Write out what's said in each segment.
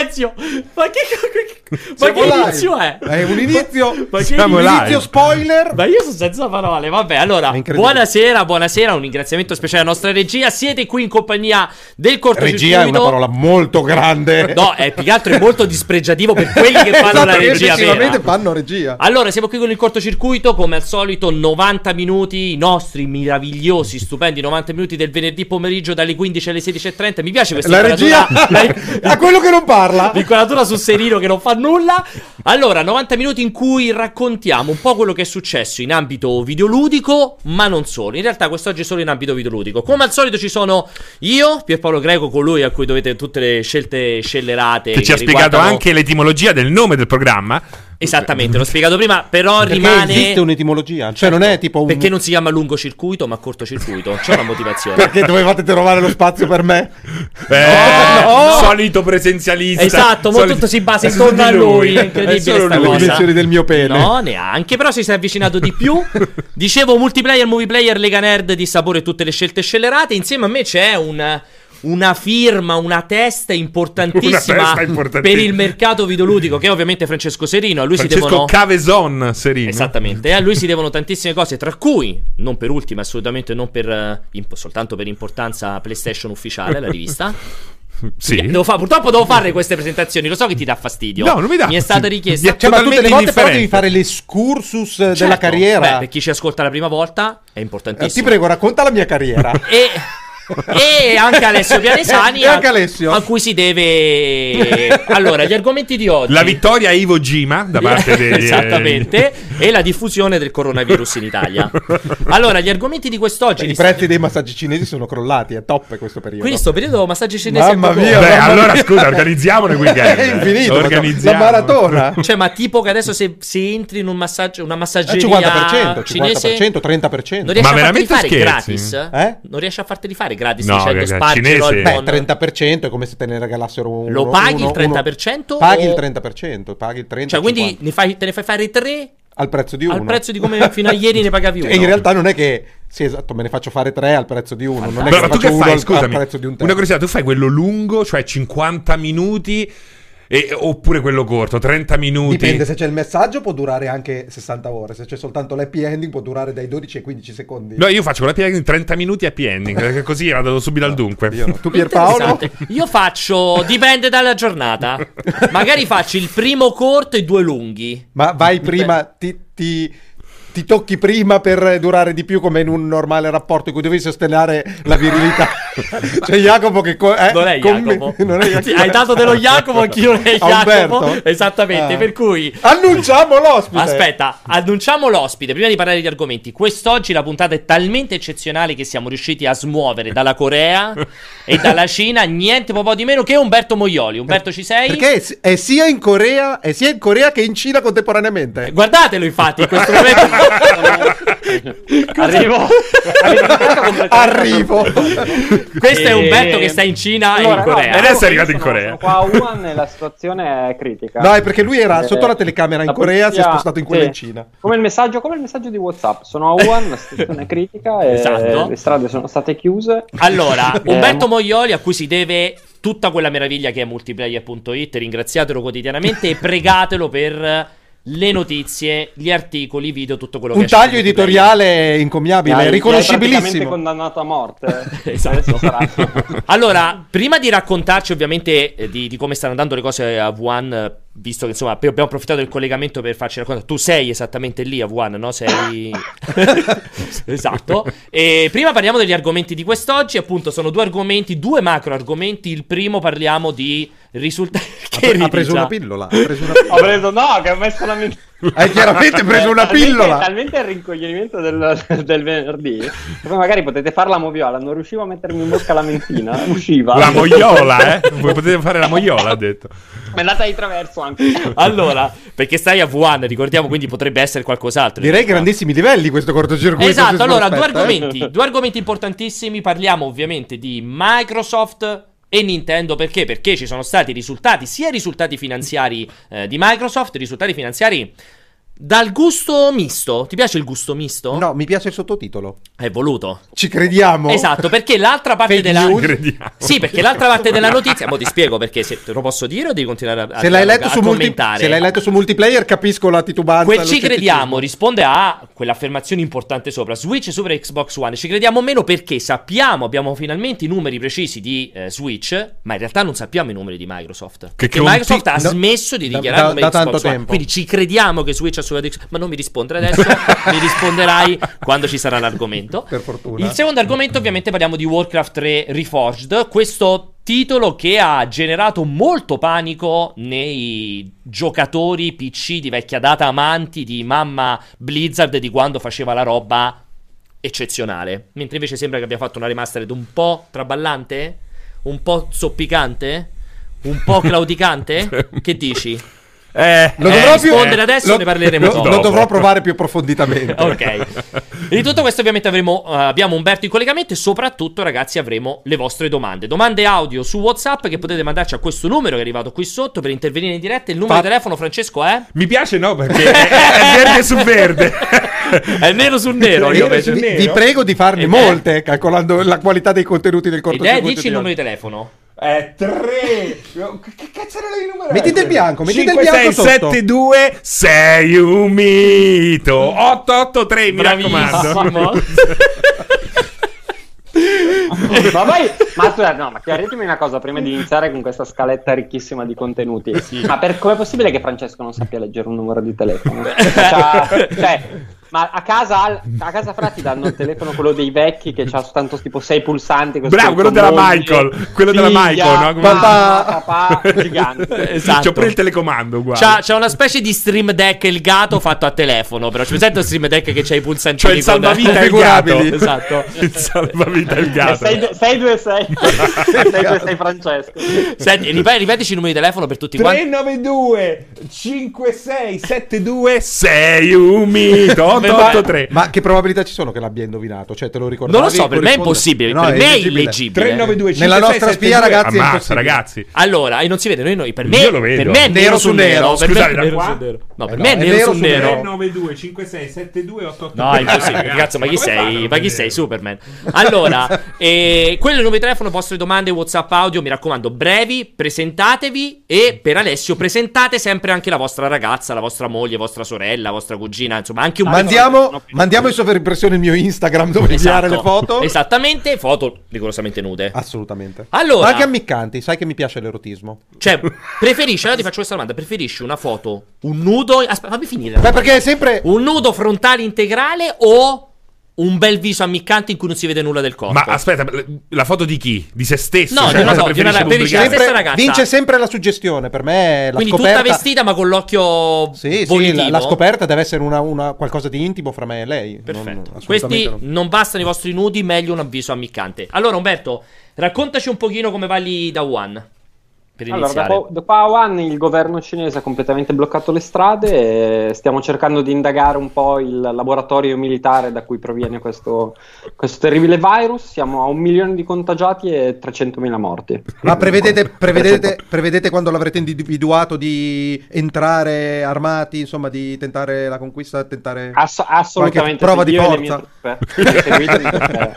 Ezio, ma che, ma che live. inizio è? È un inizio. Ma che inizio- live. Inizio spoiler. Ma io sono senza parole. Vabbè, allora, buonasera, buonasera. Un ringraziamento speciale alla nostra regia. Siete qui in compagnia del cortocircuito. Regia è una parola molto grande. No, è più che altro è molto dispregiativo per quelli che fanno Esatto, la che regia vera. fanno regia. Allora, siamo qui con il cortocircuito, come al solito 90 minuti, i nostri meravigliosi, stupendi 90 minuti del venerdì pomeriggio dalle 15 alle 16.30. Mi piace questa La regia inquadratura- a quello che non parla. L'inquadratura su Serino che non fa nulla. Allora, 90 minuti in cui raccontiamo un po' quello che è successo in ambito videoludico, ma non solo. In realtà quest'oggi è solo in ambito videoludico. Come al solito ci sono io, Pierpaolo Greco, colui a cui dovete tutte le scelte scellerate. Che ci ha spiegato anche l'etimologia del nome del programma. Esattamente, l'ho spiegato prima, però Perché rimane... esiste un'etimologia. Cioè, non è tipo un. Perché non si chiama lungo-circuito, ma cortocircuito? C'è una motivazione. Perché dovevate trovare lo spazio per me? Eh, no! solito presenzialista. Esatto, mo Solito- tutto si basa è intorno a lui. È È incredibile lui. Le dimensioni del mio pene. No, neanche, però si è avvicinato di più. Dicevo multiplayer, movie player, Lega Nerd di sapore tutte le scelte scellerate. Insieme a me c'è un- una firma, una testa importantissima, Una testa importantissima. per il mercato videoludico, che è ovviamente Francesco Serino. A lui si Francesco devono. Caveson, Serino. Esattamente, e a lui si devono tantissime cose, tra cui, non per ultima, assolutamente non per eh, imp- soltanto per importanza PlayStation ufficiale, la rivista. Sì. Devo fa- purtroppo devo fare queste presentazioni, lo so che ti dà fastidio. No, non mi dà Mi è stata richiesta. Mi Cioè, ma tutte le volte però devi fare l'escursus eh, della Certo. carriera. Beh, per chi ci ascolta la prima volta è Eh, importantissimo. ti prego, racconta la mia carriera. E, e anche Alessio Pianesani, E anche Alessio. a cui si deve. Allora, gli argomenti di oggi. La vittoria a Ivo Gima da parte dei... Esattamente, e la diffusione del coronavirus in Italia. Allora, gli argomenti di quest'oggi. I prezzi dei massaggi cinesi sono crollati, è top questo periodo. Quindi sto periodo massaggi cinesi Mamma go-go. mia, Beh, mamma allora mia. scusa, organizziamo il weekend. È infinito, la Organizziamo. maratona. Cioè, ma tipo che adesso se, se entri in un massaggio, una massaggeria 50%, cinese 50%, 30%. Non riesci Ma a farteli fare scherzi? gratis? Eh? Non riesci a farteli fare gratis No, dicendo raga, spargelo al cinese- Beh, mondo? 30% è come se te ne regalassero uno. Lo paghi uno- il 30% uno- Paghi o- il 30%, paghi il 30%. Cioè, quindi 50. ne fai- te ne fai fare tre al prezzo di uno. al prezzo di come fino a ieri ne pagavi uno. E in realtà non è che sì, esatto, me ne faccio fare tre al prezzo di uno, non è Però che tu faccio che uno fai? al, Scusami, al prezzo di un una terzo. curiosità, tu fai quello lungo, cioè 50 minuti, e- oppure quello corto, 30 minuti? Dipende, se c'è il messaggio può durare anche 60 ore, se c'è soltanto l'happy ending può durare dai 12 ai 15 secondi. No, io faccio la piega in 30 minuti happy ending, perché così vado subito al dunque. No. Tu Pierpaolo? Interessante. Io faccio, dipende dalla giornata. Magari faccio il primo corto e due lunghi. Ma vai prima, ti, ti- ti tocchi prima per durare di più come in un normale rapporto in cui devi sostenere la virilità. C'è Jacopo che... co- eh, Non è Jacopo. non è Jacopo. Hai dato dello Jacopo, anch'io non è Jacopo. Umberto? Esattamente, Ah. per cui... Annunciamo l'ospite! Aspetta, annunciamo l'ospite. Prima di parlare degli argomenti, quest'oggi la puntata è talmente eccezionale che siamo riusciti a smuovere dalla Corea e dalla Cina niente po' di meno che Umberto Moioli. Umberto, ci sei? Perché è, si- è sia in Corea, è sia in Corea che in Cina contemporaneamente. Guardatelo infatti in questo momento. Arrivo. Arrivo. Questo è Umberto che sta in Cina e in Allora, no, Corea. E adesso è arrivato in Corea. Sono qua a Wuhan e la situazione è critica. No, è perché lui era Eh, sotto la telecamera in la Corea, si è polizia- spostato in quella sì. in Cina. Come il, messaggio, come il messaggio di WhatsApp. Sono a Wuhan, la situazione è critica e Esatto. le strade sono state chiuse. Allora, Eh, Umberto mo- Moioli a cui si deve tutta quella meraviglia che è multiplayer.it, ringraziatelo quotidianamente e pregatelo per le notizie, gli articoli, i video, tutto quello Un che esce taglio editoriale mi incommiabile, praticamente riconoscibilissimo. condannato a morte. Esatto. Allora, prima di raccontarci ovviamente eh, di, di come stanno andando le cose a Wuhan, visto che insomma abbiamo approfittato del collegamento per farci raccontare, tu sei esattamente lì a Wuhan, no? Sei... esatto. E prima parliamo degli argomenti di quest'oggi, appunto sono due argomenti, due macro argomenti. Il primo parliamo di risultati... Ha ridi preso già? una pillola. Ha preso una Ho pillola. preso, no, che ho messo la mia. Hai chiaramente preso una Talmente- pillola. Talmente il rincoglionimento del, del venerdì. che Poi magari potete fare la moviola. Non riuscivo a mettermi in bocca la mentina. Usciva. La moiola, eh? Voi potete fare la moiola, ha detto. Mi è andata di traverso anche. Allora, perché stai a Wuhan, ricordiamo, quindi potrebbe essere qualcos'altro. Direi grandissimi livelli questo cortocircuito. Esatto, allora due eh. argomenti, due argomenti importantissimi, parliamo ovviamente di Microsoft e Nintendo perché? Perché ci sono stati risultati, sia risultati finanziari eh, di Microsoft, risultati finanziari Dal gusto misto. Ti piace il gusto misto? No, mi piace il sottotitolo. È voluto. Ci crediamo? Esatto, perché l'altra parte Fake della news? Crediamo. Sì, perché l'altra parte della notizia, mo ti spiego perché se te lo posso dire o devi continuare a, a- Se l'hai, letto a su multi- commentare. se l'hai letto su multiplayer capisco la titubanza. Quel ci crediamo risponde a quell'affermazione importante sopra Switch sopra Xbox One. Ci crediamo meno perché sappiamo, abbiamo finalmente i numeri precisi di eh, Switch, ma in realtà non sappiamo i numeri di Microsoft. perché conti- Microsoft ha no, smesso di da- dichiarare da- da Xbox tanto One. tempo. Quindi ci crediamo che Switch ha superato Xbox, ma non mi rispondere adesso, mi risponderai quando ci sarà l'argomento. Per fortuna. Il secondo argomento, ovviamente, parliamo di Warcraft 3 Reforged. Questo titolo che ha generato molto panico nei giocatori PC di vecchia data amanti di mamma Blizzard di quando faceva la roba eccezionale. Mentre invece sembra che abbia fatto una remastered un po' traballante, un po' zoppicante, un po' claudicante. che dici? Eh, Lo Eh, dovrò rispondere più, adesso, lo- ne parleremo lo, dopo. lo dovrò provare più approfonditamente. Ok. Di tutto questo ovviamente avremo, eh, abbiamo Umberto in collegamento e soprattutto ragazzi avremo le vostre domande. Domande audio su Whatsapp che potete mandarci a questo numero che è arrivato qui sotto per intervenire in diretta. Il numero Fa- di telefono Francesco è? Mi piace no perché è, è verde su verde. È nero su nero. Io su Vi, nero? vi prego di farne Ed è- molte, calcolando la qualità dei contenuti del Ed è, dici il numero di telefono. È 3. Che cazzo era di numero? Mettite il bianco, mettite il 5, bianco 6, sotto. 7, 2, sei un mito. 883, mi raccomando. Ma poi, ma scusa, no, ma chiaritemi una cosa prima di iniziare con questa scaletta ricchissima di contenuti. Ma per, com'è possibile che Francesco non sappia leggere un numero di telefono? Cioè, cioè, ma a casa, a casa Fra ti danno il telefono, quello dei vecchi, che ha soltanto tipo sei pulsanti. Bravo, quello della Michael. Quello figlia, della Michael, no? Come... Papà, papà, gigante. esatto. ho preso il telecomando, guarda. C'è una specie di stream deck il gatto fatto a telefono, però ci presenta il stream deck che c'ha i pulsanti. Cioè il salvavita il gatto. Esatto. il salvavita il gatto. 626. 626 Francesco. Senti, ripet- ripetici i numeri di telefono per tutti 392 quanti. 392 56 72 6 umito. 3. Ma che probabilità ci sono che l'abbia indovinato? Cioè, te lo ricordavi? Non lo so, per me è impossibile. No, per è me è illegibile. 392 Nella nostra spia, ragazzi, Ammazza, ragazzi. Allora, e non si vede, noi, noi per me, Io lo vedo. per me è nero su nero. Scusate. No, per me è nero su nero. 392 eh No, è impossibile. Cazzo, ma chi sei? Ma chi sei Superman? Allora, eh, quello è il nome di telefono, vostre domande WhatsApp audio, mi raccomando, brevi, presentatevi e per Alessio presentate sempre anche la vostra ragazza, la vostra moglie, vostra sorella, la vostra cugina, insomma, anche un bambino. Mandiamo, mandiamo in sovraimpressione il mio Instagram dove inviare le Esatto. foto. Esattamente, foto rigorosamente nude. Assolutamente. Allora- Ma anche ammiccanti, sai che mi piace l'erotismo. Cioè, preferisci, allora ti faccio questa domanda, preferisci una foto, un nudo, aspetta, fammi finire. Beh, perché è sempre... Un nudo frontale integrale o un bel viso ammiccante in cui non si vede nulla del corpo? Ma aspetta, la foto di chi? Di se stesso? No, Cioè, di una no, di una- ragazza. Vince sempre la suggestione. Per me la Quindi scoperta... tutta vestita ma con l'occhio Sì, sì, la, la scoperta deve essere una, una- qualcosa di intimo fra me e lei. Perfetto. Non- Questi no. non bastano i vostri nudi, meglio un avviso ammiccante. Allora, Umberto, raccontaci un pochino come va lì da One. Per Allora, dopo, dopo Awan il governo cinese ha completamente bloccato le strade e stiamo cercando di indagare un po' il laboratorio militare da cui proviene questo, questo terribile virus. Siamo a un milione di contagiati e 300.000 morti. Ma prevedete, prevedete, prevedete quando l'avrete individuato di entrare armati, insomma, di tentare la conquista, tentare... Ass- assolutamente prova sì, di forza. seguite truppe.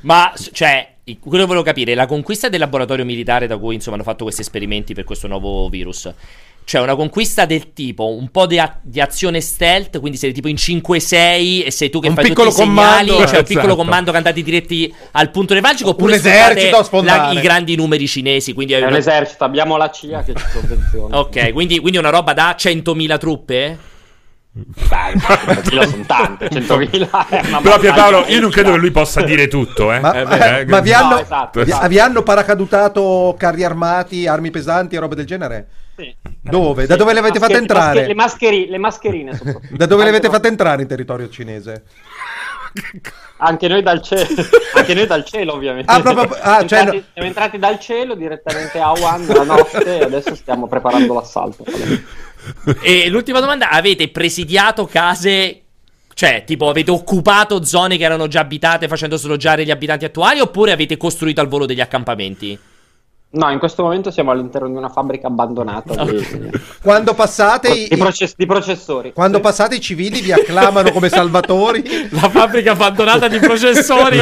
Ma, cioè, quello che volevo capire, la conquista del laboratorio militare da cui, insomma, hanno fatto questi esperimenti per questo nuovo virus. Cioè, una conquista del tipo un po' di, a- di azione stealth, quindi sei tipo in 5-6 e sei tu che Un fai tutti piccolo i segnali, comando. cioè un piccolo Esatto. comando che andate diretti al punto nevralgico, oppure Un esercito la- i grandi numeri cinesi, quindi È un una- esercito, abbiamo la CIA che ci sovvenziona. Ok, quindi, quindi una roba da 100.000 truppe? Beh, 100.000 sono tante, 100.000 è una Però Pierpaolo, io non credo che lui possa dire tutto, eh. Ma, Eh, beh, eh, ma vi, no, hanno, esatto, vi- esatto. vi hanno paracadutato carri armati, armi pesanti e robe del genere? Sì. Dove? Da dove le avete fatte entrare? Le, mascheri- le mascherine soprattutto. Da dove le avete fatte entrare in territorio cinese? Anche noi dal cielo, anche noi dal cielo ovviamente. Ah, proprio- ah, siamo, cioè, entrati, siamo entrati dal cielo direttamente a Wuhan la notte e adesso stiamo preparando l'assalto. E l'ultima domanda, avete presidiato case... Cioè, tipo, avete occupato zone che erano già abitate facendo sloggiare gli abitanti attuali oppure avete costruito al volo degli accampamenti? No, in questo momento siamo all'interno di una fabbrica abbandonata di, Quando passate, i, di process- di processori. quando Sì. passate i civili vi acclamano come salvatori. La fabbrica abbandonata di processori.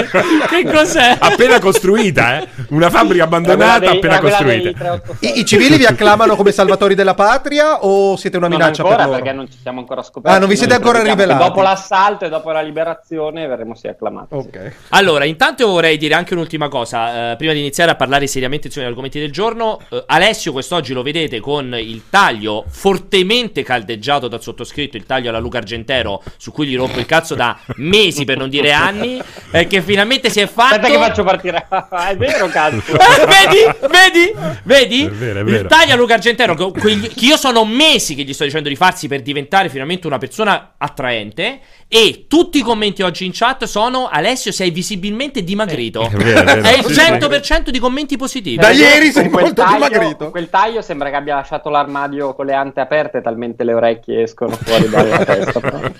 che cos'è? Appena costruita, eh? Una fabbrica abbandonata dei- appena costruita. 386. I, i civili vi acclamano come salvatori della patria o siete una Non minaccia ancora per loro? perché non ci siamo ancora scoperti. Ah, non vi siete ancora rivelati. Dopo l'assalto e dopo la liberazione verremo sì acclamati. sì. Ok. Allora, intanto vorrei dire anche un'ultima cosa. eh, prima di iniziare a parlare seriamente degli argomenti del giorno, eh, Alessio quest'oggi lo vedete con il taglio fortemente caldeggiato dal sottoscritto, il taglio alla Luca Argentero, su cui gli rompo il cazzo da mesi per non dire anni, eh, che finalmente si è fatto. Aspetta che faccio partire. è vero, cazzo. Vedi? Vedi? Vedi? È vero, è vero. Il taglio a Luca Argentero, che, quegli- che io sono mesi che gli sto dicendo di farsi per diventare finalmente una persona attraente. E tutti i commenti oggi in chat sono: Alessio, sei visibilmente dimagrito. È vero, è vero. È il Sì, sì. 100% di commenti positivi. Da Eh, ieri con sei quel molto taglio- dimagrito. Quel taglio sembra che abbia lasciato l'armadio con le ante aperte, talmente le orecchie escono fuori dalla testa.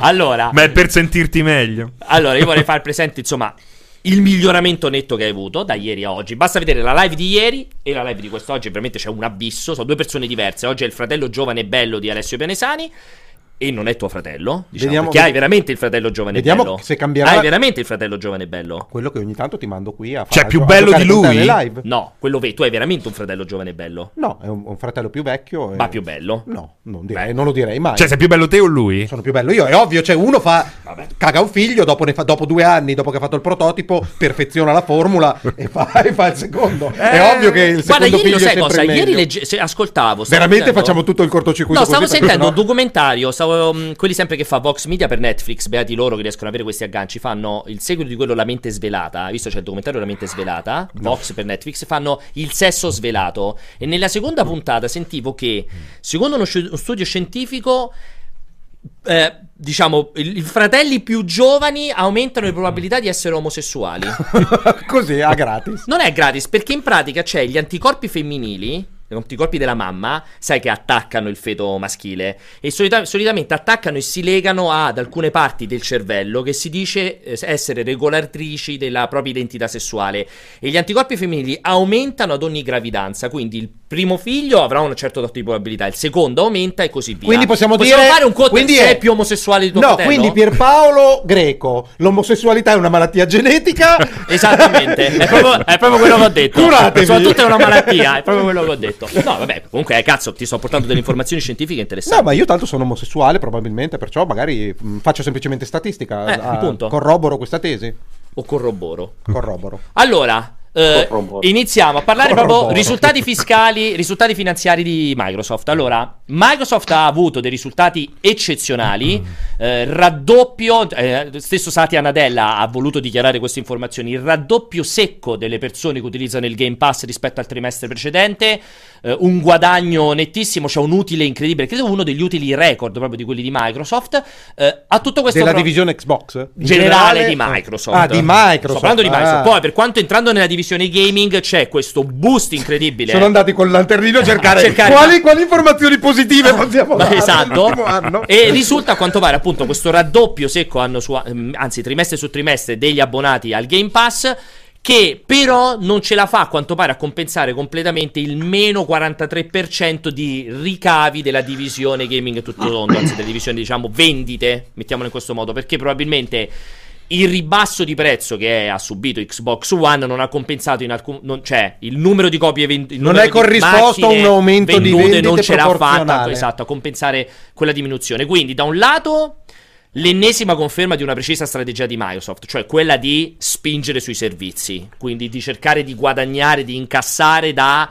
allora, Ma è per sentirti meglio. allora, io vorrei far presente, insomma. Il miglioramento netto che hai avuto da ieri a oggi. Basta vedere la live di ieri e la live di quest'oggi. Veramente c'è un abisso. Sono due persone diverse. Oggi è il fratello giovane e bello di Alessio Pianesani. E non è tuo fratello. Diciamo, Vediamo- perché hai veramente il fratello giovane e Vediamo bello. se cambierà- Hai veramente il fratello giovane e bello. Quello che ogni tanto ti mando qui a fare. Cioè, più bello di lui? live. No, quello vero. Tu hai veramente un fratello giovane e bello. No, è un, un fratello più vecchio. e- Ma più bello. No, non, direi, Beh. non lo direi mai. Cioè, sei più bello te o lui? Sono più bello io, è ovvio, cioè uno fa caga un figlio, dopo, ne fa- dopo due anni, dopo che ha fatto il prototipo, perfeziona la formula e fa, e fa il secondo. È ovvio che il Guarda, secondo ieri figlio sai cosa? Ieri legge- ascoltavo. Veramente facciamo tutto il cortocircuito No, stavo sentendo un documentario, stavo, mh, quelli sempre che fa Vox Media per Netflix, beati loro che riescono ad avere questi agganci, fanno il seguito di quello La mente svelata, visto c'è il documentario La mente svelata, Vox per Netflix, fanno il sesso svelato e nella seconda puntata sentivo che secondo uno, sci- uno studio scientifico eh, diciamo, i fratelli più giovani aumentano le probabilità di essere omosessuali. così, a gratis. Non è gratis perché in pratica c'è gli anticorpi femminili. Gli anticorpi della mamma, sai che attaccano il feto maschile e solita- solitamente attaccano e si legano ad alcune parti del cervello che si dice eh, essere regolatrici della propria identità sessuale. E gli anticorpi femminili aumentano ad ogni gravidanza, quindi il primo figlio avrà un certo dato di probabilità, il secondo aumenta e così via. Quindi possiamo, Possiamo dire fare un conto quindi è- più omosessuale di tuo No, fratello? quindi Pierpaolo greco. L'omosessualità è una malattia genetica. Esattamente, è proprio, è proprio quello che ho detto. Curatevi. Soprattutto è una malattia, è proprio quello che ho detto. No, vabbè, comunque, eh, cazzo, ti sto portando delle informazioni scientifiche No, interessanti. ma io tanto sono omosessuale, probabilmente, perciò magari mh, faccio semplicemente statistica. Eh, a- appunto. corroboro questa tesi. O corroboro. Corroboro. Allora, eh, iniziamo a parlare proprio Corroboro. risultati fiscali, risultati finanziari di Microsoft. Allora, Microsoft ha avuto dei risultati eccezionali, eh, raddoppio, eh, stesso Satya Nadella ha voluto dichiarare queste informazioni, il raddoppio secco delle persone che utilizzano il Game Pass rispetto al trimestre precedente, eh, un guadagno nettissimo, cioè un utile incredibile, credo uno degli utili record proprio di quelli di Microsoft. Eh, a tutto questo Della pro- divisione Xbox? In generale di Microsoft. Ah, di Microsoft. Sto parlando di Microsoft. Ah. Poi, per quanto entrando nella divisione gaming, c'è questo boost incredibile. Sono andati col lanternino a cercare, cercare- quali, quali informazioni positive possiamo Ma dare esatto. E risulta a quanto pare appunto questo raddoppio secco anno su, anzi trimestre su trimestre degli abbonati al Game Pass che però non ce la fa a quanto pare a compensare completamente il meno 43% di ricavi della divisione gaming tutto tondo, anzi della divisione diciamo vendite, mettiamolo in questo modo, perché probabilmente il ribasso di prezzo che ha subito Xbox One non ha compensato in alcun non, cioè il numero di copie vendute Non è corrisposto a un aumento di vendite non ce l'ha fatta esatto a compensare quella diminuzione. Quindi da un lato L'ennesima conferma di una precisa strategia di Microsoft, cioè quella di spingere sui servizi, quindi di cercare di guadagnare, di incassare da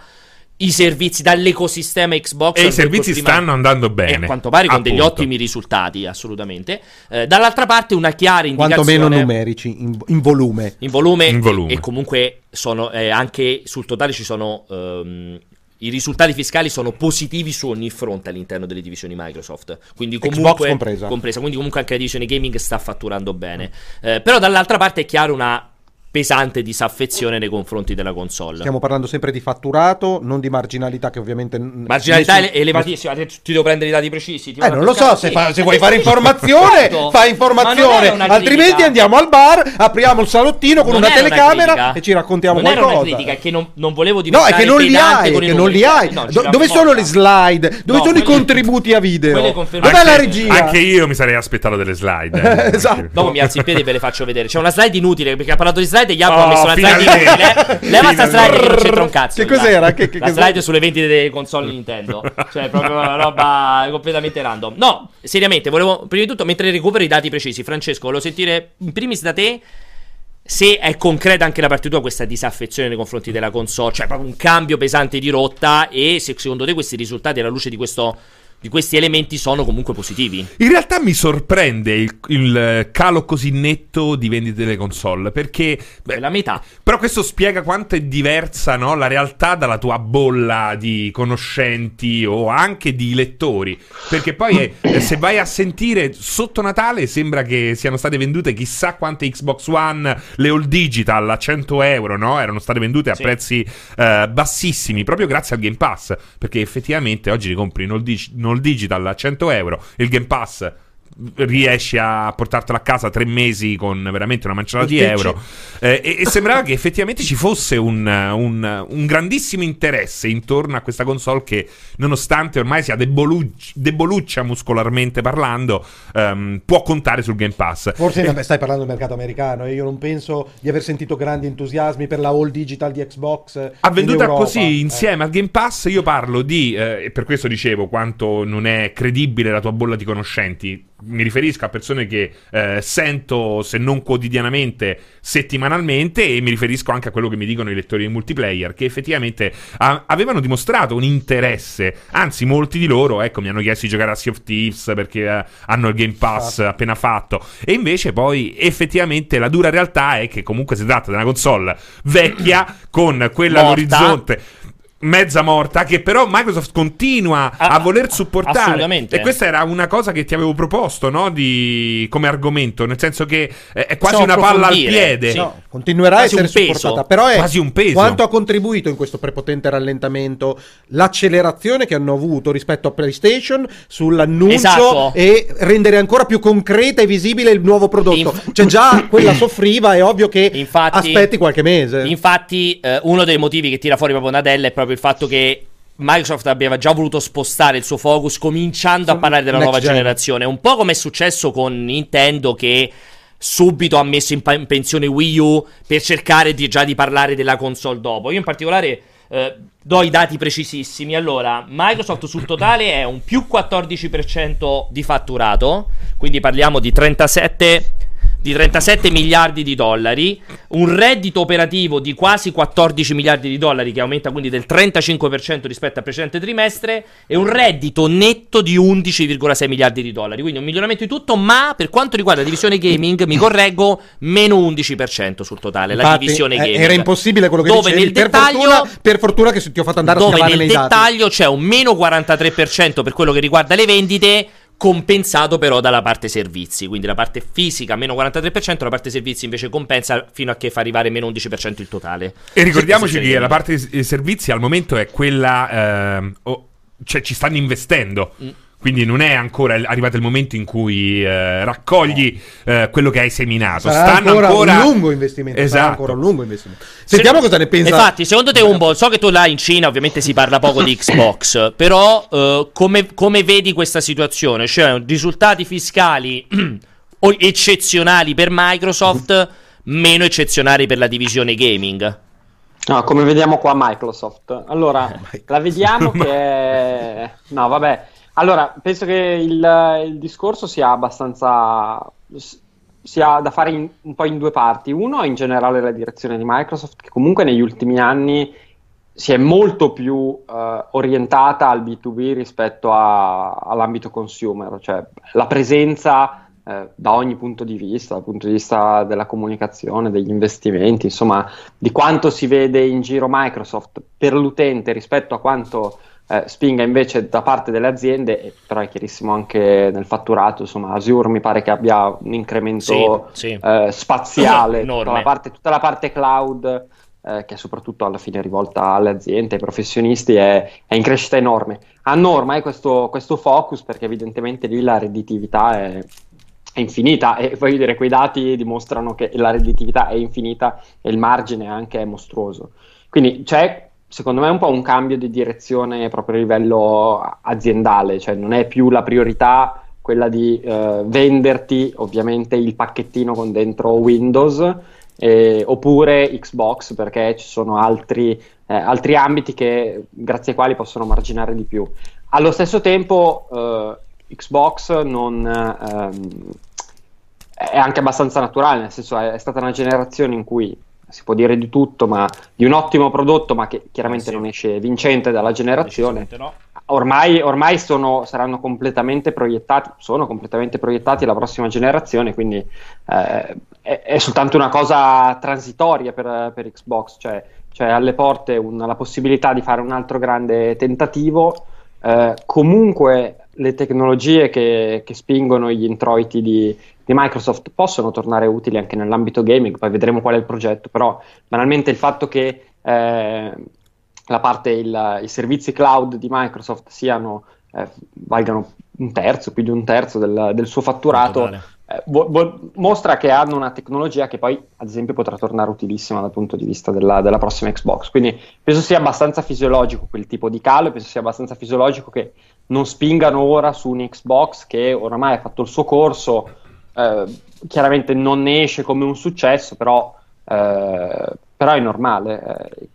i servizi, dall'ecosistema Xbox. E i servizi prima- stanno andando bene. E a quanto pare con degli Appunto. ottimi risultati, assolutamente. Eh, dall'altra parte una chiara indicazione... Quanto meno numerici, in, in volume. In volume, In volume. E, comunque sono eh, anche sul totale ci sono ehm, i risultati fiscali sono positivi su ogni fronte all'interno delle divisioni Microsoft. Quindi comunque compresa. quindi comunque anche la divisione gaming sta fatturando bene. Eh, però dall'altra parte è chiaro una pesante disaffezione nei confronti della console. Stiamo parlando sempre di fatturato, non di marginalità che ovviamente... Marginalità nessun- ele- elevatissima, ti devo prendere i dati precisi. ti Eh, non lo so, se, fa- se vuoi fare informazione, Esatto. non informazione, era una altrimenti andiamo al bar, apriamo il salottino con Non una era una telecamera critica. e ci raccontiamo non qualcosa. una critica, è che non, non volevo No, diventare è che non li hai, è che non li hai. No, Do- dove sono le slide? Dove No, sono i contributi a video? Dov'è la regia? Anche io mi sarei aspettato delle slide. eh. Esatto. Dopo mi alzo in piedi e ve le faccio vedere. C'è una slide inutile perché ha parlato di slide e Jacopo Oh, ha messo una slide inutile. Leva sta slide che non c'entra un cazzo. Che cos'era? Che- che- la che- slide sulle vendite delle console Nintendo. Cioè, proprio una roba completamente random. No, seriamente, volevo prima di tutto mentre recupero i dati precisi. Francesco, volevo sentire in primis da te. Se è concreta anche la parte tua questa disaffezione nei confronti della console, cioè proprio un cambio pesante di rotta, e se secondo te questi risultati alla luce di questo di questi elementi sono comunque positivi. In realtà mi sorprende il, il calo così netto di vendite delle console perché beh, È la metà. Però questo spiega quanto è diversa no, la realtà dalla tua bolla di conoscenti o anche di lettori. Perché poi eh, se vai a sentire sotto Natale sembra che siano state vendute chissà quante Xbox One, le all digital a 100 euro, no? Erano state vendute a Sì. prezzi eh, bassissimi proprio grazie al Game Pass. Perché effettivamente oggi li compri in all, dig- in all digital a 100 euro il Game Pass riesci a portartelo a casa tre mesi con veramente una manciata di euro Eh, e, e sembrava che effettivamente ci fosse un, un- un grandissimo interesse intorno a questa console che nonostante ormai sia deboluc- deboluccia muscolarmente parlando ehm, può contare sul Game Pass Forse vabbè, stai parlando del mercato americano e io non penso di aver sentito grandi entusiasmi per la all digital di Xbox. Ha in venduta Europa. così Eh. insieme al Game Pass. Io parlo di, eh, e per questo dicevo quanto non è credibile la tua bolla di conoscenti. Mi riferisco a persone che eh, sento, se non quotidianamente, settimanalmente, e mi riferisco anche a quello che mi dicono i lettori di multiplayer, che effettivamente ha- avevano dimostrato un interesse. Anzi, molti di loro, ecco, mi hanno chiesto di giocare a Sea of Thieves perché eh, hanno il Game Pass appena fatto. E invece, poi, effettivamente, la dura realtà è che comunque si tratta di una console vecchia con quella Morta. all'orizzonte mezza morta che però Microsoft continua a, Ah, voler supportare assolutamente. e questa era una cosa che ti avevo proposto no? di, come argomento nel senso che è, è quasi una palla al piede sì. No, continuerà a Quasi essere un peso. supportata, però è Quasi un peso. quanto ha contribuito in questo prepotente rallentamento l'accelerazione che hanno avuto rispetto a PlayStation sull'annuncio Esatto. e rendere ancora più concreta e visibile il nuovo prodotto. Inf- cioè già quella soffriva, è ovvio che Infatti- aspetti qualche mese. Infatti, eh, uno dei motivi che tira fuori proprio Nadella è proprio il fatto che Microsoft aveva già voluto spostare il suo focus cominciando a parlare della nuova gen. generazione, un po' come è successo con Nintendo che subito ha messo in, pa- in pensione Wii U per cercare di, già di parlare della console dopo. Io in particolare eh, do i dati precisissimi. Allora, Microsoft sul totale è un più 14% di fatturato, quindi parliamo di 37 di 37 miliardi di dollari, un reddito operativo di quasi 14 miliardi di dollari che aumenta quindi del 35% rispetto al precedente trimestre e un reddito netto di 11,6 miliardi di dollari, quindi un miglioramento di tutto, ma per quanto riguarda la divisione gaming, mi correggo, meno 11% sul totale, la Infatti, divisione eh, gaming. Era impossibile quello che Dove dicevi. nel per, dettaglio fortuna, per fortuna che ti ho fatto andare a dove scavare nel nei dati. dettaglio c'è un meno 43% per quello che riguarda le vendite compensato però dalla parte servizi quindi la parte fisica meno 43% la parte servizi invece compensa fino a che fa arrivare meno 11% il totale. E ricordiamoci che la parte eh, servizi al momento è quella ehm, oh, cioè ci stanno investendo. Mm. Quindi non è ancora arrivato il momento in cui eh, raccogli eh, quello che hai seminato Sarà stanno ancora, ancora un lungo investimento. Sarà esatto ancora un lungo investimento. Sentiamo Se- cosa ne pensa. Infatti, secondo te, Umbo, so che tu là in Cina ovviamente si parla poco di Xbox, però eh, come, come vedi questa situazione? Cioè, risultati fiscali o- eccezionali per Microsoft, meno eccezionali per la divisione gaming. No, come vediamo qua Microsoft. Allora, la vediamo che... No, vabbè. Allora, penso che il, il discorso sia abbastanza... sia da fare in- un po' in due parti. Uno, in generale, la direzione di Microsoft, che comunque negli ultimi anni si è molto più eh, orientata al B2B rispetto a- all'ambito consumer, cioè la presenza eh, da ogni punto di vista, dal punto di vista della comunicazione, degli investimenti, insomma, di quanto si vede in giro Microsoft per l'utente rispetto a quanto eh, spinga invece da parte delle aziende, però è chiarissimo anche nel fatturato, insomma Azure mi pare che abbia un incremento Sì, sì. eh, spaziale, tutta la, parte, tutta la parte cloud, eh, che è soprattutto alla fine rivolta alle aziende, ai professionisti, è, è in crescita enorme. Hanno ormai questo, questo focus perché evidentemente lì la redditività è, è infinita e voglio dire, quei dati dimostrano che la redditività è infinita e il margine anche è mostruoso. Quindi c'è secondo me un po' un cambio di direzione proprio a livello aziendale, cioè non è più la priorità quella di eh, venderti ovviamente il pacchettino con dentro Windows eh, oppure Xbox perché ci sono altri, eh, altri ambiti che, grazie ai quali possono marginare di più. Allo stesso tempo eh, Xbox non, ehm, è anche abbastanza naturale, nel senso è, è stata una generazione in cui si può dire di tutto, ma di un ottimo prodotto, ma che chiaramente Sì. non esce vincente dalla generazione. No. Ormai, ormai sono, saranno completamente proiettati, sono completamente proiettati alla prossima generazione, quindi eh, è, è soltanto una cosa transitoria per, per Xbox, cioè c'è alle porte un- la possibilità di fare un altro grande tentativo. Eh, comunque le tecnologie che, che spingono gli introiti di, di Microsoft possono tornare utili anche nell'ambito gaming, poi vedremo qual è il progetto, però banalmente il fatto che eh, la parte, il- i servizi cloud di Microsoft siano, eh, valgano un terzo, più di un terzo del, del suo fatturato, eh, vo- vo- mostra che hanno una tecnologia che poi, ad esempio, potrà tornare utilissima dal punto di vista della, della prossima Xbox. Quindi penso sia abbastanza fisiologico quel tipo di calo penso sia abbastanza fisiologico che non spingano ora su un Xbox che oramai ha fatto il suo corso. Eh, chiaramente non ne esce come un successo, però, eh, però è normale. eh,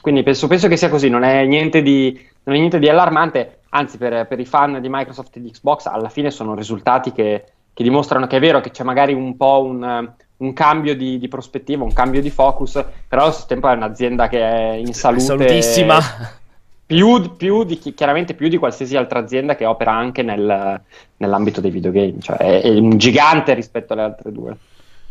quindi penso, penso che sia così, non è niente di, non è niente di allarmante, anzi per, per i fan di Microsoft e di Xbox alla fine sono risultati che, che dimostrano che è vero che c'è magari un po' un, un cambio di, di prospettiva, un cambio di focus, però allo stesso tempo è un'azienda che è in salute Salutissima. Più, più di, chi- chiaramente più di qualsiasi altra azienda che opera anche nel- nell'ambito dei videogame, cioè è, è un gigante rispetto alle altre due.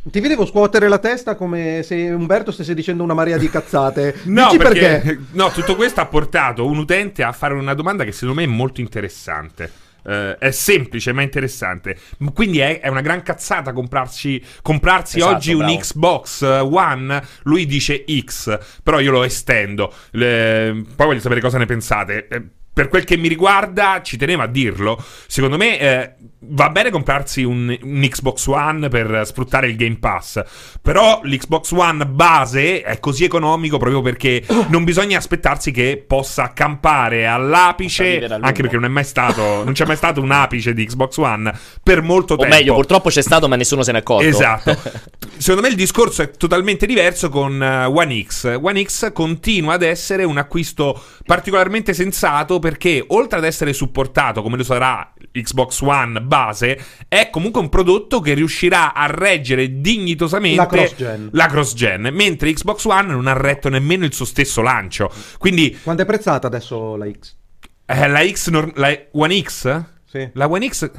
Ti vedevo scuotere la testa come se Umberto stesse dicendo una marea di cazzate. No, Dici perché, perché? no, tutto questo ha portato un utente a fare una domanda che secondo me è molto interessante. Eh, è semplice ma interessante. Quindi è, è una gran cazzata comprarci, comprarsi Esatto, oggi un bravo. Xbox eh, One. Lui dice X, però io lo estendo. Le- Poi voglio sapere cosa ne pensate. Per quel che mi riguarda, ci tenevo a dirlo. Secondo me eh, va bene comprarsi un, un Xbox One per sfruttare il Game Pass. Però l'Xbox One base è così economico proprio perché non bisogna aspettarsi che possa campare all'apice. Anche perché non è mai stato, non c'è mai stato un apice di Xbox One per molto O tempo. meglio, purtroppo c'è stato, ma nessuno se n'è accorto. Esatto. Secondo me il discorso è totalmente diverso con eh, One X. One X continua ad essere un acquisto particolarmente sensato perché oltre ad essere supportato come lo sarà Xbox One base, è comunque un prodotto che riuscirà a reggere dignitosamente La cross-gen. la cross-gen, mentre Xbox One non ha retto nemmeno il suo stesso lancio. Quindi Quanto è prezzata adesso la X? eh, la X norm- la One X? Sì. La One X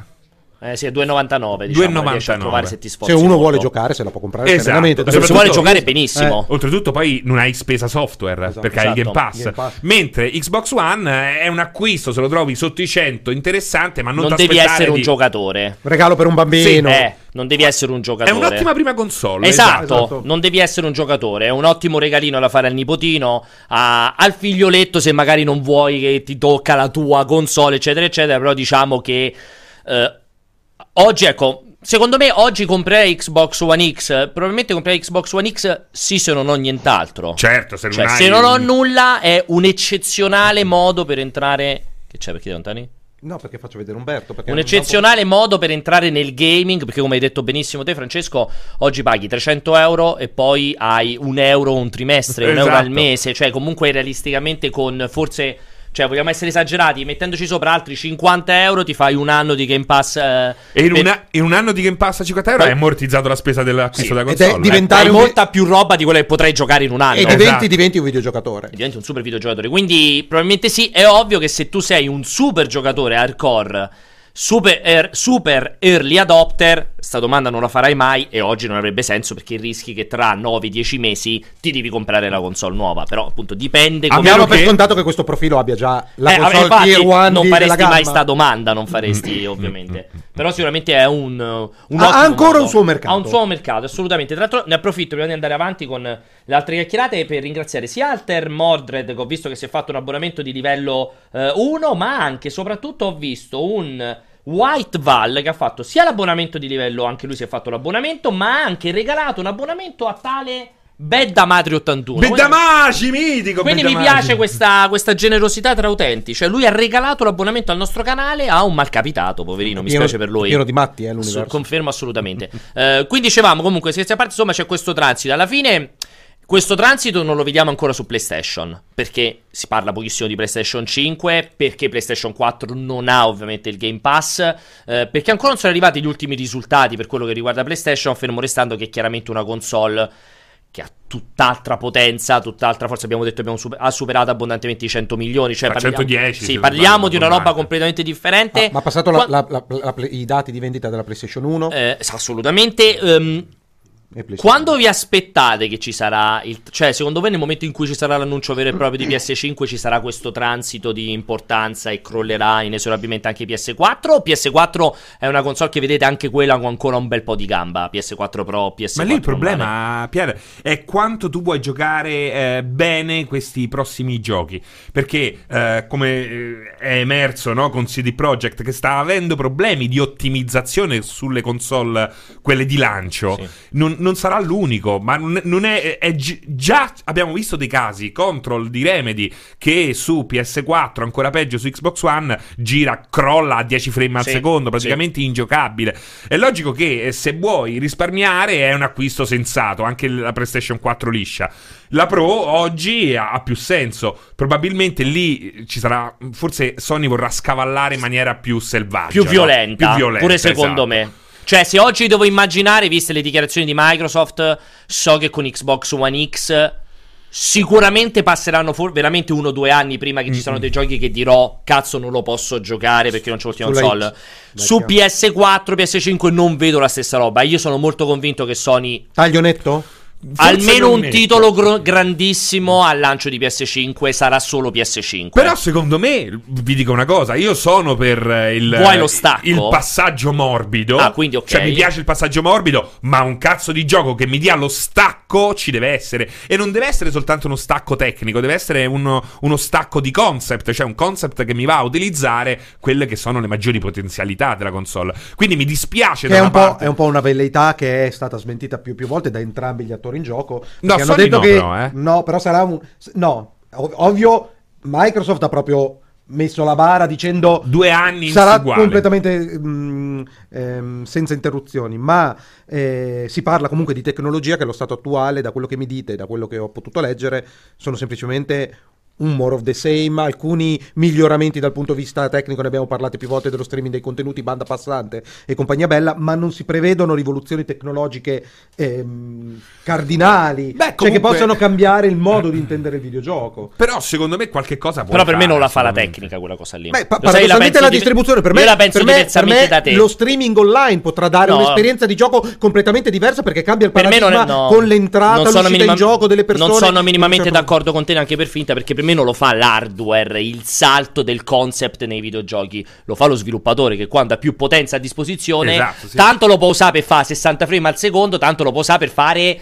Eh sì, è 2,99. Diciamo, 2,99. riesci a trovare se ti sforzi. Se uno molto. vuole giocare, se la può comprare Esatto. Se Se vuole giocare benissimo. Oltretutto, poi non hai spesa software Esatto. perché hai il Game Esatto. Pass. Game Pass. Mentre Xbox One è un acquisto, se lo trovi sotto i 100, interessante, ma non, non devi essere un di- giocatore. Regalo per un bambino. Eh, non devi essere un È giocatore. un'ottima prima console. Esatto, esatto. non devi essere un giocatore, è un ottimo regalino da fare al nipotino, a- al figlioletto se magari non vuoi che ti tocca la tua console, eccetera, eccetera, però diciamo che eh, oggi, ecco, secondo me oggi comprerei Xbox One X, probabilmente comprerei Xbox One X sì se non ho nient'altro. Certo, se non Cioè, hai se non ho nulla è un eccezionale modo per entrare... Che c'è perché lontani? No, perché faccio vedere Umberto. Un eccezionale modo per entrare nel gaming, perché come hai detto benissimo te Francesco, oggi paghi 300 euro e poi hai un euro un trimestre, un euro Esatto. al mese, cioè comunque realisticamente con forse, cioè vogliamo essere esagerati, mettendoci sopra altri 50 euro ti fai un anno di Game Pass. eh, E in, per- una- in un anno di Game Pass a 50 euro hai ammortizzato la spesa dell'acquisto Sì, della ed è console. diventato- hai un- molta più roba di quella che potrai giocare in un anno. E Esatto. diventi, diventi un videogiocatore. E diventi un super videogiocatore. Quindi, probabilmente sì. È ovvio che se tu sei un super giocatore hardcore, super, er- super early adopter, sta domanda non la farai mai e oggi non avrebbe senso perché rischi che tra 9-10 mesi ti devi comprare la console nuova. Però appunto dipende come Abbiamo per che- scontato che questo profilo abbia già la eh, console infatti, tier 1 non faresti mai gamma. sta domanda, non faresti ovviamente. Però sicuramente è un, un Ha ancora modo. un suo mercato. Ha un suo mercato, assolutamente. Tra l'altro ne approfitto prima di andare avanti con le altre chiacchierate per ringraziare sia Alter Mordred che ho visto che si è fatto un abbonamento di livello 1, ma anche soprattutto ho visto un White Val che ha fatto sia l'abbonamento di livello, anche lui si è fatto l'abbonamento, ma ha anche regalato un abbonamento a tale Bedda Matri 81. Bedamaci, mitico! Quindi mi Bedamaci. piace questa, questa generosità tra utenti. Cioè, lui ha regalato l'abbonamento al nostro canale a un malcapitato, poverino. Mi spiace per lui. pieno di matti, eh, l'universo. confermo assolutamente. Eh, quindi dicevamo comunque, scherzi a parte, insomma, c'è questo transito. Alla fine. Questo transito non lo vediamo ancora su PlayStation, perché si parla pochissimo di PlayStation 5, perché PlayStation 4 non ha ovviamente il Game Pass, eh, perché ancora non sono arrivati gli ultimi risultati per quello che riguarda PlayStation, fermo restando che è chiaramente una console che ha tutt'altra potenza, tutt'altra forza, abbiamo detto abbiamo super- ha superato abbondantemente i 100 milioni, cioè parliamo, 110, sì, parliamo di una roba completamente differente. Ma, ma ha passato Qua- la- la- la- la- i dati di vendita della PlayStation 1 eh, assolutamente. PlayStation quando vi aspettate che ci sarà il. Cioè, secondo voi, nel momento in cui ci sarà l'annuncio vero e proprio di PS5, ci sarà questo transito di importanza e crollerà inesorabilmente anche PS4? O PS4 è una console che vedete anche quella con ancora un bel po' di gamba? PS4 Pro, PS4 Ma lì il normale? problema, Pier, è quanto tu vuoi giocare eh, bene questi prossimi giochi. Perché, eh, come eh, è emerso no, con CD Projekt, che sta avendo problemi di ottimizzazione sulle console, quelle di lancio, Sì. non, non sarà l'unico. Ma non, è, è gi- Già abbiamo visto dei casi, Control di Remedy, che su PS4, ancora peggio su Xbox One, gira, crolla a 10 frame al Sì, secondo, praticamente ingiocabile. È logico che eh, se vuoi risparmiare è un acquisto sensato, anche la PlayStation 4 liscia. La Pro oggi ha, più senso. Probabilmente lì ci sarà. Forse Sony vorrà scavallare in maniera più selvaggia. più no? violenta, Più violenta, pure secondo esatto. me. Cioè, se oggi devo immaginare, viste le dichiarazioni di Microsoft, so che con Xbox One X sicuramente passeranno for- veramente uno o due anni prima che ci siano dei giochi che dirò cazzo non lo posso giocare perché non c'ho l'ultima console. Su Vecchio. PS4, PS5 non vedo la stessa roba. Io sono molto convinto che Sony Taglio netto? Forse almeno un titolo gro- grandissimo al lancio di PS5 sarà solo PS5. Però secondo me, vi dico una cosa, io sono per eh, il, Vuoi lo stacco? il passaggio morbido. Ah, quindi ok. Cioè mi piace il passaggio morbido, ma un cazzo di gioco che mi dia lo stacco ci deve essere. E non deve essere soltanto uno stacco tecnico, deve essere uno, uno stacco di concept, cioè un concept che mi va a utilizzare quelle che sono le maggiori potenzialità della console. Quindi mi dispiace Che da è una un, po', parte. è un po' una velleità che è stata smentita più più volte da entrambi gli attori in gioco. No, hanno detto no, che però, eh. no, però sarà un no, ov- ovvio Microsoft ha proprio messo la bara dicendo Due anni sarà uguale. completamente mm, ehm, senza interruzioni, ma eh, si parla comunque di tecnologia che allo stato attuale, da quello che mi dite, da quello che ho potuto leggere, sono semplicemente un more of the same, alcuni miglioramenti dal punto di vista tecnico, ne abbiamo parlato più volte dello streaming dei contenuti, banda passante e compagnia bella, ma non si prevedono rivoluzioni tecnologiche ehm, cardinali, Beh, cioè che comunque- possano cambiare il modo di intendere il videogioco. Però secondo me qualche cosa può Però per me non la fa la tecnica quella cosa lì. Beh, pa- la paradossalmente la di- distribuzione per me, la penso per me- per me da te. lo streaming online potrà dare No. un'esperienza di gioco completamente diversa perché cambia il Per me paradigma non è, no. con l'entrata, Non l'uscita minima- in gioco delle persone. Non sono minimamente certo d'accordo con te neanche per finta, perché per me non lo fa l'hardware, il salto del concept nei videogiochi. Lo fa lo sviluppatore che quando ha più potenza a disposizione, Esatto, sì. tanto lo può usare per fare 60 frame al secondo, tanto lo può usare per fare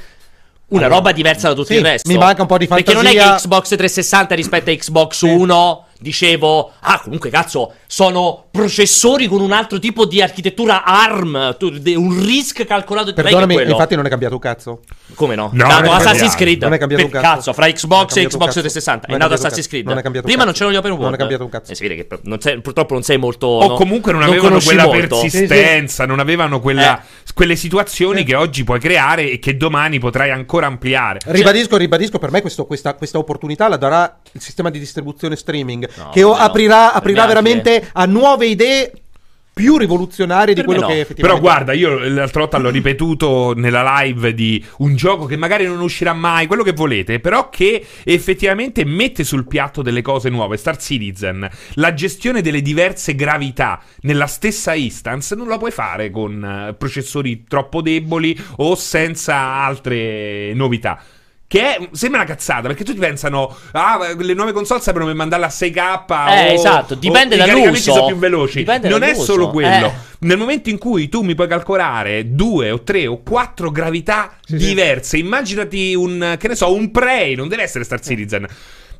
una Allora, roba diversa da tutto sì, il resto. mi manca un po' di Perché non è fantasia. che Xbox 360 rispetto a Xbox One dicevo, ah comunque cazzo, sono processori con un altro tipo di architettura ARM, un RISC calcolato Perdonami, quello. infatti non è cambiato un cazzo. Come no? No, è non nato è Assassin's cambiato. Creed. Non è cambiato Per un cazzo. cazzo, fra Xbox e Xbox cazzo. 360. È è nato Assassin's. Creed. Non è cambiato Prima non c'erano gli open world. Non è cambiato un cazzo. Eh, si vede che non sei- purtroppo non sei molto. O no- comunque non avevano quella molto. persistenza, non avevano quella- Eh. quelle situazioni che oggi puoi creare e che domani potrai ancora ampliare. Ribadisco, ribadisco, per me questo- questa, questa opportunità la darà il sistema di distribuzione streaming, No, che no. aprirà, aprirà veramente a nuove idee più rivoluzionarie di Per quello no. che effettivamente Però guarda, io l'altra volta l'ho ripetuto nella live di un gioco che magari non uscirà mai, quello che volete, però che effettivamente mette sul piatto delle cose nuove. Star Citizen, la gestione delle diverse gravità nella stessa instance non la puoi fare con eh, processori troppo deboli o senza altre novità. Che è- sembra una cazzata perché tutti pensano, ah, le nuove console saranno per mandarla a 6K. Eh, o- esatto, dipende o i caricamenti sono più veloci. Dipende non è dall'uso. solo quello. Eh. Nel momento in cui tu mi puoi calcolare due o tre o quattro gravità Sì, sì. diverse, immaginati un, che ne so, un Prey, non deve essere Star Citizen.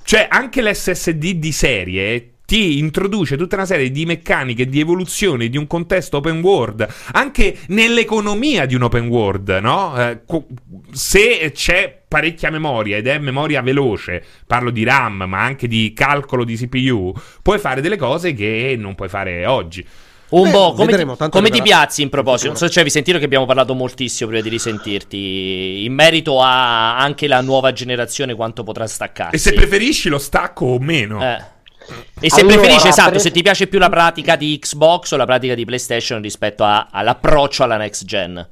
Cioè, anche l'SSD di serie ti introduce tutta una serie di meccaniche di evoluzione di un contesto open world, anche nell'economia di un open world, no? Eh, se c'è parecchia memoria ed è memoria veloce, parlo di RAM, ma anche di calcolo di CPU, puoi fare delle cose che non puoi fare oggi. Un Beh, po', come, vedremo, ti, come ti piazzi in proposito? Non so se avevi sentito che abbiamo parlato moltissimo prima di risentirti in merito a anche la nuova generazione quanto potrà staccarsi. E se preferisci lo stacco o meno. Eh. E se Allora, preferisci, esatto, pre- se ti piace più la pratica di Xbox o la pratica di PlayStation rispetto a- all'approccio alla next gen.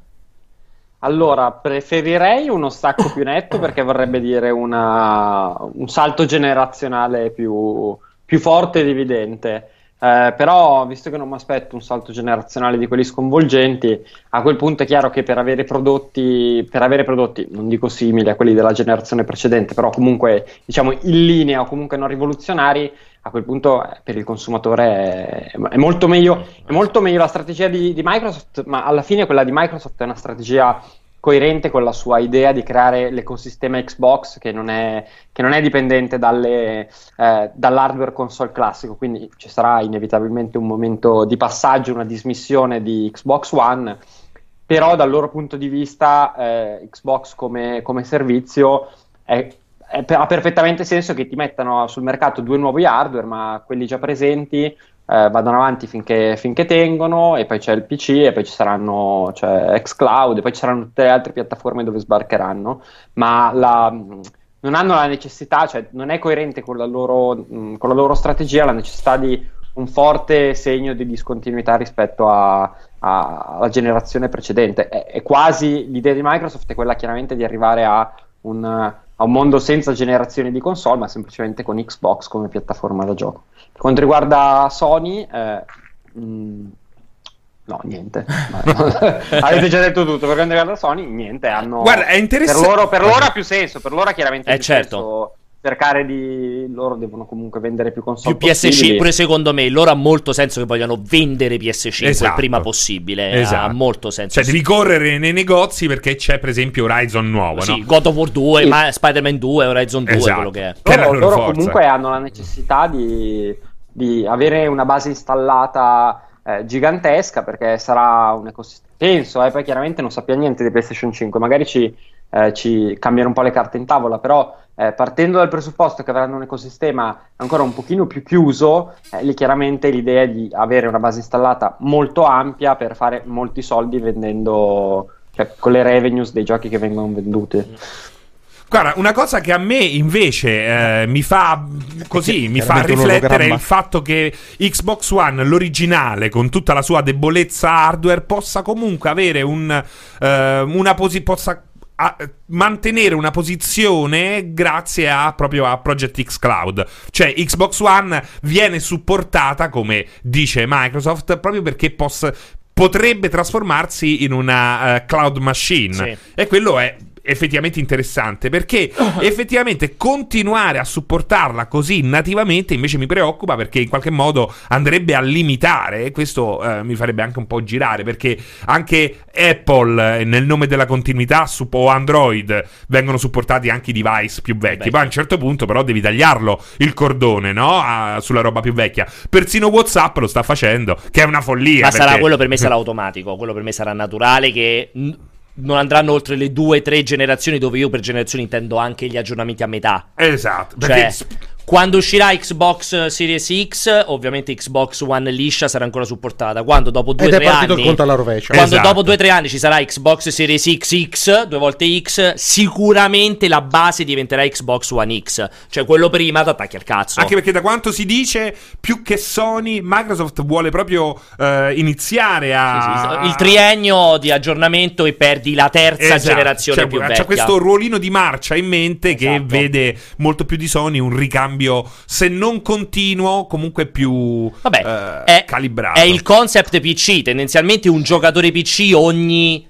Allora, preferirei uno stacco più netto perché vorrebbe dire una- un salto generazionale più, più forte ed evidente. Eh, però, visto che non mi aspetto un salto generazionale di quelli sconvolgenti, a quel punto è chiaro che per avere prodotti, per avere prodotti, non dico simili a quelli della generazione precedente, però comunque diciamo in linea o comunque non rivoluzionari, a quel punto eh, per il consumatore è, è molto meglio, è molto meglio la strategia di, di Microsoft, ma alla fine quella di Microsoft è una strategia coerente con la sua idea di creare l'ecosistema Xbox che non è, che non è dipendente dalle, eh, dall'hardware console classico, quindi ci sarà inevitabilmente un momento di passaggio, una dismissione di Xbox One, però dal loro punto di vista eh, Xbox come, come servizio è, è- ha perfettamente senso che ti mettano sul mercato due nuovi hardware, ma quelli già presenti eh, vadano avanti finché, finché tengono, e poi c'è il PC, e poi ci saranno cioè, xCloud, e poi ci saranno tutte le altre piattaforme dove sbarcheranno, ma la- non hanno la necessità, cioè non è coerente con la loro, mh, con la loro strategia, la necessità di un forte segno di discontinuità rispetto a- a- alla generazione precedente. È, è quasi l'idea di Microsoft è quella chiaramente di arrivare a un, a un mondo senza generazioni di console, ma semplicemente con Xbox come piattaforma da gioco. Per quanto riguarda Sony, eh, mh, no, niente. Avete già detto tutto. Per quanto riguarda Sony, niente. Hanno, Guarda, è per, interessante. loro, per loro ha più senso. Per loro ha chiaramente Eh, più certo. senso cercare di. Loro devono comunque vendere più console. Più PS5, possibili. pure secondo me, loro ha molto senso che vogliano vendere PS5 il Esatto. prima possibile. Ha Esatto. molto senso. Cioè, devi correre nei negozi perché c'è, per esempio, Horizon nuovo, Sì, no? God of War 2, Sì. ma Spider-Man 2, Horizon 2, Esatto. quello che è. Che loro, loro comunque hanno la necessità di, di avere una base installata eh, gigantesca perché sarà un ecosistema. Penso, eh, poi chiaramente non sappia niente di PlayStation 5, magari ci, eh, ci cambiano un po' le carte in tavola, però eh, partendo dal presupposto che avranno un ecosistema ancora un pochino più chiuso, eh, lì chiaramente l'idea è di avere una base installata molto ampia per fare molti soldi vendendo, cioè con le revenues dei giochi che vengono venduti. Guarda, una cosa che a me invece eh, mi fa così, mi fa riflettere il fatto che Xbox One, l'originale, con tutta la sua debolezza hardware, possa comunque avere un, eh, una posi- possa a- mantenere una posizione grazie a proprio a Project X Cloud. Cioè Xbox One viene supportata, come dice Microsoft, proprio perché possa potrebbe trasformarsi in una eh, cloud machine. Sì. E quello è effettivamente interessante perché effettivamente continuare a supportarla così nativamente invece mi preoccupa perché in qualche modo andrebbe a limitare e questo eh, mi farebbe anche un po' girare perché anche Apple eh, nel nome della continuità su, o Android vengono supportati anche i device più vecchi Vecchi. poi a un certo punto però devi tagliarlo il cordone no? A- sulla roba più vecchia persino Whatsapp lo sta facendo che è una follia Ma sarà perché- quello per me sarà automatico, quello per me sarà naturale che non andranno oltre le due, tre generazioni dove io per generazioni intendo anche gli aggiornamenti a metà. esatto Cioè, perché Quando uscirà Xbox Series X, ovviamente Xbox One liscia sarà ancora supportata. Quando dopo due o Ed è tre partito il anni conto alla rovescia. quando Esatto. dopo due o tre anni ci sarà Xbox Series XX, due volte X, sicuramente la base diventerà Xbox One X. Cioè quello prima ti attacchi al cazzo. Anche perché da quanto si dice, più che Sony, Microsoft vuole proprio eh, iniziare a... Sì, sì, Il triennio di aggiornamento e perdi la terza Esatto. generazione Cioè, più c'ha vecchia. questo ruolino di marcia in mente che Esatto. vede molto più di Sony un ricambio, se non continuo, comunque più Vabbè, eh, è, calibrato. è il concept PC. Tendenzialmente un giocatore PC ogni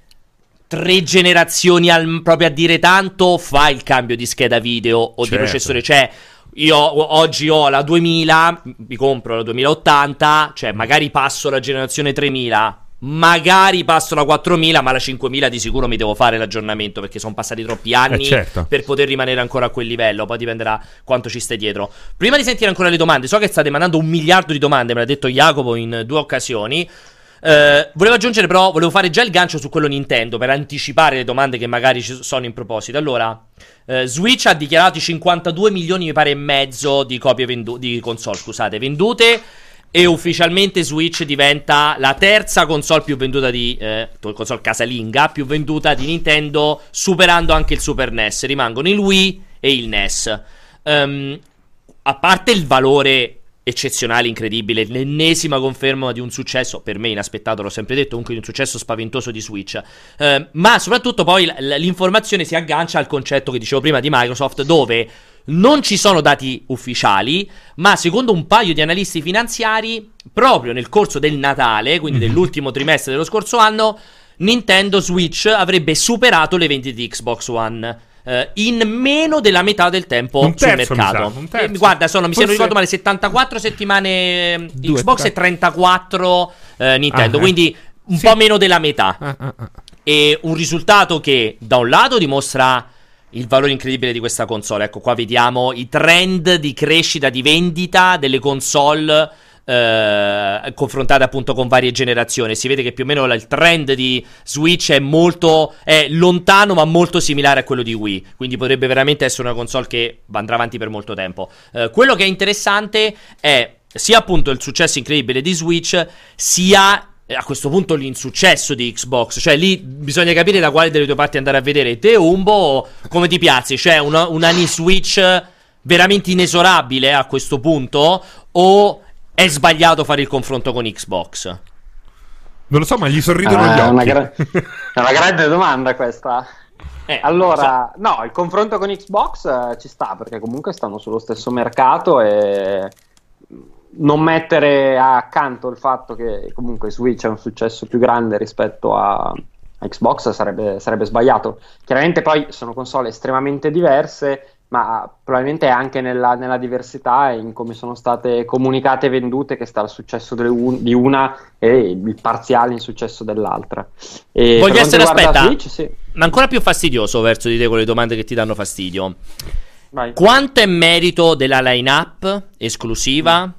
tre generazioni, al, proprio a dire tanto, fa il cambio di scheda video o di Certo. processore. Cioè, io oggi ho la 2000, mi compro la 2080, cioè magari passo la generazione 3000. Magari passo la 4000, ma la 5000 di sicuro mi devo fare l'aggiornamento perché sono passati troppi anni Eh, certo. per poter rimanere ancora a quel livello. Poi dipenderà quanto ci stai dietro. Prima di sentire ancora le domande, so che state mandando un miliardo di domande, me l'ha detto Jacopo in due occasioni. Eh, volevo aggiungere, però, volevo fare già il gancio su quello Nintendo per anticipare le domande che magari ci sono in proposito. Allora, eh, Switch ha dichiarato i 52 milioni, mi pare, e mezzo di copie vendu- di console, scusate, vendute. E ufficialmente Switch diventa la terza console più venduta di eh, console casalinga più venduta di Nintendo, superando anche il Super NES. Rimangono il Wii e il NES. Ehm, a parte il valore eccezionale, incredibile, l'ennesima conferma di un successo, per me inaspettato, l'ho sempre detto, comunque di un successo spaventoso di Switch. Eh, ma soprattutto poi l- l- l'informazione si aggancia al concetto che dicevo prima di Microsoft, dove non ci sono dati ufficiali, ma secondo un paio di analisti finanziari, proprio nel corso del Natale, quindi dell'ultimo trimestre dello scorso anno, Nintendo Switch avrebbe superato le vendite di Xbox One. eh, in meno della metà del tempo Un sul terzo, mi mercato. sa, terzo. Eh, guarda, sono, mi Forse- ricordo male, 74 settimane eh, Due, Xbox tre. e 34 eh, Nintendo, Ah, eh. quindi un Sì. po' meno della metà. Ah, ah, ah. E un risultato che da un lato dimostra il valore incredibile di questa console. Ecco, qua vediamo i trend di crescita, di vendita delle console. eh, confrontate appunto con varie generazioni si vede che più o meno il trend di Switch è molto è lontano ma molto similare a quello di Wii quindi potrebbe veramente essere una console che andrà avanti per molto tempo Eh, quello che è interessante è sia appunto il successo incredibile di Switch sia a questo punto l'insuccesso di Xbox, cioè lì bisogna capire da quale delle due parti andare a vedere. Te, Umbo, come ti piazzi? Cioè, una, un anni Switch veramente inesorabile a questo punto? O è sbagliato fare il confronto con Xbox? Non lo so, ma gli sorridono Ah, gli è, occhi. una gra- è una grande domanda questa. Eh, Allora, no, il confronto con Xbox eh, ci sta perché comunque stanno sullo stesso mercato e non mettere accanto il fatto che comunque Switch è un successo più grande rispetto a, Xbox sarebbe, sarebbe sbagliato. Chiaramente poi sono console estremamente diverse, ma probabilmente è anche nella, nella diversità e in come sono state comunicate e vendute che sta il successo un- di una e il parziale insuccesso dell'altra. E Voglio essere, aspetta, Switch, sì. ma ancora più fastidioso verso di te con le domande che ti danno fastidio. Vai. Quanto è merito della line-up esclusiva?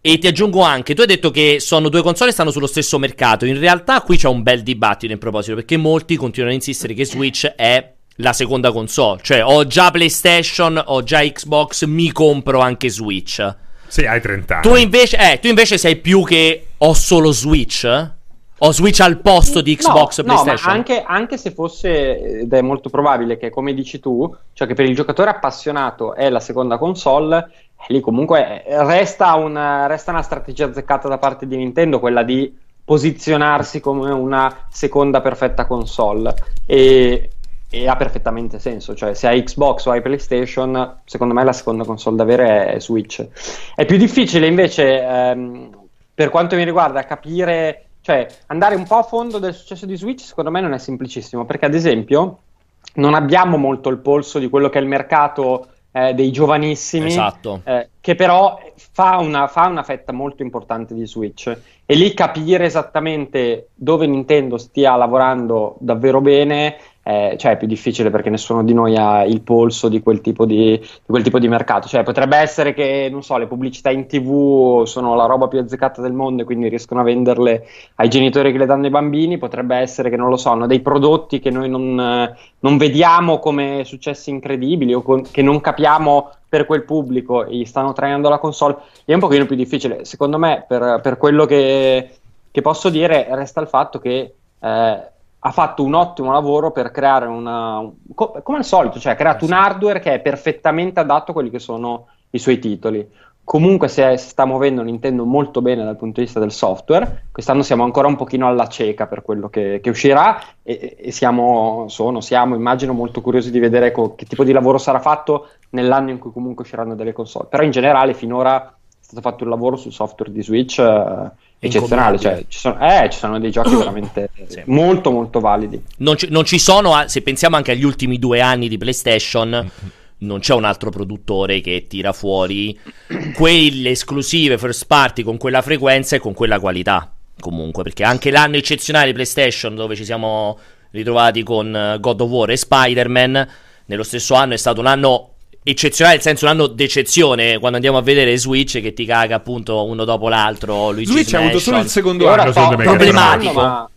E ti aggiungo anche, tu hai detto che sono due console e stanno sullo stesso mercato. In realtà qui c'è un bel dibattito in proposito, perché molti continuano a insistere che Switch è la seconda console. Cioè, ho già PlayStation, ho già Xbox, mi compro anche Switch. Sì, hai 30 anni. Tu invece, eh, tu invece sei più che ho solo Switch? Ho Switch al posto di Xbox e no, no, ma PlayStation? anche, anche se fosse, ed è molto probabile che come dici tu, cioè che per il giocatore appassionato è la seconda console, lì comunque eh, resta una, resta una strategia azzeccata da parte di Nintendo, quella di posizionarsi come una seconda perfetta console. E, e ha perfettamente senso, cioè se hai Xbox o hai PlayStation, secondo me la seconda console da avere è Switch. È più difficile invece, ehm, per quanto mi riguarda, capire, cioè andare un po' a fondo del successo di Switch, secondo me non è semplicissimo, perché ad esempio non abbiamo molto il polso di quello che è il mercato eh, dei giovanissimi, Esatto. eh, che però fa una, fa una fetta molto importante di Switch. E lì capire esattamente dove Nintendo stia lavorando davvero bene, cioè è più difficile perché nessuno di noi ha il polso di quel tipo di, di quel tipo di mercato. Cioè potrebbe essere che, non so, le pubblicità in tv sono la roba più azzeccata del mondo e quindi riescono a venderle ai genitori che le danno ai bambini, potrebbe essere che, non lo so, hanno dei prodotti che noi non, non vediamo come successi incredibili o con- che non capiamo per quel pubblico e gli stanno trainando la console, è un pochino più difficile. Secondo me, per, per quello che, che, posso dire, resta il fatto che eh, ha fatto un ottimo lavoro per creare una. Co- come al solito, cioè ha creato un hardware che è perfettamente adatto a quelli che sono i suoi titoli comunque si, sta muovendo Nintendo molto bene dal punto di vista del software. Quest'anno siamo ancora un pochino alla cieca per quello che, che uscirà e, e, siamo, sono, siamo, immagino, molto curiosi di vedere co- che tipo di lavoro sarà fatto nell'anno in cui comunque usciranno delle console. Però in generale finora è stato fatto un lavoro sul software di Switch eh, eccezionale, cioè, ci, sono, eh, ci sono dei giochi veramente sì. molto molto validi. Non ci, non ci sono, se pensiamo anche agli ultimi due anni di PlayStation mm-hmm non c'è un altro produttore che tira fuori quelle esclusive first party con quella frequenza e con quella qualità. Comunque, perché anche l'anno eccezionale di PlayStation, dove ci siamo ritrovati con eh, God of War e Spider-Man, nello stesso anno è stato un anno eccezionale, nel senso un anno d'eccezione. Quando andiamo a vedere Switch che ti caga appunto uno dopo l'altro. Luigi Switch ha avuto solo il secondo anno, secondo me. Problematico. Ma,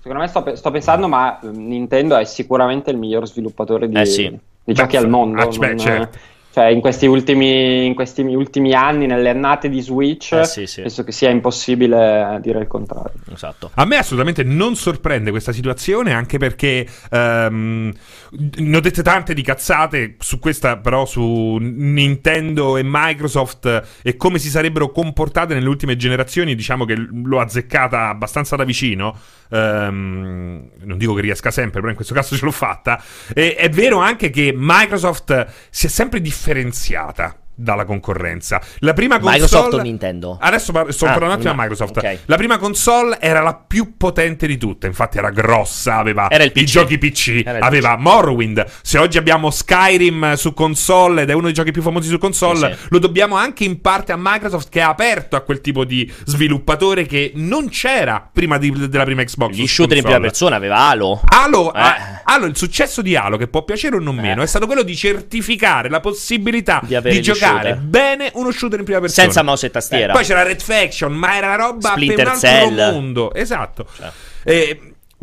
secondo me sto, sto, pensando, ma Nintendo è sicuramente il miglior sviluppatore di. Eh sì di giochi al mondo. Ah, beh, certo. Cioè, in questi, ultimi, in questi ultimi anni, nelle annate di Switch, eh, sì, sì. penso che sia impossibile dire il contrario. Esatto. A me assolutamente non sorprende questa situazione, anche perché um, ne ho dette tante di cazzate su questa, però su Nintendo e Microsoft e come si sarebbero comportate nelle ultime generazioni. Diciamo che l'ho azzeccata abbastanza da vicino. Um, non dico che riesca sempre, però in questo caso ce l'ho fatta. E è vero anche che Microsoft si è sempre differenziata dalla concorrenza. La prima console Microsoft o Nintendo? Adesso par- sto ah, un attimo no. a Microsoft. Okay. La prima console era la più potente di tutte, infatti era grossa, aveva era i giochi PC, aveva PC. Morrowind. Se oggi abbiamo Skyrim su console ed è uno dei giochi più famosi su console, sì, sì. lo dobbiamo anche in parte a Microsoft che ha aperto a quel tipo di sviluppatore che non c'era prima di, della prima Xbox. Gli shooter in prima persona aveva Halo. Halo, eh. a, Halo, il successo di Halo, che può piacere o non eh. meno, è stato quello di certificare la possibilità di, di giocare giocare bene uno shooter in prima persona. Senza mouse e tastiera. Eh, poi c'era Red Faction, ma era roba Splinter per un altro Cell. mondo. Esatto. Cioè. Eh,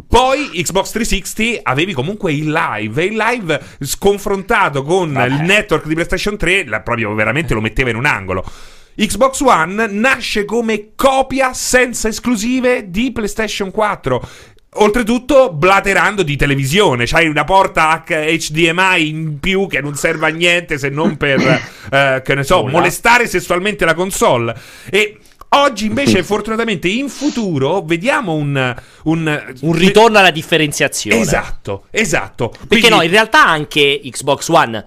poi Xbox 360 avevi comunque il live e il live sconfrontato con Vabbè. il network di PlayStation 3 la, proprio veramente lo metteva in un angolo. Xbox One nasce come copia senza esclusive di PlayStation 4 Oltretutto, blaterando di televisione, c'hai una porta HDMI in più che non serve a niente se non per, eh, che ne so, Nulla. molestare sessualmente la console. E Oggi invece, fortunatamente, in futuro vediamo un, un, un ritorno alla differenziazione. Esatto, esatto. Perché Quindi... no, in realtà anche Xbox One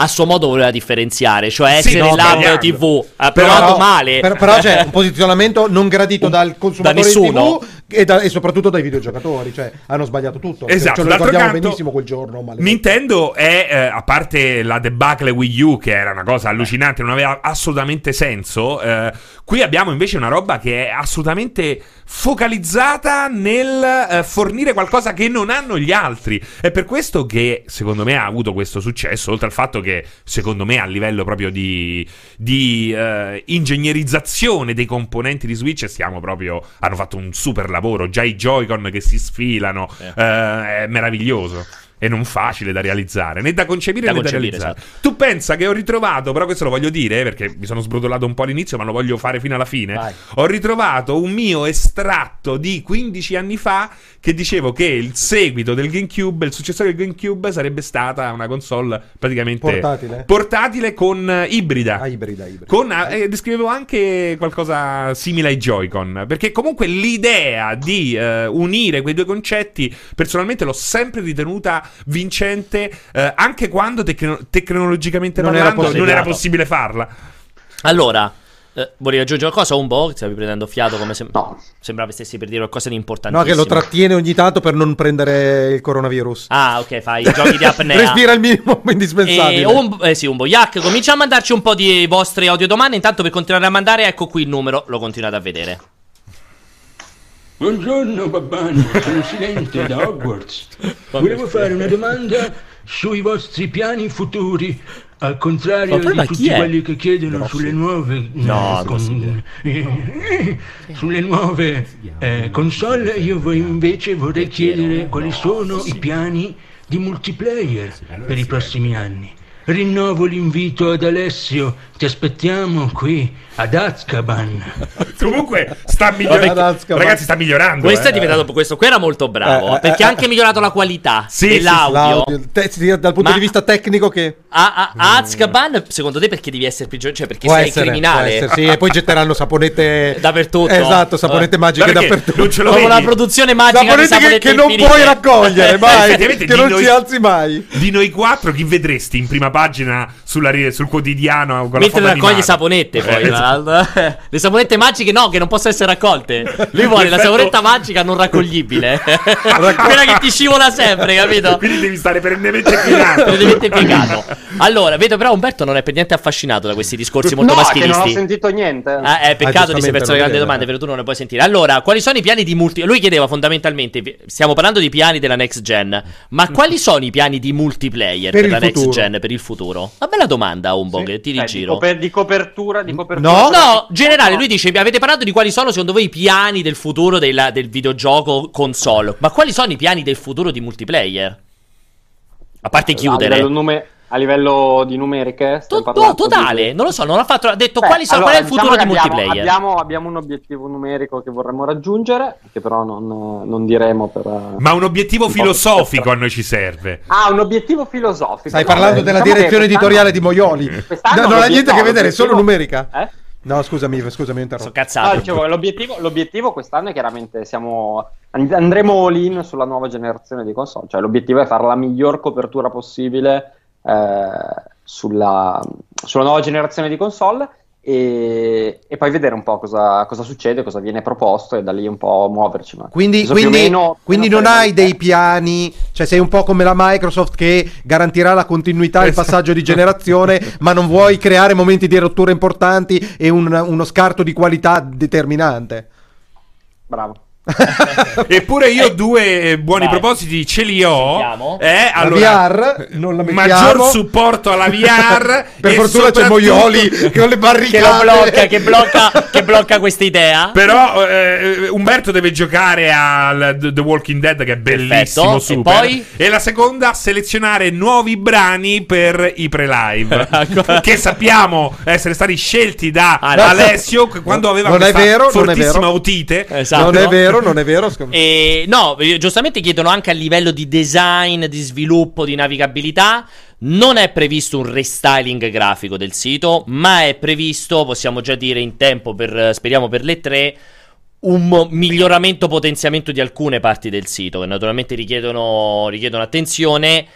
a suo modo voleva differenziare, cioè essere sì, no, l'hub TV, ha provato male. Per, però c'è un posizionamento non gradito un, dal consumatore da nessuno. TV e, da, e, soprattutto dai videogiocatori, cioè hanno sbagliato tutto. Esatto, ce lo ricordiamo canto, benissimo quel giorno. Maledetto. Nintendo è, eh, a parte la debacle Wii U, che era una cosa allucinante, non aveva assolutamente senso, eh, qui abbiamo invece una roba che è assolutamente focalizzata nel eh, fornire qualcosa che non hanno gli altri. È per questo che, secondo me, ha avuto questo successo, oltre al fatto che, secondo me, a livello proprio di, di uh, ingegnerizzazione dei componenti di Switch, stiamo proprio... hanno fatto un super lavoro. Già i Joy-Con che si sfilano, eh. uh, è meraviglioso e non facile da realizzare, né da concepire da né concepire, da realizzare. Esatto. Tu pensa che ho ritrovato, però questo lo voglio dire perché mi sono sbrodolato un po' all'inizio, ma lo voglio fare fino alla fine. Vai. Ho ritrovato un mio estratto di 15 anni fa che dicevo che il seguito del GameCube, il successore del GameCube sarebbe stata una console praticamente portatile, portatile con uh, ibrida. Ah, ibrida, ibrida. Con, uh, eh, descrivevo anche qualcosa simile ai Joy-Con, perché comunque l'idea di uh, unire quei due concetti personalmente l'ho sempre ritenuta vincente eh, anche quando tecno- tecnologicamente non parlando era non era possibile farla. Allora, eh, volevi aggiungere qualcosa? Un po'? Stavi prendendo fiato come se... no. sembrava stessi per dire qualcosa di importantissimo. No, che lo trattiene ogni tanto per non prendere il coronavirus. Ah, ok, fai i giochi di apnea. Respira il minimo indispensabile. E un, eh sì, un boiac. Comincia a mandarci un po' di vostre audio domande. Intanto per continuare a mandare, ecco qui il numero, lo continuate a vedere. Buongiorno Babbani, sono Silente da Hogwarts. Volevo fare una domanda sui vostri piani futuri. Al contrario di tutti quelli che chiedono no, sulle nuove no, eh, con, eh, sulle nuove eh, console, io invece vorrei chiedere quali sono i piani di multiplayer per i prossimi anni. rinnovo l'invito ad Alessio. Ti aspettiamo qui ad Azkaban. Comunque sta migliorando. Ragazzi, sta migliorando. Questo eh. è diventato questo qui era molto bravo Eh, eh, perché eh, ha anche migliorato la qualità Sì, dell'audio. L'audio, te- dal punto Ma- di vista tecnico che A, a, a Azkaban, secondo te perché devi essere prigioniero? Cioè perché può sei essere, criminale? può essere, sì, e poi getteranno saponette Dappertutto. Esatto, saponette Eh. magiche dappertutto. non ce lo Come una produzione magica di Saponette che, che non puoi raccogliere, mai, Effettivamente che di non noi- ci alzi mai. Di noi quattro, chi vedresti in prima pagina sulla sul quotidiano con la Mentre raccoglie saponette poi, Eh. Le saponette magiche no, che non possono essere raccolte. Lui vuole la saponetta magica non raccoglibile. Quella che ti scivola sempre, capito? Quindi devi stare perennemente inclinato. Praticamente piegato. Allora, vedo però Umberto non è per niente affascinato da questi discorsi molto no, che non ho maschilisti. sentito niente. Ah, è peccato di giustamente, si perso le grandi domande, eh. però tu non le puoi sentire. Allora, quali sono i piani di multi... Lui chiedeva fondamentalmente, stiamo parlando di piani della next gen, ma quali sono i piani di multiplayer Per per, la next futuro. gen, per il futuro? Una bella domanda, Umbong, Sì. che tiri Coper- di copertura, di copertura. No, No, generale, lui dice: Avete parlato di quali sono secondo voi i piani del futuro della- del videogioco console. Ma quali sono i piani del futuro di multiplayer? A parte A chiudere. livello, nume- a livello di numeriche, To- no, totale, di- non lo so, non ha fatto. Ha detto Beh, quali sono, allora, qual è il futuro diciamo di che abbiamo- multiplayer. Abbiamo, abbiamo un obiettivo numerico che vorremmo raggiungere, che però non, non diremo per... Ma un obiettivo Un filosofico a noi ci serve. Ah, un obiettivo filosofico. Stai No, parlando eh, della diciamo direzione editoriale di Moioli. quest'anno No, non ha niente a che vedere, è solo numerica. Eh? No, scusami, scusami, mi Sono interrompo. cazzato. No, dicevo, l'obiettivo, l'obiettivo quest'anno è chiaramente siamo and- andremo all in sulla nuova generazione di console, cioè l'obiettivo è fare la miglior copertura possibile eh, sulla, sulla nuova generazione di console e, e poi vedere un po' cosa, cosa succede, cosa viene proposto e da lì un po' muoverci. Ma Quindi, quindi- meno- quindi non hai dei piani, cioè sei un po' come la Microsoft che garantirà la continuità e il passaggio di generazione, ma non vuoi creare momenti di rottura importanti e un- uno scarto di qualità determinante. Bravo. Eppure io due eh, buoni Vai. propositi ce li ho. Eh, La allora, VR non la mettiamo. maggior supporto alla VR. Per fortuna c'è Moioli che con le Che barricate lo blocca, che blocca, che blocca questa idea. Però eh, Umberto deve giocare al The Walking Dead che è bellissimo Perfetto. super. E poi? E la seconda selezionare nuovi brani per i pre-live che sappiamo essere stati scelti da Ah. Alessio che quando aveva Non è questa vero, non è fortissima vero. otite. Esatto. Non è vero, non è vero. E no, eh, giustamente chiedono anche a livello di design, di sviluppo, di navigabilità. Non è previsto un restyling grafico del sito, ma è previsto, possiamo già dire in tempo per, eh, speriamo per le tre, un miglioramento, potenziamento di alcune parti del sito che naturalmente richiedono, richiedono attenzione.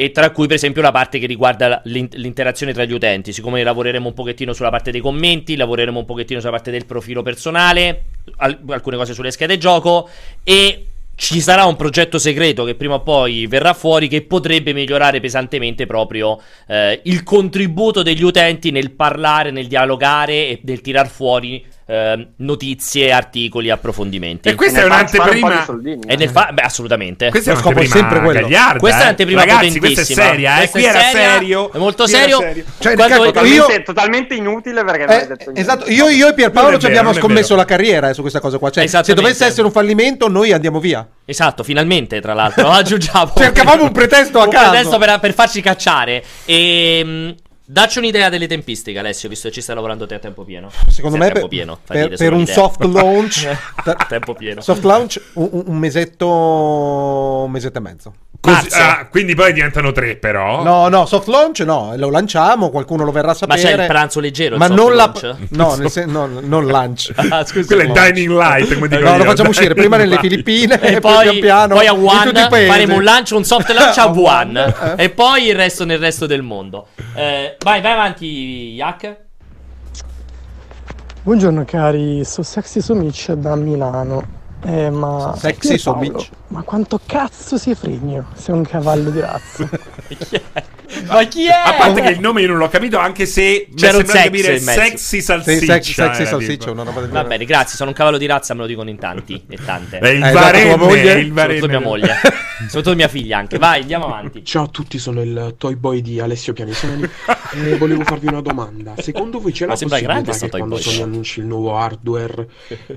E tra cui, per esempio, la parte che riguarda l'interazione tra gli utenti. Siccome lavoreremo un pochettino sulla parte dei commenti, lavoreremo un pochettino sulla parte del profilo personale, al- alcune cose sulle schede gioco. E ci sarà un progetto segreto che prima o poi verrà fuori che potrebbe migliorare pesantemente proprio eh, il contributo degli utenti nel parlare, nel dialogare e nel tirar fuori eh, notizie, articoli, approfondimenti. E questa E è un un'anteprima. E eh. nel fa- beh, assolutamente. Questa è Lo scopo è sempre quello. gagliarda, Questa è eh. un'anteprima Ragazzi, questa è seria, eh. Questa Qui è era seria, serio. è molto serio. serio. Cioè, Quando- ecco, Totalmente, io- totalmente inutile perché Eh, detto esatto, io, io e Pierpaolo è ci vero, abbiamo è scommesso vero. la carriera eh, su questa cosa qua. Cioè, se dovesse essere un fallimento, noi andiamo via. Esatto, finalmente, tra l'altro, aggiungiamo. Cercavamo un pretesto a un caso. pretesto per, per farci cacciare. E. Dacci un'idea delle tempistiche, Alessio, visto che ci stai lavorando te a tempo pieno. Secondo Sei me per, pieno. per- per un soft launch, A tempo pieno. soft launch un, un- mesetto, un mesetto e mezzo. Così- ah, quindi poi diventano tre, però. No, no, soft launch no, lo lanciamo, qualcuno lo verrà a Ma sapere. c'è il pranzo leggero, Ma soft non la launch? No, nel sen- no, non lunch. Ah, scusa. Quello è. Dining Light, come dico No, lo io, facciamo uscire prima nelle Light. Filippine E e poi, pian piano poi a Wuhan faremo un lancio, un soft launch a. Wuhan, eh. E poi il resto nel resto del mondo. Eh, vai, vai avanti, Yak. Buongiorno cari, sono Sexy Somic da Milano. Eh, ma Sexy Somic. Ma quanto cazzo sei fregno? Sei un cavallo di razza. Chi è? Ma chi è? A parte che il nome io non l'ho capito, anche se C'era un sex capire sexy salsiccia. sexy, sexy salsiccia, una roba del Va bene, grazie, sono un cavallo di razza, me lo dicono in tanti e tante. È il Eh, esatto, tua moglie? il Varenne. Soprattutto mia moglie. Soprattutto mia figlia anche. Vai, andiamo avanti. Ciao a tutti, sono il Toy Boy di Alessio Pianisani e volevo farvi una domanda. Secondo voi c'è Ma la possibilità che quando Boy. Sony annunci il nuovo hardware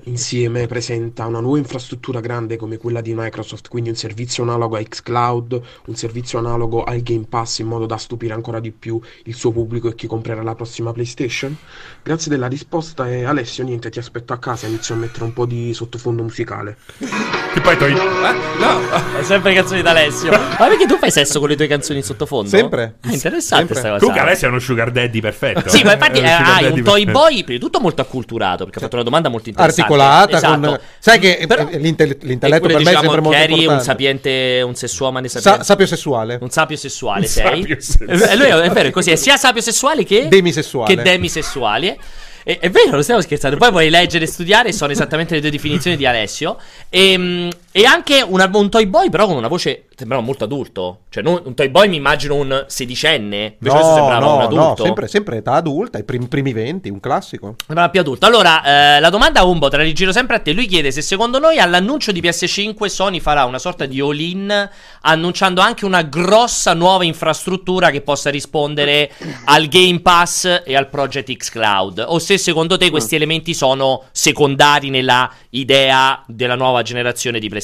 insieme presenta una nuova infrastruttura grande come quella di Microsoft, quindi un servizio analogo a xCloud, un servizio analogo al Game Pass in modo da stupire ancora di più il suo pubblico e chi comprerà la prossima PlayStation? Grazie della risposta e Alessio, niente, ti aspetto a casa, inizio a mettere un po' di sottofondo musicale. Che poi toi... Eh, no. È sempre canzoni d'Alessio. Ma perché tu fai sesso con le tue canzoni in sottofondo? Sempre. Ah, interessante Sempre. sta cosa. Comunque Alessio è uno sugar daddy perfetto. Sì, ma infatti È eh, hai un toy perfetto. boy prima di tutto molto acculturato perché ha fatto una domanda molto interessante. Articolata, Esatto. con... sai che Però- eh, l'inte- e l'intelletto per me è diciamo, sempre molto che eri un importante. sapiente, un sessuomane Sa- sapiente. sapio sessuale. un sapio sessuale Un sei. sapio sessuale. E lui è, è vero, è così, è sia sapio sessuale che Demisessuale. che demisessuale. E- è vero, non stiamo scherzando. Poi puoi leggere e studiare, sono esattamente le due definizioni di Alessio. E, e anche una- un toy boy, però con una voce sembrava molto adulto. Cioè, non- un toy boy mi immagino un sedicenne. Invece No, sembrava un no, adulto. no, sempre, sempre età adulta, i primi, primi 20, un classico. Sembrava più adulto. Allora, eh, la domanda Umbo, te la rigiro sempre a te. Lui chiede se secondo noi all'annuncio di PS5 Sony farà una sorta di all-in annunciando anche una grossa nuova infrastruttura che possa rispondere al Game Pass e al Project X Cloud. O se secondo te questi elementi sono secondari nella idea della nuova generazione di PlayStation.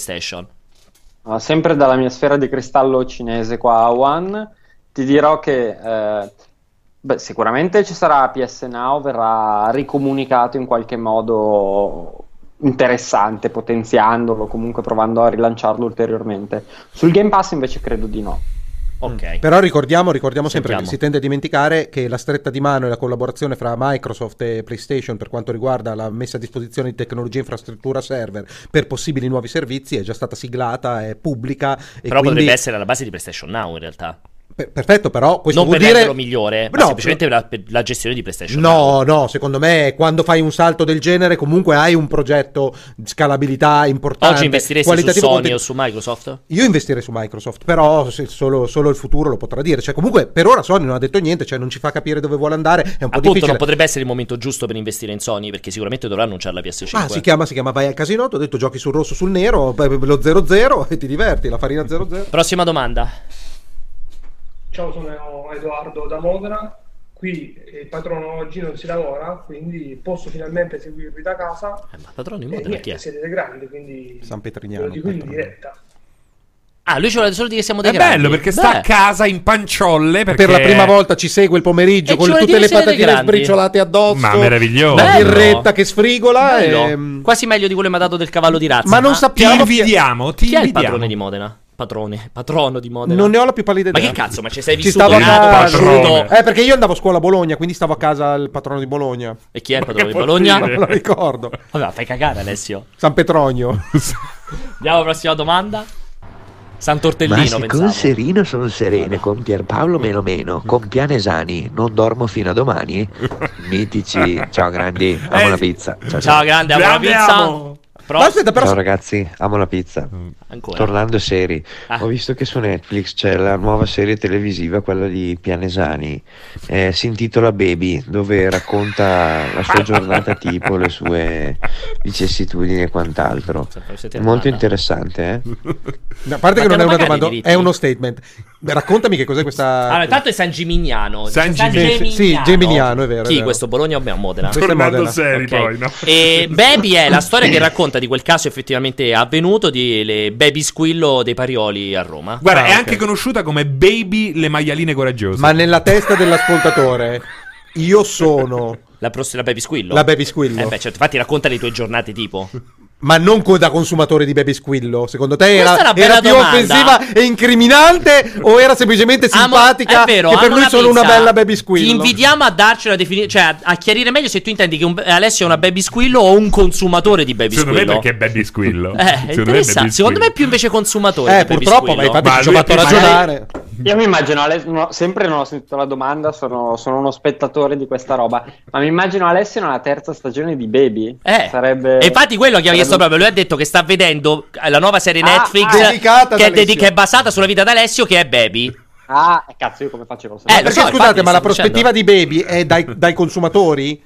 Ah, sempre dalla mia sfera di cristallo cinese qua a One, ti dirò che eh, beh, sicuramente ci sarà PS Now, verrà ricomunicato in qualche modo interessante, potenziandolo, comunque provando a rilanciarlo ulteriormente. Sul Game Pass invece credo di no. Ok. Però ricordiamo, ricordiamo sempre Sentiamo. che si tende a dimenticare che la stretta di mano e la collaborazione fra Microsoft e PlayStation per quanto riguarda la messa a disposizione di tecnologia e infrastruttura server per possibili nuovi servizi è già stata siglata, è pubblica. Però quindi... potrebbe essere alla base di PlayStation Now in realtà. Per- perfetto, però questo non vuol per dire... migliore, No, semplicemente per la, per la gestione di PlayStation. No, no, secondo me quando fai un salto del genere comunque hai un progetto di scalabilità importante. Oggi investiresti su Sony conten- o su Microsoft? Io investirei su Microsoft, però solo, solo il futuro lo potrà dire. Cioè, comunque per ora Sony non ha detto niente, cioè non ci fa capire dove vuole andare. È un po' Appunto, difficile. non potrebbe essere il momento giusto per investire in Sony, perché sicuramente dovrà annunciare la PS5. Ah, si chiama, si chiama Vai al casino. Ho detto giochi sul rosso, sul nero, lo 0-0 e ti diverti. La farina 0-0. Prossima domanda. Ciao, sono Edoardo da Modena. Qui il patrono oggi non si lavora, quindi posso finalmente seguirvi da casa. Eh, ma padrone in E Modena chi niente, è? siete dei grandi, quindi San Petrignano. lo dico in patrono. diretta. Ah, lui ci vuole solo dire che siamo dei È grandi. bello perché sta Beh, a casa in panciolle perché... Per la prima volta ci segue il pomeriggio E con tutte le patatine sbriciolate addosso. Ma meraviglioso. La birretta che sfrigola. e- Quasi meglio di quello che mi ha dato del cavallo di razza. Ma non Ah, Ti sappiamo chi, invidiamo, ti Chi è il invidiamo. padrone di Modena? Padrone, patrono di Modena. Non ne ho la più pallida Ma idea. che cazzo, ma ci sei Ci vissuto stavo a nato? Eh, perché io andavo a scuola a Bologna, quindi stavo a casa al patrono di Bologna. E chi è il Ma che di Bologna? Non me lo ricordo. Vabbè, fai cagare Alessio. San Petronio. Andiamo alla prossima domanda. Ma Sant'Ortellino, se pensavo. con Serino sono serene, con Pierpaolo meno meno, con Pianesani non dormo fino a domani? Mitici, ciao grandi, amo Eh, la pizza. Ciao, ciao. Ciao, grande, amo la pizza. Ma aspetta, però Ciao ragazzi, amo la pizza. Ancora. Tornando seri, Ah. ho visto che su Netflix c'è la nuova serie televisiva, quella di Pianesani, eh, si intitola Baby, dove racconta la sua giornata tipo, le sue vicissitudini e quant'altro. Siete È molto interessante, eh? a parte Ma che non è una domanda, è uno statement. Beh, raccontami che cos'è questa. Allora, intanto è San Gimignano. San Dice Gimignano. Sì, sì, Geminiano, è vero, è Chi vero. questo? Bologna o Modena? Questo è Tornando Modena. seri Ok. poi, no? E Baby è la storia che racconta di quel caso effettivamente avvenuto di le baby squillo dei Parioli a Roma. Guarda, Ah, è ok. anche conosciuta come Baby le maialine coraggiose. Ma nella testa dell'ascoltatore, io sono La, pros- la baby squillo? la baby squillo. Eh beh, certo, infatti racconta le tue giornate tipo. Ma non co- da consumatore di baby squillo. Secondo te era, una era più domanda. offensiva e incriminante? o era semplicemente Amo- simpatica? è vero, che per amo lui sono una pizza. bella baby squillo. Ti invitiamo a darci una definizione, cioè a, a chiarire meglio se tu intendi che un- Alessio è una baby squillo o un consumatore di baby Secondo me squillo. perché è Baby Squillo. Eh, è interessante. Secondo me è più invece consumatore Eh, di baby purtroppo, ma infatti Ma ci ho fatto ragionare. Io mi immagino, Alessio, no, sempre non ho sentito la domanda, sono, sono uno spettatore di questa roba, ma mi immagino Alessio nella terza stagione di Baby. Eh, Sarebbe... E infatti quello che ha chiesto proprio, lui ha detto che sta vedendo la nuova serie Ah, Netflix ah, dedicata ad che, è Alessio. dedica- è basata sulla vita d'Alessio che è Baby. Ah, cazzo, io come facevo? Eh, Ma lo perché so, scusate, infatti, ma la prospettiva di baby è dai, dai consumatori?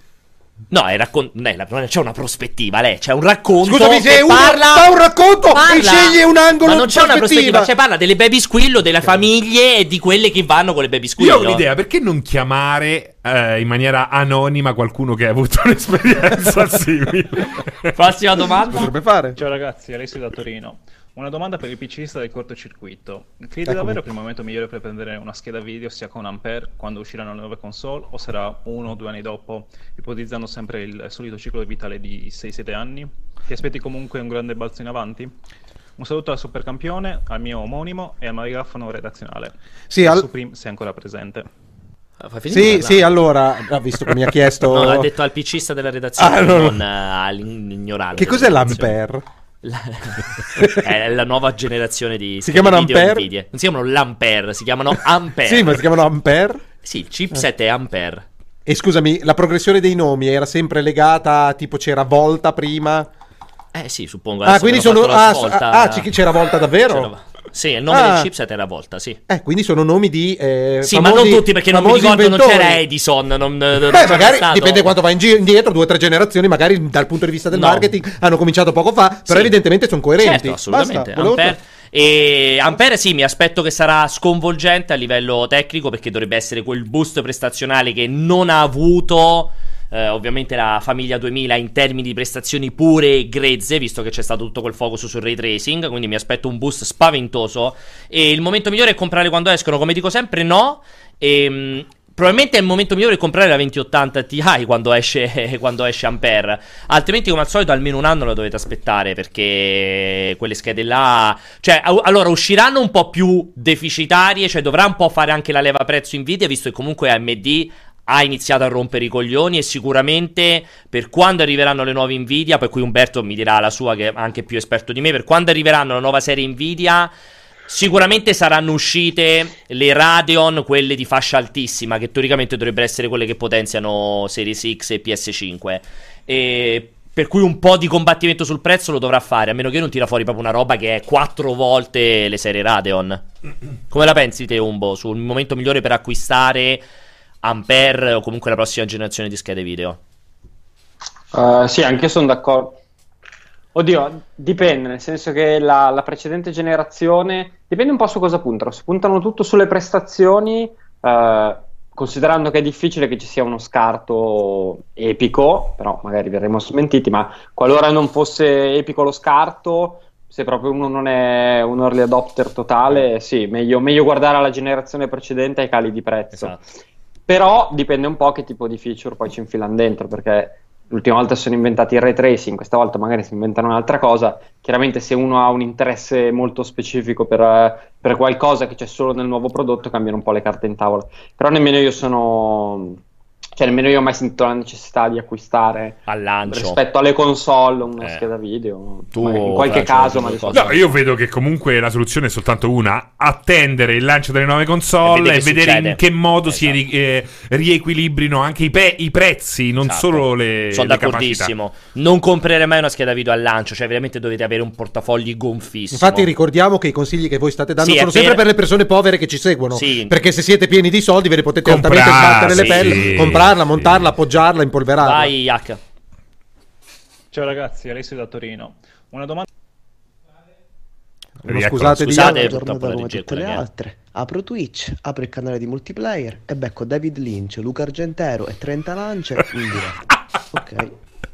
No, è raccon- non è la- c'è una prospettiva, lei c'è un racconto Scusami, se uno parla fa un racconto e parla- sceglie un angolo Ma non di c'è una prospettiva. prospettiva, cioè parla delle baby squillo, delle famiglie e di quelle che vanno con le baby squillo. Io ho un'idea, perché non chiamare eh, in maniera anonima qualcuno che ha avuto un'esperienza simile? Prossima domanda. Potrebbe fare. Ciao ragazzi, Alessio da Torino. Una domanda per il PCista del cortocircuito. Credi Eccomi. davvero che il momento migliore per prendere una scheda video sia con Ampere quando usciranno le nuove console o sarà uno o due anni dopo, ipotizzando sempre il solito ciclo vitale di 6-7 anni? Ti aspetti comunque un grande balzo in avanti? Un saluto al supercampione, al mio omonimo e al marigrafono redazionale. Sì, al- Supreme se ancora presente. Ah, Sì, sì, allora, ha visto che mi ha chiesto... No, ha detto al PCista della redazione, Ah, no, no. non eh, all'ignorante. Che cos'è l'Ampere? La- è la nuova generazione di Si chiamano video Ampere? Nvidia. Non si chiamano l'Ampere, si chiamano Ampere. Sì, ma si chiamano Ampere? Sì, il chipset è Ampere. E scusami, la progressione dei nomi era sempre legata, tipo c'era Volta prima? Eh sì, suppongo. Ah, quindi sono... Ah, svolta- ah, c- c'era Volta davvero? C'era- Sì, il nome Ah. del chipset era Volta, sì. Eh, quindi sono nomi di... eh, Sì, famosi- ma non tutti perché non mi ricordo, non inventori. c'era Edison. Non, non Beh, c'era magari stato- dipende quanto va indietro, due o tre generazioni, magari dal punto di vista del No. marketing hanno cominciato poco fa, però Sì. evidentemente sono coerenti. Certo, assolutamente. Basta, Ampere, e Ampere sì, mi aspetto che sarà sconvolgente a livello tecnico perché dovrebbe essere quel boost prestazionale che non ha avuto eh, ovviamente la famiglia 2000 in termini di prestazioni pure e grezze, visto che c'è stato tutto quel focus sul ray tracing, quindi mi aspetto un boost spaventoso e il momento migliore è comprare quando escono, come dico sempre, no. E, Probabilmente è il momento migliore comprare la 2080 Ti quando esce, quando esce Ampere. Altrimenti, come al solito, almeno un anno lo dovete aspettare. Perché quelle schede là. Cioè, au- allora usciranno un po' più deficitarie. Cioè, dovrà un po' fare anche la leva prezzo Nvidia. Visto che comunque AMD ha iniziato a rompere i coglioni. E sicuramente per quando arriveranno le nuove Nvidia. Per cui Umberto mi dirà la sua, che è anche più esperto di me. Per quando arriveranno la nuova serie Nvidia. Sicuramente saranno uscite le Radeon, quelle di fascia altissima, che teoricamente dovrebbero essere quelle che potenziano Series X e PS5. E per cui un po' di combattimento sul prezzo lo dovrà fare, a meno che non tira fuori proprio una roba che è quattro volte le serie Radeon. Come la pensi te, Umbo, sul momento migliore per acquistare Ampere o comunque la prossima generazione di schede video? Uh, sì, anche io sono d'accordo. Oddio, dipende, nel senso che la, la precedente generazione dipende un po' su cosa puntano. Se puntano tutto sulle prestazioni, eh, considerando che è difficile che ci sia uno scarto epico, però magari verremo smentiti, ma qualora non fosse epico lo scarto, se proprio uno non è un early adopter totale, sì, meglio, meglio guardare alla generazione precedente ai cali di prezzo. Esatto. Però dipende un po' che tipo di feature poi ci infilano dentro, perché l'ultima volta sono inventati il ray tracing, questa volta magari si inventano un'altra cosa. Chiaramente se uno ha un interesse molto specifico per, per qualcosa che c'è solo nel nuovo prodotto, cambiano un po' le carte in tavola. Però nemmeno io sono... Cioè, nemmeno io ho mai sentito la necessità di acquistare Al lancio. rispetto alle console una Eh. scheda video. Tu, in qualche caso, ma di solito- No, io vedo che comunque la soluzione è soltanto una: attendere il lancio delle nuove E console e che vedere succede. in che modo si Esatto. ri- eh, riequilibrino anche i, pe- i prezzi, non Esatto. solo le, Sono le capacità. d'accordissimo. Non comprerei mai una scheda video al lancio, cioè veramente dovete avere un portafogli gonfissimo. Infatti ricordiamo che i consigli che voi state dando Sì, sono sempre per- per le persone povere che ci seguono. Sì. Perché se siete pieni di soldi ve ne potete Comprarsi, altamente sbattere le pelle, sì, comprarla, sì. montarla, appoggiarla, impolverarla. Vai, Yak. Ciao ragazzi, Alessio da Torino. Una domanda No, scusate, di- scusate, Una purtroppo come tutte le altre. Apro Twitch, apro il canale di multiplayer e becco David Lynch, Luca Argentero e 30 lance in diretta. Ok.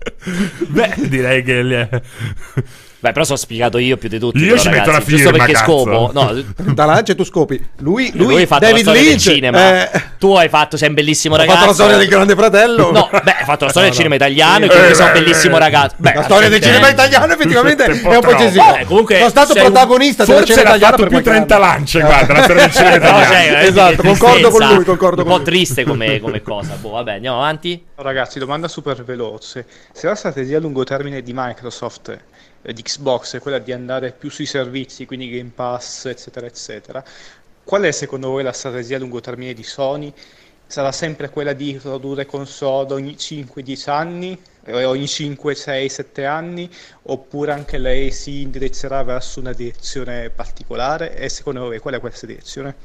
Beh, direi che. le- Beh, però sono spiegato io più di tutti. Io però, ci metto ragazzi, la Giusto firma, perché cazzo. scopo. No, Da lancia tu scopi. Lui, lui, lui, hai fatto David la storia Lynch. del cinema. eh, Tu hai fatto, sei un bellissimo ha ragazzo. fatto la storia del grande fratello. No, beh, hai fatto la storia No, del cinema no. italiano e quindi eh, sei un eh, bellissimo ragazzo. Beh, la storia del cinema italiano effettivamente è un po' troppo. eccessiva. Vabbè, comunque Sono stato sei un- protagonista della Forse scena l'ha italiana più qualche 30 anno. lance, guarda, la storia del cinema No, italiano. cioè, Esatto, concordo con lui, concordo Un po' triste come, come cosa. Boh, vabbè, andiamo avanti. Ragazzi, domanda super veloce. Se la strategia a lungo termine di Microsoft, eh, di Xbox, è quella di andare più sui servizi, quindi Game Pass, eccetera, eccetera, qual è secondo voi la strategia a lungo termine di Sony? Sarà sempre quella di produrre console ogni 5-10 anni, eh, ogni 5, 6, 7 anni, oppure anche lei si indirizzerà verso una direzione particolare? E secondo voi qual è questa direzione?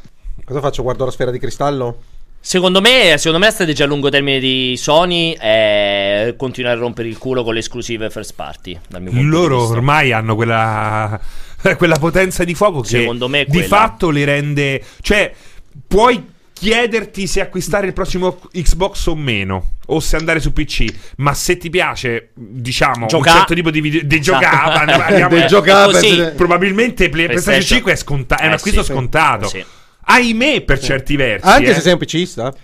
Cosa faccio? Guardo la sfera di cristallo? Secondo me, secondo me la strategia a lungo termine di Sony è continuare a rompere il culo con le esclusive first party. Dal mio punto di Loro vista. ormai hanno quella, quella potenza di fuoco che Secondo me è di quella. fatto le rende. Cioè, puoi chiederti se acquistare il prossimo Xbox o meno, o se andare su PC. Ma se ti piace, diciamo, Gioca- un certo tipo di video, di Esatto. giocata, se- probabilmente Play- PlayStation PlayStation. 5 è, sconta- è un Eh, acquisto sì. scontato. Sì. Ahimè, per certi versi. Anche eh. se sei un PCista?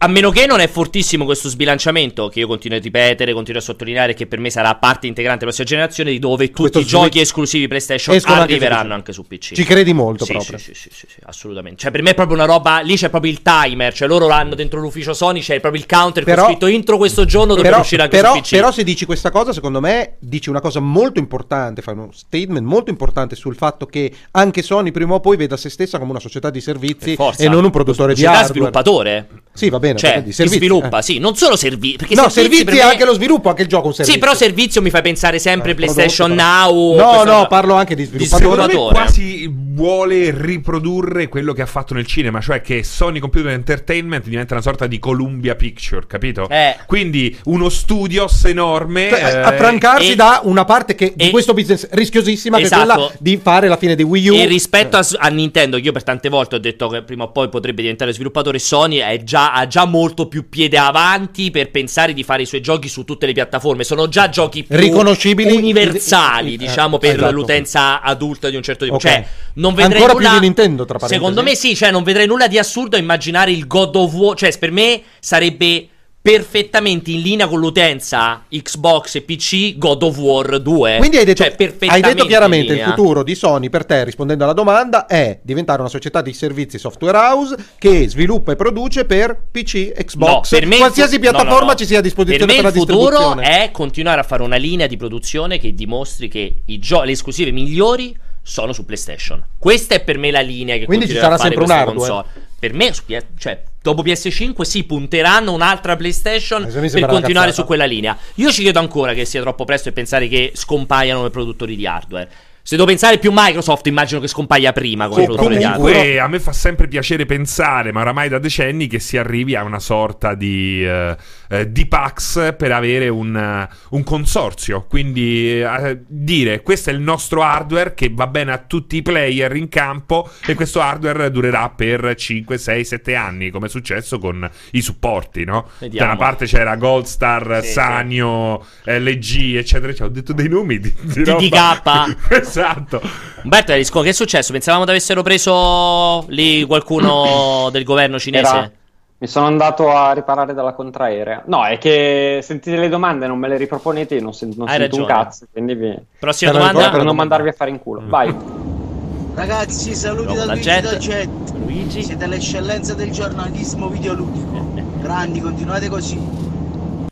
A meno che non è fortissimo questo sbilanciamento, che io continuo a ripetere, continuo a sottolineare che per me sarà parte integrante della prossima generazione, di dove tutti Questo i giochi switch- esclusivi PlayStation escono arriveranno anche su PC. Ci credi molto Sì, proprio. Sì, sì, sì, sì, sì, assolutamente. Cioè, per me è proprio una roba. Lì c'è proprio il timer. Cioè, loro hanno dentro l'ufficio Sony. C'è proprio il counter Però- con scritto intro questo giorno dove Però, uscire anche però- su PC. però se dici questa cosa, secondo me dici una cosa molto importante, fai uno statement molto importante sul fatto che anche Sony prima o poi veda se stessa come una società di servizi e non un produttore di Società hardware. sviluppatore. Sì, va bene, Cioè, vabbè, di sviluppa, eh. sì, non solo servizi. Perché No, servizi, servizi per me- anche lo sviluppo, anche il gioco un servizio. Sì, però servizio mi fa pensare sempre Eh, PlayStation prodotto, Now. No, no, parlo anche di Di sviluppatore. Sviluppatore. quasi vuole riprodurre quello che ha fatto nel cinema, cioè che Sony Computer Entertainment diventa una sorta di Columbia Picture, capito? Eh. Quindi uno studios enorme. Cioè, eh, affrancarsi e- da una parte che, di e- questo business rischiosissima Esatto. che è quella di fare la fine di Wii U. E rispetto a, a Nintendo, che io per tante volte ho detto che prima o poi potrebbe diventare sviluppatore, Sony è già, ha già molto più piede avanti per pensare di fare i suoi giochi su tutte le piattaforme. Sono già giochi più Riconoscibili. universali, Eh, diciamo, per esatto. l'utenza adulta di un certo tipo. Ok. Cioè, non vedrei Ancora nulla... più di Nintendo, tra parentesi. Secondo me sì, cioè non vedrei nulla di assurdo a immaginare il God of War, cioè per me sarebbe perfettamente in linea con l'utenza Xbox e PC God of War 2. Quindi hai detto, Cioè, hai detto chiaramente il futuro di Sony per te, rispondendo alla domanda, è diventare una società di servizi software house che sviluppa e produce per PC, Xbox, No, per me qualsiasi fu- piattaforma no, no, ci sia a disposizione per, per me la il futuro distribuzione. è continuare a fare una linea di produzione che dimostri che gio- le esclusive migliori sono su PlayStation. Questa è per me la linea che Quindi ci sarà sempre un hardware. console. Per me, cioè, dopo PS5 si punteranno un'altra PlayStation Eh, per continuare su quella linea. Io ci credo ancora che sia troppo presto e pensare che scompaiano i produttori di hardware. Se devo pensare più Microsoft, immagino che scompaia prima come produttore di hardware. comunque a me fa sempre piacere pensare, ma oramai da decenni, che si arrivi a una sorta di, eh, eh, di Pax per avere un, eh, un consorzio. Quindi eh, dire questo è il nostro hardware che va bene a tutti i player in campo e questo hardware durerà per 5, 6, 7 anni, come è successo con i supporti, no? Vediamo. Da una parte c'era Goldstar, Sì, Sanyo, LG, eccetera. Cioè, ho detto dei nomi di, di TDK. esatto. Umberto, che è successo? Pensavamo di avessero preso lì qualcuno del governo cinese? Era- Mi sono andato a riparare dalla contraerea. No, è che sentite le domande non me le riproponete, io non, sen- non sento un ragione. cazzo. Quindi vi... Prossima domanda? per non mandarvi a fare in culo. Vai. Ragazzi, saluti da Luigi Jet. da Jet. Luigi. Siete l'eccellenza del giornalismo videoludico. Grandi, continuate così.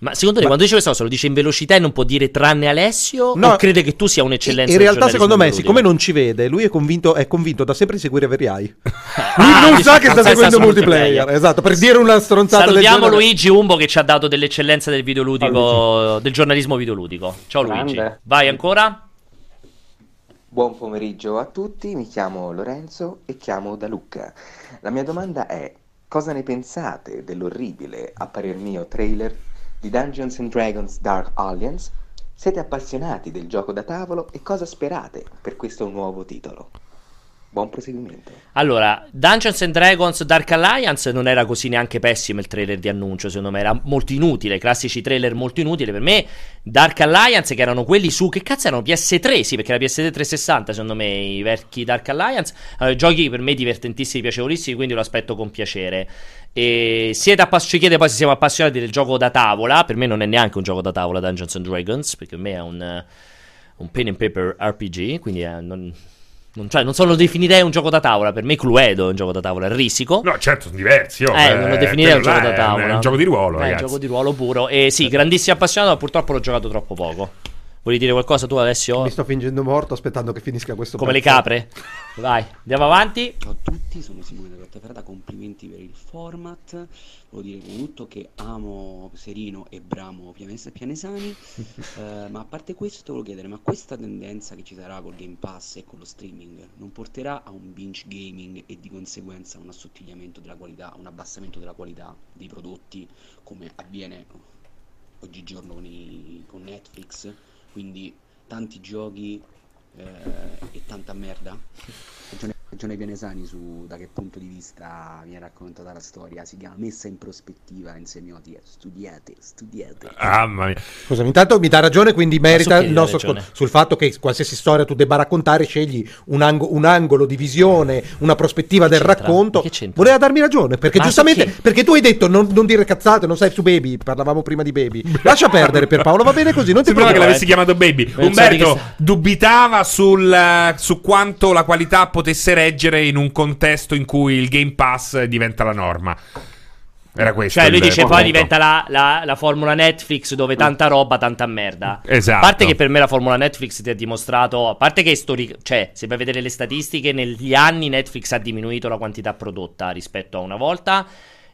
Ma secondo te quando dice questa cosa lo dice in velocità e non può dire tranne Alessio? No, o crede che tu sia un'eccellenza? In realtà, secondo me, siccome non ci vede, lui è convinto, è convinto da sempre di seguire Veriai. Ah, Lui non dici- sa che sta non seguendo su multiplayer. Esatto, per dire una stronzata del Salutiamo. Luigi Umbo che ci ha dato dell'eccellenza del videoludico, del giornalismo videoludico. Ciao Luigi. Grande. Vai ancora? Buon pomeriggio a tutti, mi chiamo Lorenzo e chiamo da Lucca. La mia domanda è: cosa ne pensate dell'orribile, a parer mio, trailer di Dungeons and Dragons Dark Alliance? Siete appassionati del gioco da tavolo e cosa sperate per questo nuovo titolo? Buon proseguimento. Allora, Dungeons and Dragons Dark Alliance non era così neanche pessimo il trailer di annuncio, secondo me era molto inutile, classici trailer molto inutili per me. Dark Alliance che erano quelli su che cazzo erano PS3, sì, perché era PS3 360, secondo me i vecchi Dark Alliance, Allora, giochi per me divertentissimi, piacevolissimi, quindi lo aspetto con piacere. E siete appass- ci chiede poi se siamo appassionati del gioco da tavola, per me non è neanche un gioco da tavola Dungeons and Dragons, perché per me è un eh, un pen and paper RPG, quindi non, non, cioè, non so, lo definirei un gioco da tavola. Per me Cluedo è un gioco da tavola, è risico. No, certo, sono diversi. oh, Eh, non lo definirei un gioco da tavola. È un gioco di ruolo, Eh, È un gioco di ruolo puro. E sì, grandissimo appassionato, ma purtroppo l'ho giocato troppo poco. Vuoi dire qualcosa tu, Alessio? Mi sto fingendo morto aspettando che finisca questo Come le pezzo. capre? Vai, andiamo avanti. Ciao a tutti, sono Simone da Grottaferrata, complimenti per il format. Volevo dire tutto che amo Serino e Bramo Pianes- Pianesani, eh, ma a parte questo volevo chiedere, ma questa tendenza che ci sarà col Game Pass e con lo streaming non porterà a un binge gaming e di conseguenza a un assottigliamento della qualità, un abbassamento della qualità dei prodotti come avviene oggigiorno con, i- con Netflix? Quindi tanti giochi eh, e tanta merda? Ragione Pianesani su da che punto di vista viene raccontata la storia. Si chiama Messa in prospettiva in semiotica. Studiate, studiate. Ah, mamma mia. Scusami, intanto mi dà ragione, quindi merita il nostro ascolto sul fatto che qualsiasi storia tu debba raccontare, scegli un, ango- un angolo di visione, una prospettiva del c'entra? racconto. Che? Voleva darmi ragione, perché Ma giustamente, chi? perché tu hai detto non, non dire cazzate, non sai su Baby, parlavamo prima di Baby. Lascia perdere per Paolo, va bene così, non ti Sembrava che l'avessi chiamato Baby. Che Umberto sta- dubitava sul, su quanto la qualità potesse reggere in un contesto in cui il Game Pass diventa la norma. Era questo. Cioè, lui dice poi diventa la, la- la formula Netflix dove tanta roba, tanta merda. Esatto. A parte che per me la formula Netflix ti ha dimostrato, a parte che storic- cioè, se vai a vedere le statistiche, negli anni Netflix ha diminuito la quantità prodotta rispetto a una volta.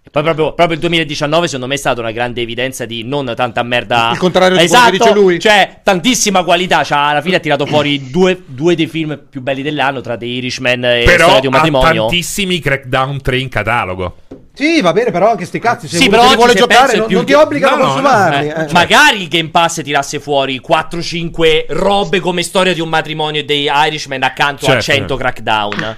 E poi proprio, proprio il 2019 secondo me è stata una grande evidenza di non tanta merda. Il contrario di esatto, quello che dice lui. Cioè, tantissima qualità. Cioè, alla fine ha tirato fuori due, due dei film più belli dell'anno, tra The Irishman e Però Storia di un ha matrimonio. tantissimi Crackdown 3 in catalogo. Sì, va bene, però anche sti cazzi, se Sì, però oggi vuole se giocare non, più non ti obbliga No, a no, no, consumarli. Eh, eh. Magari il Game Pass tirasse fuori 4-5 robe come storia di un matrimonio e dei Irishman accanto a Certo. 100 crackdown.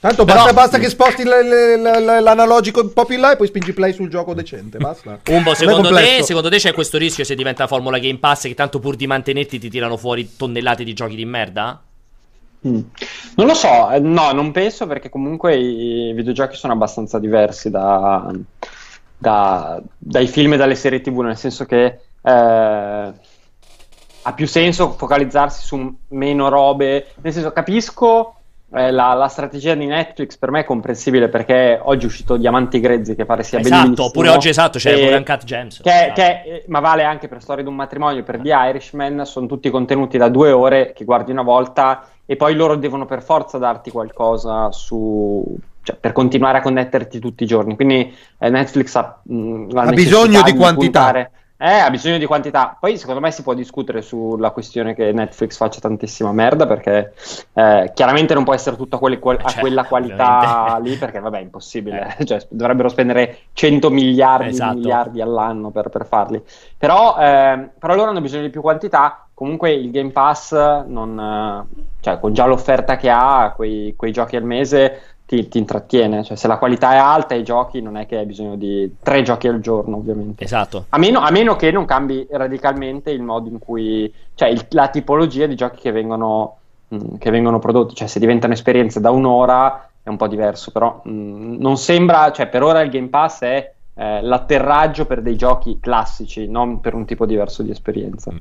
Tanto Però- basta, basta che sposti l- l- l- l'analogico un po' più in là e poi spingi play sul gioco decente. Basta. Umbo, secondo te, secondo te c'è questo rischio se diventa Formula Game Pass che tanto pur di mantenerti ti tirano fuori tonnellate di giochi di merda? Mm. Non lo so, eh, no, non penso perché comunque i videogiochi sono abbastanza diversi da, da- dai film e dalle serie TV, nel senso che eh, ha più senso focalizzarsi su meno robe, nel senso capisco eh, la, la strategia di Netflix, per me è comprensibile perché oggi è uscito Diamanti Grezzi che pare sia Esatto, bellissimo. oppure oggi esatto, c'è E- pure Uncut Gems. che, Esatto. che- eh, ma vale anche per Storia di un matrimonio, per The Irishman, sono tutti contenuti da due ore che guardi una volta e poi loro devono per forza darti qualcosa su... cioè, per continuare a connetterti tutti i giorni. Quindi eh, Netflix ha, mh, la Ha bisogno di quantità. puntare- Eh, ha bisogno di quantità. Poi secondo me si può discutere sulla questione che Netflix faccia tantissima merda perché eh, chiaramente non può essere tutto a, quelle- quel- a Cioè, quella qualità ovviamente. lì perché vabbè è impossibile. Cioè, dovrebbero spendere 100 miliardi Esatto. miliardi all'anno per, per farli. Però, ehm, però loro hanno bisogno di più quantità. Comunque il Game Pass, non, eh, cioè, con già l'offerta che ha, quei, quei giochi al mese ti, ti intrattiene. Cioè, se la qualità è alta, i giochi non è che hai bisogno di tre giochi al giorno, ovviamente. Esatto. A meno, a meno che non cambi radicalmente il modo in cui, cioè il- la tipologia di giochi che vengono, mh, che vengono prodotti, cioè se diventano esperienze da un'ora è un po' diverso, però mh, non sembra, cioè per ora il Game Pass è eh, l'atterraggio per dei giochi classici, non per un tipo diverso di esperienza.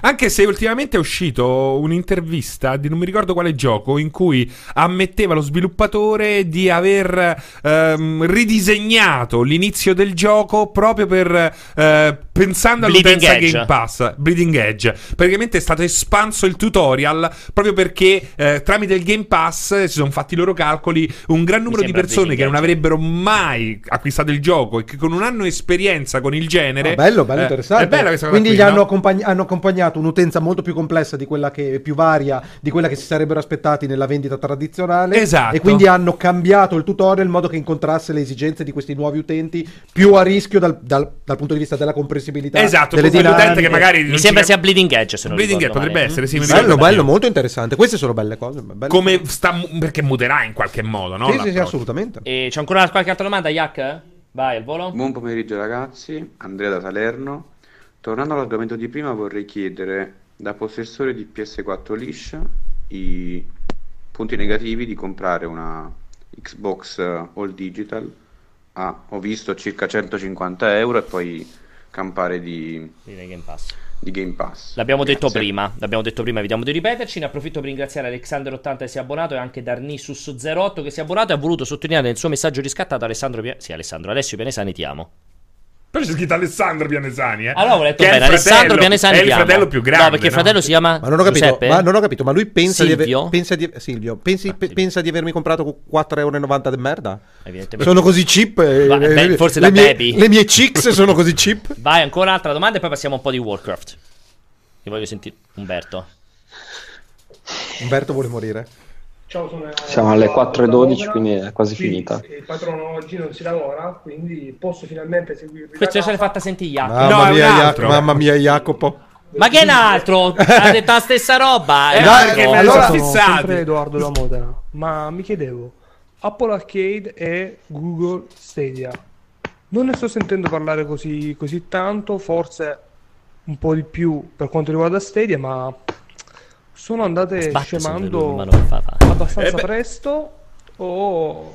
Anche se ultimamente è uscito un'intervista di non mi ricordo quale gioco in cui ammetteva lo sviluppatore di aver ehm, ridisegnato l'inizio del gioco proprio per eh, pensando Bleeding all'utenza Edge. Game Pass, Bleeding Edge. Praticamente è stato espanso il tutorial proprio perché eh, tramite il Game Pass si sono fatti i loro calcoli un gran numero di persone Bleeding che non avrebbero mai acquistato il gioco e che con un anno esperienza con il genere Ah, bello, bello eh, interessante. È bella questa cosa Quindi qui, gli no? hanno, accompagn- hanno accompagnato un'utenza molto più complessa di quella che più varia di quella che si sarebbero aspettati nella vendita tradizionale. Esatto. E quindi hanno cambiato il tutorial in modo che incontrasse le esigenze di questi nuovi utenti più a rischio dal, dal- dal punto di vista della comprensibilità. Esatto, delle dinamiche. che magari Mi sembra sia Bleeding Edge, se non Bleeding Edge potrebbe male. essere, sì, mi Bello, bello, molto interessante. Queste sono belle cose. bello. Come sta mu- perché muterà in qualche modo, no? Sì, sì, sì, assolutamente. E c'è ancora qualche altra domanda, Yak? Vai, al volo. Buon pomeriggio ragazzi, Andrea da Salerno. Tornando all'argomento di prima vorrei chiedere da possessore di PS4 liscia i punti negativi di comprare una Xbox All Digital a, ho visto, circa 150 euro e poi campare di, Direi Game Pass. di Game Pass. L'abbiamo detto prima, l'abbiamo detto prima, evitiamo di ripeterci. Ne approfitto per ringraziare Alexander80 che si è abbonato e anche Darnissus08 che si è abbonato e ha voluto sottolineare nel suo messaggio riscattato Alessandro Pia- sì, Alessandro Alessio Pianesani ti amo. Però c'è scritto Alessandro Pianesani, eh. Allora, ho letto Che è il bene, Alessandro fratello- Pianesani È il ti fratello più grande. No, perché il no? fratello si chiama Ma non ho capito, Giuseppe? ma, non ho capito, ma lui pensa di, aver- Silvio? pensa di, Silvio, pensi- pe- pensa di avermi comprato 4,90 euro di merda? Evidentemente. Sono così cheap? eh, Va- le- beh, le- forse le da mie, baby. le mie chicks sono così cheap? Vai, ancora un'altra domanda e poi passiamo un po' di Warcraft. Io voglio sentire Umberto. Umberto vuole morire. Ciao, sono Siamo alle Edoardo 4.12, da Modena. quindi è quasi Qui finita. Il patrono oggi non si lavora, quindi posso finalmente seguirvi. Questa ce l'hai fatta sentire Yak. Mamma No, mia. Jacopo, mamma mia, Jacopo. Ma che è un altro? ha detto la stessa roba. Eh, è un dai, perché allora- sono sempre Edoardo da Modena, ma mi chiedevo, Apple Arcade e Google Stadia, non ne sto sentendo parlare così, così tanto, forse un po' di più per quanto riguarda Stadia, ma sono andate lui, scemando abbastanza Eh presto o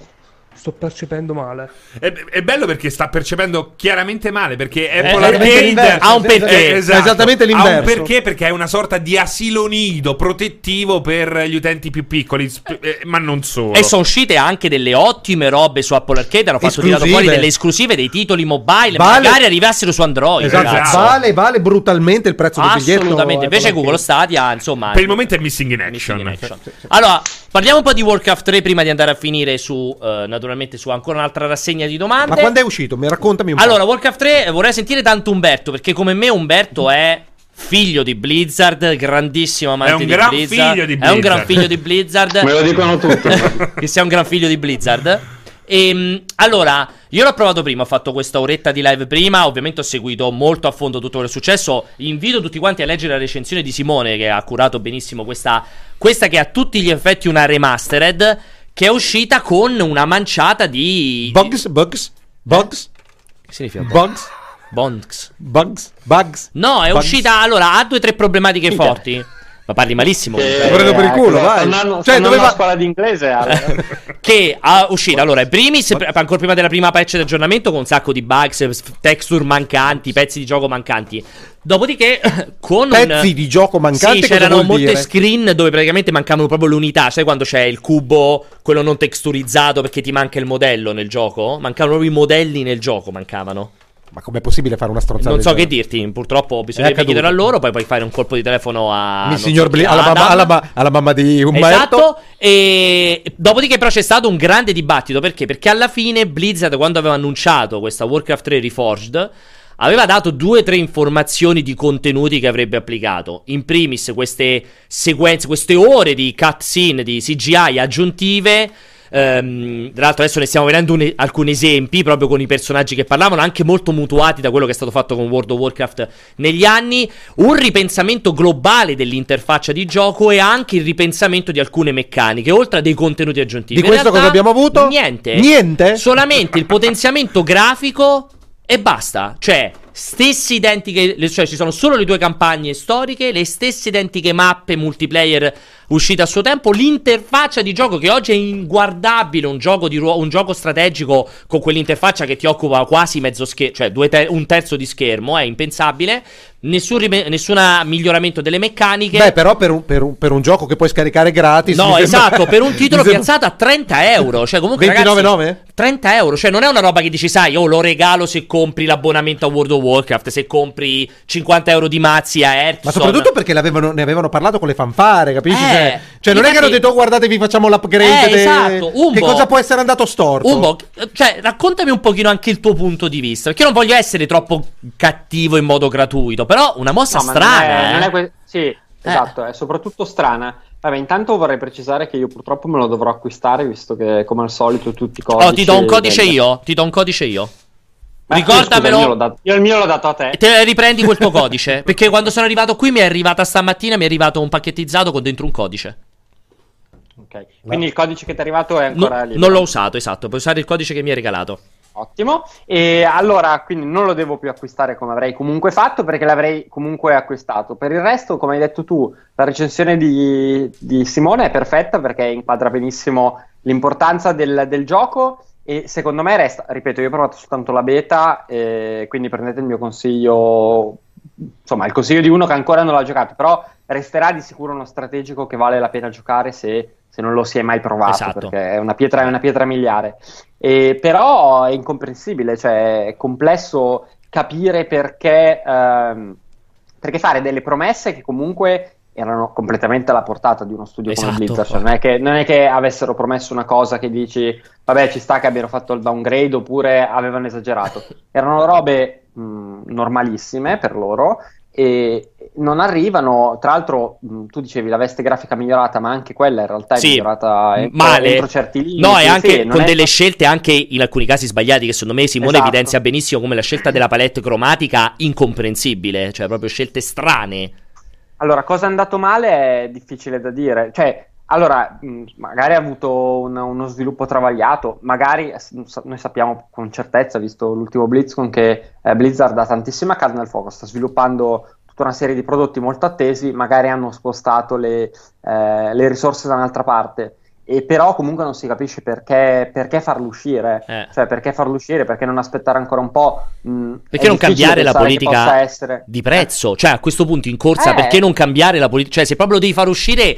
sto percependo male? È, è bello perché sta percependo chiaramente male perché Apple esattamente Arcade l'inverso. ha un perché. Eh, esatto. Esattamente Ha un l'inverso. perché perché è una sorta di asilo nido protettivo per gli utenti più piccoli, sp- eh, ma non solo. E sono uscite anche delle ottime robe su Apple Arcade. Hanno fatto tirato Esclusive. fuori delle esclusive, dei titoli mobile. Vale- Magari arrivassero su Android. Esatto, vale, vale brutalmente il prezzo del biglietto. Assolutamente. Invece Apple Google Arcade. Stadia, insomma. Per il momento è missing in action. Allora, parliamo un po' di Warcraft 3 prima di andare a finire su, eh, naturalmente, su ancora un'altra rassegna di domande. Ma quando è uscito? Mi raccontami un po'. Allora, Warcraft 3 eh, vorrei sentire tanto Umberto, perché come me Umberto è figlio di Blizzard, grandissimo amante È un di gran Blizzard. figlio di È un gran Blizzard. figlio di Blizzard. Me lo dicono tutti. che sia un gran figlio di Blizzard. E, allora, io l'ho provato prima, ho fatto questa oretta di live prima, ovviamente ho seguito molto a fondo tutto quello che è successo. Invito tutti quanti a leggere la recensione di Simone che ha curato benissimo questa, questa che è a tutti gli effetti una remastered, che è uscita con una manciata di... Bugs, bugs, bugs, Che significa bugs, Bonks. bugs, bugs. No, è Bugs. uscita. Allora, ha due o tre problematiche forti. Ma parli malissimo. comunque. Ti prendo per il culo, vai. Sto andando, Cioè, doveva- a scuola di inglese. Ale. che ha uscito allora in primis pr- ancora prima della prima patch di aggiornamento con un sacco di bugs texture mancanti pezzi di gioco mancanti dopodiché con Pezzi un di gioco mancanti sì, c'erano molte dire? screen dove praticamente mancavano proprio l'unità sai quando c'è il cubo quello non texturizzato perché ti manca il modello nel gioco mancavano proprio i modelli nel gioco mancavano Ma com'è possibile fare una stronzata? non so che dirti, purtroppo bisognerebbe accaduto. chiedere a loro, poi puoi fare un colpo di telefono a... Signor Bli- alla, mamma, alla, ma- alla mamma di Umberto. Esatto, e dopodiché però c'è stato un grande dibattito, perché? Perché alla fine Blizzard quando aveva annunciato questa Warcraft 3 Reforged aveva dato due o tre informazioni di contenuti che avrebbe applicato. In primis queste sequenze, queste ore di cutscene, di CGI aggiuntive. Ehm, tra l'altro adesso ne stiamo vedendo un- alcuni esempi proprio con i personaggi che parlavano, anche molto mutuati da quello che è stato fatto con World of Warcraft negli anni, un ripensamento globale dell'interfaccia di gioco e anche il ripensamento di alcune meccaniche, oltre a dei contenuti aggiuntivi. Di questo realtà, cosa abbiamo avuto? Niente. Niente? Solamente il potenziamento grafico e basta. Cioè, stesse identiche, cioè ci sono solo le due campagne storiche, le stesse identiche mappe multiplayer uscite a suo tempo, l'interfaccia di gioco che oggi è inguardabile, un gioco, di ruo- un gioco strategico con quell'interfaccia che ti occupa quasi mezzo schermo, cioè due ter- un terzo di schermo, è impensabile. Nessun, rime- miglioramento delle meccaniche. Beh, però per un, per un- per un gioco che puoi scaricare gratis. No, mi sembra- esatto, per un titolo sembra- piazzato a 30 euro. Cioè, comunque, 29,9? ragazzi, 30 euro. Cioè, non è una roba che dici, sai, oh, lo regalo se compri l'abbonamento a World of Warcraft, se compri 50 euro di mazzi a Hearthstone. Ma soprattutto perché ne avevano parlato con le fanfare, capisci? Eh, cioè, cioè, non è che hanno detto, oh, guardate, vi facciamo l'upgrade. Eh, de- esatto, un Che cosa può essere andato storto? Un po', cioè, raccontami un pochino anche il tuo punto di vista. Perché io non voglio essere troppo cattivo in modo gratuito. Però una mossa No, strana. non è- non eh. è que- sì, esatto, è soprattutto strana. Vabbè, intanto vorrei precisare che io purtroppo me lo dovrò acquistare, visto che come al solito tutti i codici... Oh, ti do un codice io. Ti do un codice io. Ma io, Ricordamelo. scusa, il mio l'ho dato- io il mio l'ho dato a te. Te riprendi quel tuo codice. Perché quando sono arrivato qui mi è arrivata stamattina. Mi è arrivato un pacchettizzato con dentro un codice. Ok, Quindi il codice che ti è arrivato è No- ancora lì. non l'ho usato, esatto. Puoi usare il codice che mi hai regalato. Ottimo. E allora, quindi non lo devo più acquistare come avrei comunque fatto perché l'avrei comunque acquistato. Per il resto, come hai detto tu, la recensione di, di Simone è perfetta perché inquadra benissimo l'importanza del, del gioco e secondo me resta, ripeto, io ho provato soltanto la beta, eh, quindi prendete il mio consiglio, insomma, il consiglio di uno che ancora non l'ha giocato, però resterà di sicuro uno strategico che vale la pena giocare se, se non lo si è mai provato, Esatto. perché è una pietra, è una pietra miliare. E però è incomprensibile, cioè è complesso capire perché, ehm, perché fare delle promesse che comunque erano completamente alla portata di uno studio come Esatto. Blizzard. Cioè, non, è che, non è che avessero promesso una cosa che dici, vabbè, ci sta che abbiano fatto il downgrade oppure avevano esagerato. Erano robe mh, normalissime per loro. e non arrivano. Tra l'altro, mh, tu dicevi la veste grafica migliorata, ma anche quella in realtà è Sì, migliorata entro, male. entro certi limiti. No, e Sì, anche non con è- delle scelte anche in alcuni casi sbagliati che secondo me Simone Esatto. evidenzia benissimo come la scelta della palette cromatica incomprensibile, cioè proprio scelte strane. Allora, cosa è andato male è difficile da dire. Cioè, allora, mh, magari ha avuto un- uno sviluppo travagliato, magari sa- noi sappiamo con certezza, visto l'ultimo BlizzCon, che eh, Blizzard ha tantissima carne al fuoco, sta sviluppando tutta una serie di prodotti molto attesi, magari hanno spostato le, eh, le risorse da un'altra parte. E però comunque non si capisce perché, perché farlo uscire, Eh. cioè perché farlo uscire, perché non aspettare ancora un po'. mh, Perché è non cambiare la politica essere- di prezzo? Cioè, a questo punto in corsa, Eh. perché non cambiare la politica? Cioè, se proprio lo devi far uscire.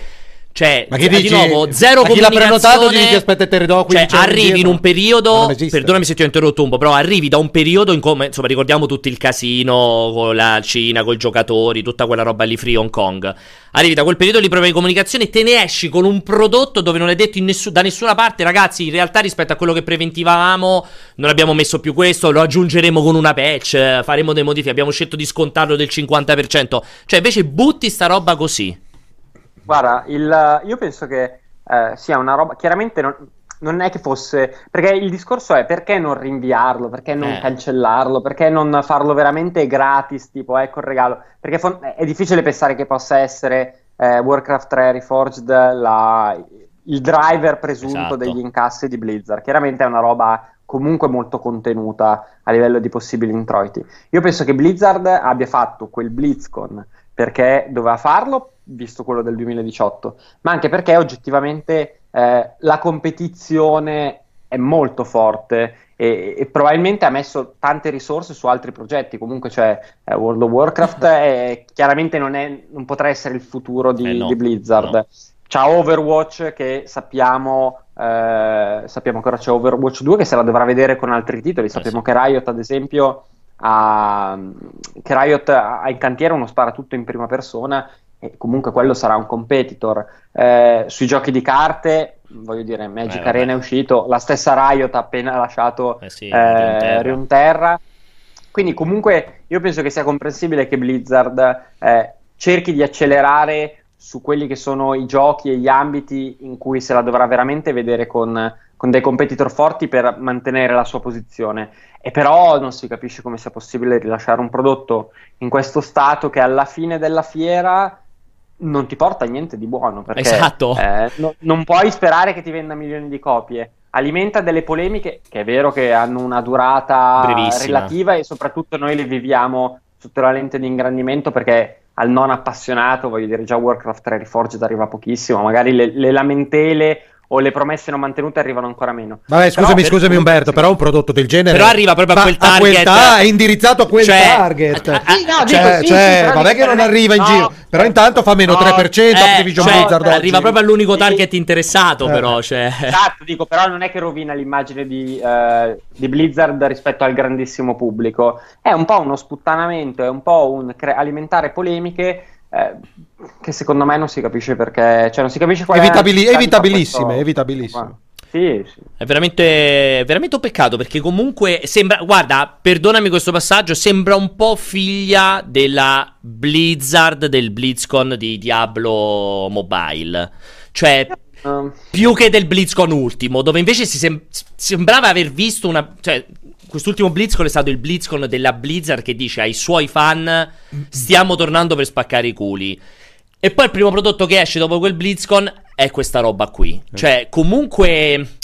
Cioè, Ma che di dici? nuovo, zero Ma chi l'ha prenotato dici che aspetta e te do Cioè, 15 euro arrivi in un periodo. Perdonami se ti ho interrotto un po', però arrivi da un periodo in come. Insomma, ricordiamo tutto il casino con la Cina, con i giocatori, tutta quella roba lì free Hong Kong. Arrivi da quel periodo di prova di comunicazione e te ne esci con un prodotto dove non è detto nessu- da nessuna parte, ragazzi. In realtà, rispetto a quello che preventivamo, non abbiamo messo più questo. Lo aggiungeremo con una patch. eh, Faremo dei modifiche. Abbiamo scelto di scontarlo del 50%. Cioè, invece, butti sta roba così. Guarda, il- io penso che eh, sia una roba. Chiaramente non, non è che fosse. Perché il discorso è perché non rinviarlo, perché non Eh. cancellarlo, perché non farlo veramente gratis, tipo ecco il regalo. Perché fon- è difficile pensare che possa essere eh, Warcraft 3 Reforged la- il driver presunto Esatto. degli incassi di Blizzard. Chiaramente è una roba comunque molto contenuta a livello di possibili introiti. Io penso che Blizzard abbia fatto quel BlizzCon perché doveva farlo, visto quello del 2018, ma anche perché oggettivamente eh, la competizione è molto forte e, e probabilmente ha messo tante risorse su altri progetti. Comunque c'è eh, World of Warcraft e chiaramente non, è- non potrà essere il futuro di, Eh, no, di Blizzard. C'ha Overwatch che sappiamo, eh, sappiamo che ora c'è Overwatch 2 che se la dovrà vedere con altri titoli. Sappiamo che Riot, ad esempio, ha, che Riot ha in cantiere uno sparatutto in prima persona e comunque quello sarà un competitor. Eh, sui giochi di carte, voglio dire, Magic Eh. Arena è uscito, la stessa Riot ha appena lasciato Eh sì, eh. Runeterra. Quindi comunque io penso che sia comprensibile che Blizzard eh, cerchi di accelerare su quelli che sono i giochi e gli ambiti in cui se la dovrà veramente vedere con, con dei competitor forti per mantenere la sua posizione. E però non si capisce come sia possibile rilasciare un prodotto in questo stato che alla fine della fiera non ti porta a niente di buono. Perché Esatto. eh, no- non puoi sperare che ti venda milioni di copie. Alimenta delle polemiche che è vero che hanno una durata Brevissima. relativa e soprattutto noi le viviamo sotto la lente di ingrandimento perché al non appassionato, voglio dire, già Warcraft 3 Reforged arriva pochissimo, magari le, le lamentele o le promesse non mantenute arrivano ancora meno. Vabbè, scusami, Però- scusami Umberto, però un prodotto del genere Però arriva proprio a quel a quel target. ta- è indirizzato a quel Cioè, target. a- a- Sì, no, dico cioè, sì, cioè, sì, vabbè che non per- arriva in no, giro, però intanto fa meno no, 3% Eh, Activision cioè, Blizzard oggi. arriva proprio all'unico target interessato, Eh. però. Cioè. Esatto, dico, però non è che rovina l'immagine di, eh, di Blizzard rispetto al grandissimo pubblico. È un po' uno sputtanamento, è un po' un cre- alimentare polemiche eh, che secondo me non si capisce perché, cioè non si capisce qual è Evitabili- la- evitabilissime, questo- evitabilissime. Sì, sì. È veramente, è veramente un peccato perché comunque sembra, guarda, perdonami questo passaggio, sembra un po' figlia della Blizzard del BlizzCon di Diablo Mobile. Cioè, Um, più che del BlizzCon ultimo, dove invece si sem- sembrava aver visto una... Cioè, quest'ultimo BlizzCon è stato il BlizzCon della Blizzard che dice ai suoi fan stiamo tornando per spaccare i culi. E poi il primo prodotto che esce dopo quel BlizzCon è questa roba qui. Cioè, comunque...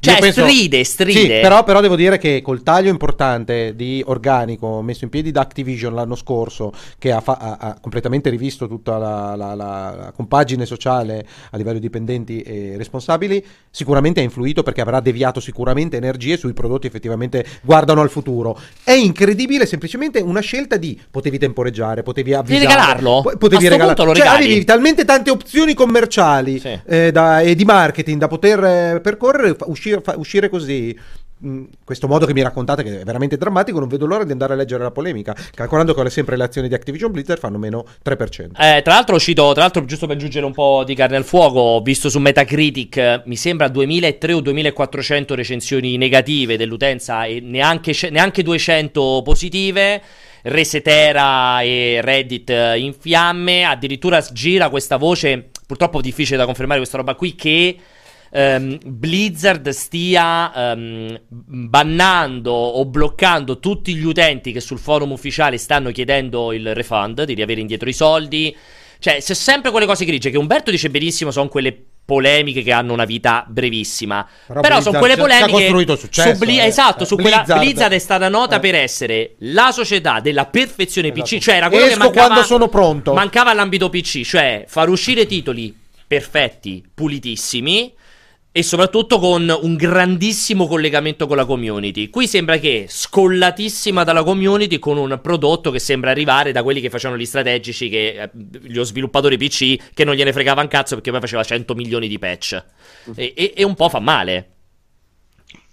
Cioè, Io penso- stride, stride. Sì, però, però devo dire che col taglio importante di organico messo in piedi da Activision l'anno scorso, che ha, fa- ha- completamente rivisto tutta la, la- la- la compagine sociale a livello dipendenti e responsabili, sicuramente ha influito perché avrà deviato sicuramente energie sui prodotti effettivamente guardano al futuro. È incredibile, semplicemente una scelta di potevi temporeggiare, potevi avvisare, regalarlo? po- potevi regalarlo. Cioè, avevi talmente tante opzioni commerciali eh, da- e di marketing da poter eh, percorrere, fa- uscire, uscire così. mh, questo modo che mi raccontate, che è veramente drammatico, non vedo l'ora di andare a leggere la polemica, calcolando che sempre le azioni di Activision Blizzard fanno meno 3%. Eh, tra l'altro, cito, tra l'altro, giusto per aggiungere un po' di carne al fuoco, ho visto su Metacritic, mi sembra 2003 o 2400 recensioni negative dell'utenza e neanche, neanche 200 positive. Resetera e Reddit eh, in fiamme. Addirittura gira questa voce, purtroppo difficile da confermare questa roba qui, che ehm, Blizzard stia ehm, bannando o bloccando tutti gli utenti che sul forum ufficiale stanno chiedendo il refund, di riavere indietro i soldi. Cioè, se sempre quelle cose grigie che Umberto dice benissimo sono quelle polemiche che hanno una vita brevissima. Però Però, Blizzard sono quelle polemiche costruito successo, su Bli- eh. esatto, Eh, su quella Blizzard- Blizzard è stata nota Eh. per essere la società della perfezione PC, cioè era quello che Esco mancava quando sono pronto. Mancava all'ambito PC, cioè far uscire titoli perfetti, pulitissimi e soprattutto con un grandissimo collegamento con la community. Qui sembra che scollatissima dalla community con un prodotto che sembra arrivare da quelli che facevano gli strategici che eh, gli sviluppatori PC che non gliene fregava un cazzo perché poi faceva 100 milioni di patch. E, e- e un po' fa male.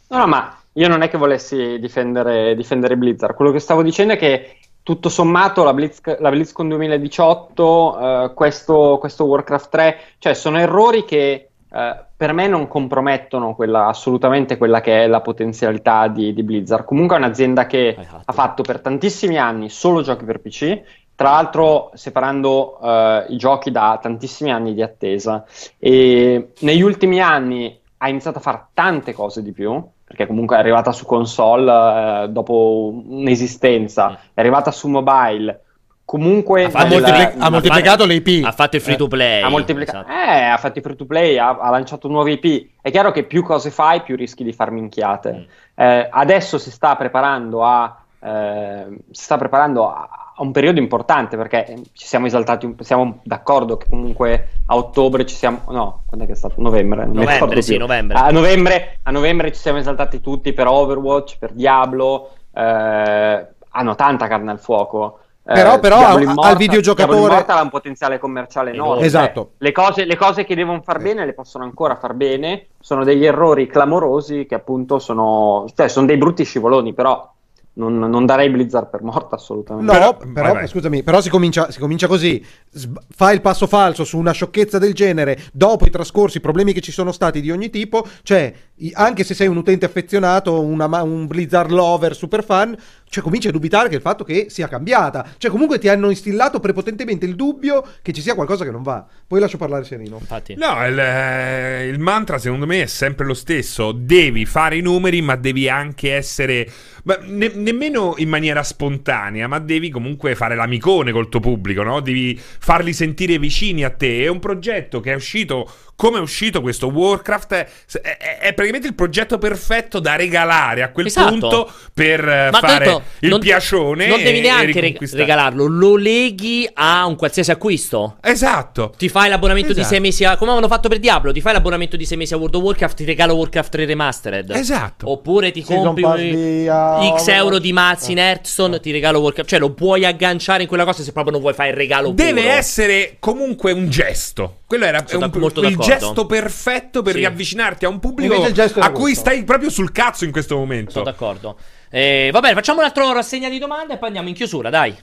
No, no, ma io non è che volessi difendere, difendere Blizzard. Quello che stavo dicendo è che tutto sommato la, Blitz, la BlizzCon 2018, eh, questo, questo Warcraft 3, cioè sono errori che eh, per me non compromettono quella, assolutamente quella che è la potenzialità di, di Blizzard. Comunque è un'azienda che ha fatto per tantissimi anni solo giochi per PC. Tra l'altro, separando eh, i giochi da tantissimi anni di attesa, e negli ultimi anni ha iniziato a fare tante cose di più, perché comunque è arrivata su console eh, dopo un'esistenza, è arrivata su mobile. Comunque Ha fatto- nel- moltipli- ha moltiplicato le IP. Ha fatto il free to play. ha moltiplicato, esatto. eh, ha fatto i free to play, ha, ha lanciato nuove IP. È chiaro che più cose fai, più rischi di far minchiate. Mm. Eh, adesso si sta preparando a. eh, si sta preparando a, un periodo importante perché eh, ci siamo esaltati, siamo d'accordo che comunque a ottobre ci siamo, no, quando è che è stato? Novembre, Novembre, sì, novembre. A novembre, a novembre ci siamo esaltati tutti per Overwatch, per Diablo, eh, hanno tanta carne al fuoco. Eh, Però- però Diablo al- videogiocatore- Diablo Immortal ha un potenziale commerciale enorme. Esatto. Cioè, le, cose, le cose che devono far bene le possono ancora far bene. Sono degli errori clamorosi che appunto sono, cioè, sono dei brutti scivoloni, però non, non darei Blizzard per morta assolutamente. No, però, scusami, però si comincia, si comincia così. Sb- fai il passo falso su una sciocchezza del genere dopo i trascorsi problemi che ci sono stati di ogni tipo. Cioè, i- anche se sei un utente affezionato, una un Blizzard lover super fan, cioè cominci a dubitare che il fatto che sia cambiata. Cioè, comunque ti hanno instillato prepotentemente il dubbio che ci sia qualcosa che non va. Poi lascio parlare Serino. Infatti. No, il, eh, il mantra secondo me è sempre lo stesso. Devi fare i numeri, ma devi anche essere. ma ne- nemmeno in maniera spontanea, ma devi comunque fare l'amicone col tuo pubblico, no? Devi farli sentire vicini a te. È un progetto che è uscito. Come è uscito questo Warcraft? È, è- è praticamente il progetto perfetto da regalare a quel Esatto. punto per eh, Ma fare tanto il non- piacione. Non devi neanche regalarlo, lo leghi a un qualsiasi acquisto. Esatto. Ti fai l'abbonamento di Esatto. 6 mesi a. Come avevano fatto per Diablo? Ti fai l'abbonamento di 6 mesi a World of Warcraft, ti regalo Warcraft 3 Remastered. Esatto. Oppure ti compri di, uh, X euro di mazzi Eh. in Hearthstone, ti regalo Warcraft. Cioè, lo puoi agganciare in quella cosa se proprio non vuoi fare il regalo Deve puro. essere comunque un gesto. Quello era Sono un- molto il d'accordo. Gesto perfetto per Sì. riavvicinarti a un pubblico a cui questo. stai proprio sul cazzo in questo momento. Sono d'accordo. Eh, va bene, facciamo un altro rassegna di domande e poi andiamo in chiusura, dai.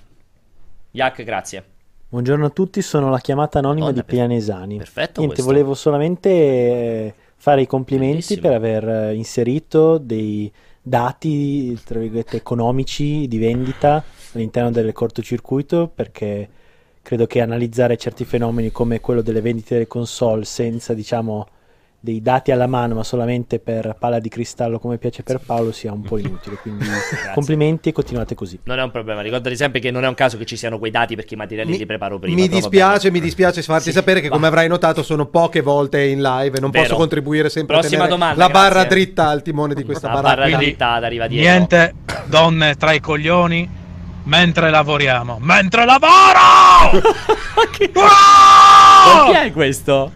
Yak, grazie. Buongiorno a tutti, sono la chiamata anonima Madonna, di Pianesani. perfetto Niente, questo. volevo solamente eh, fare i complimenti Bellissimo. per aver eh, inserito dei dati, tra virgolette, economici di vendita all'interno del cortocircuito perché credo che analizzare certi fenomeni come quello delle vendite delle console senza, diciamo, dei dati alla mano, ma solamente per palla di cristallo come piace per Paolo, sia un po' inutile. Quindi complimenti e continuate così. Non è un problema, ricordati sempre che non è un caso che ci siano quei dati perché i materiali Mi- li preparo prima. Mi dispiace, mi dispiace farti Sì, sapere che, va. come avrai notato, sono poche volte in live e non Vero. posso contribuire sempre Prossima a tenere domanda, la barra grazie. dritta al timone di questa La baracca. barra drittata arriva dietro. Niente donne tra i coglioni mentre lavoriamo. Mentre lavoro! Ma chi è questo?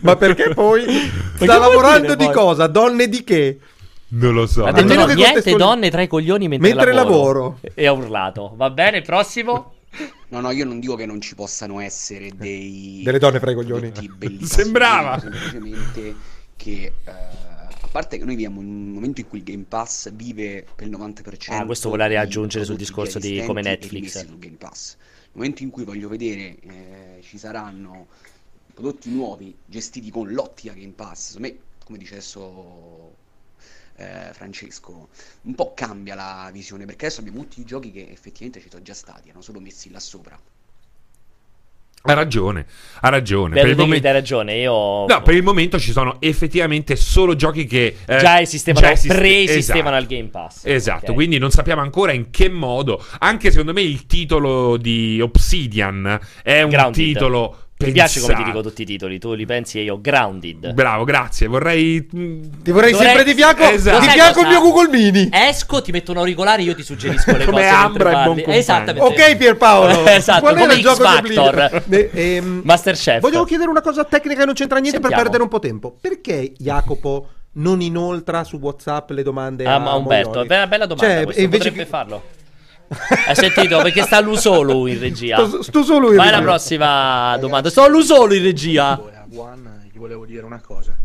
Ma perché poi che sta lavorando dire di poi? cosa? Donne di che? Non lo so. Ha detto no, che niente contestuali- donne tra i coglioni mentre, Mentre lavoro. E ha urlato. Va bene, prossimo. No, no, io non dico che non ci possano essere dei Delle donne fra i coglioni. Sembrava. semplicemente che eh, A parte che noi viviamo in un momento in cui il Game Pass vive per il 90%. Ah, questo voleva di aggiungere sul discorso di come Netflix. sul Game Pass. Nel momento in cui voglio vedere eh, ci saranno prodotti nuovi gestiti con l'ottica Game Pass, secondo me, come dice adesso eh, Francesco, un po' cambia la visione, perché adesso abbiamo tutti i giochi che effettivamente ci sono già stati, erano solo messi là sopra. Ha ragione, ha ragione. Bello Per il, te che momen- dai ragione, io... No, per il momento ci sono effettivamente solo giochi che eh, Già esistevano, esiste- preesistevano esatto. al Game Pass. Esatto, Ok. quindi non sappiamo ancora in che modo. Anche secondo me il titolo di Obsidian è un Grounded. titolo. Mi piace come ti dico tutti i titoli, tu li pensi e io Grounded. Bravo, grazie. Vorrei. Ti vorrei Dovrei- sempre di fianco, Esatto. di fianco il mio Google Mini. Esco, ti metto un auricolare, io ti suggerisco le Come cose Ambra e Buon. Esattamente. Ok Pierpaolo, esatto, qual come era il gioco di Factor. Ne- ehm, Masterchef. Voglio chiedere una cosa tecnica che non c'entra niente per Sentiamo. perdere un po' tempo. Perché Jacopo non inoltra su WhatsApp le domande Ah, a ma Umberto, è una bella domanda Cioè, invece potrebbe che- farlo. Hai sentito? Perché sta lui solo in regia. Sto- sto solo in Vai regia. alla prossima domanda. Sto lui solo in regia. A Juan gli volevo dire una cosa.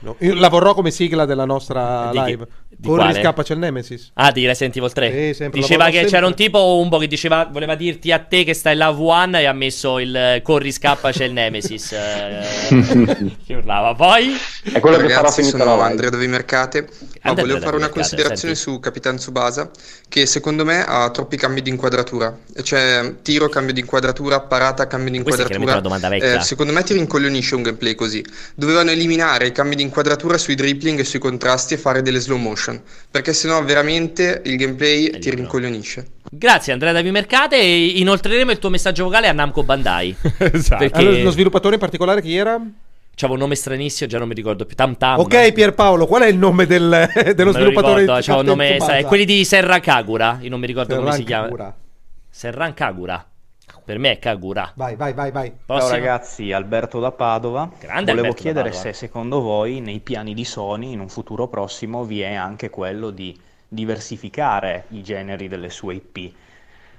No, io la vorrò come sigla della nostra live. Di Corri quale? scappa c'è il Nemesis. Ah, di Resident Evil 3. Sì, sempre, diceva che vorrò c'era sempre. un tipo un po' che diceva voleva dirti a te che stai là V1 e ha messo il eh, corri scappa c'è il Nemesis. eh, che urlava. Poi È quello che farò Ragazzi, finita sono la. Andrea Dovi Mercate. Ma Andrea volevo fare una Mercate, considerazione senti. su Capitan Tsubasa, che secondo me ha troppi cambi di inquadratura. Cioè, tiro, cambio di inquadratura, parata, cambio di inquadratura. chiaramente una domanda vecchia. Eh, secondo me ti rincoglionisce un gameplay così. Dovevano eliminare i cambi di inquadratura sui dribbling e sui contrasti e fare delle slow motion. Perché sennò veramente il gameplay ti rincoglionisce. Grazie Andrea Davi Mercate e inoltreremo il tuo messaggio vocale a Namco Bandai. esatto. Perché Allora, lo sviluppatore in particolare chi era? c'aveva un nome stranissimo, già non mi ricordo più. Tam Tam. Ok Pierpaolo, qual è il nome del- dello Non sviluppatore ricordo, di c'aveva un nome stra- quelli di Serra Kagura, io non mi ricordo come si Serran chiama. Kagura. Serran Kagura. Per me è Kagura. Vai, vai, vai, vai. Ciao Prossimo. ragazzi, Alberto da Padova. Grande Volevo Alberto chiedere Padova. se secondo voi nei piani di Sony in un futuro prossimo vi è anche quello di diversificare i generi delle sue IP.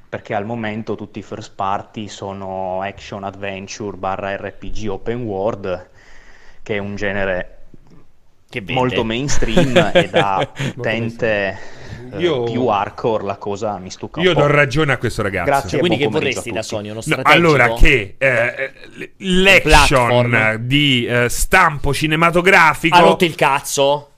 Perché al momento tutti i first party sono action adventure barra RPG open world, che è un genere molto mainstream e da utente eh, Io- più hardcore la cosa mi stucca Io do ragione a questo ragazzo. Grazie Quindi che vorresti da. Sony? Uno No, strategico? allora che eh, l'action di eh, stampo cinematografico Ha rotto il cazzo?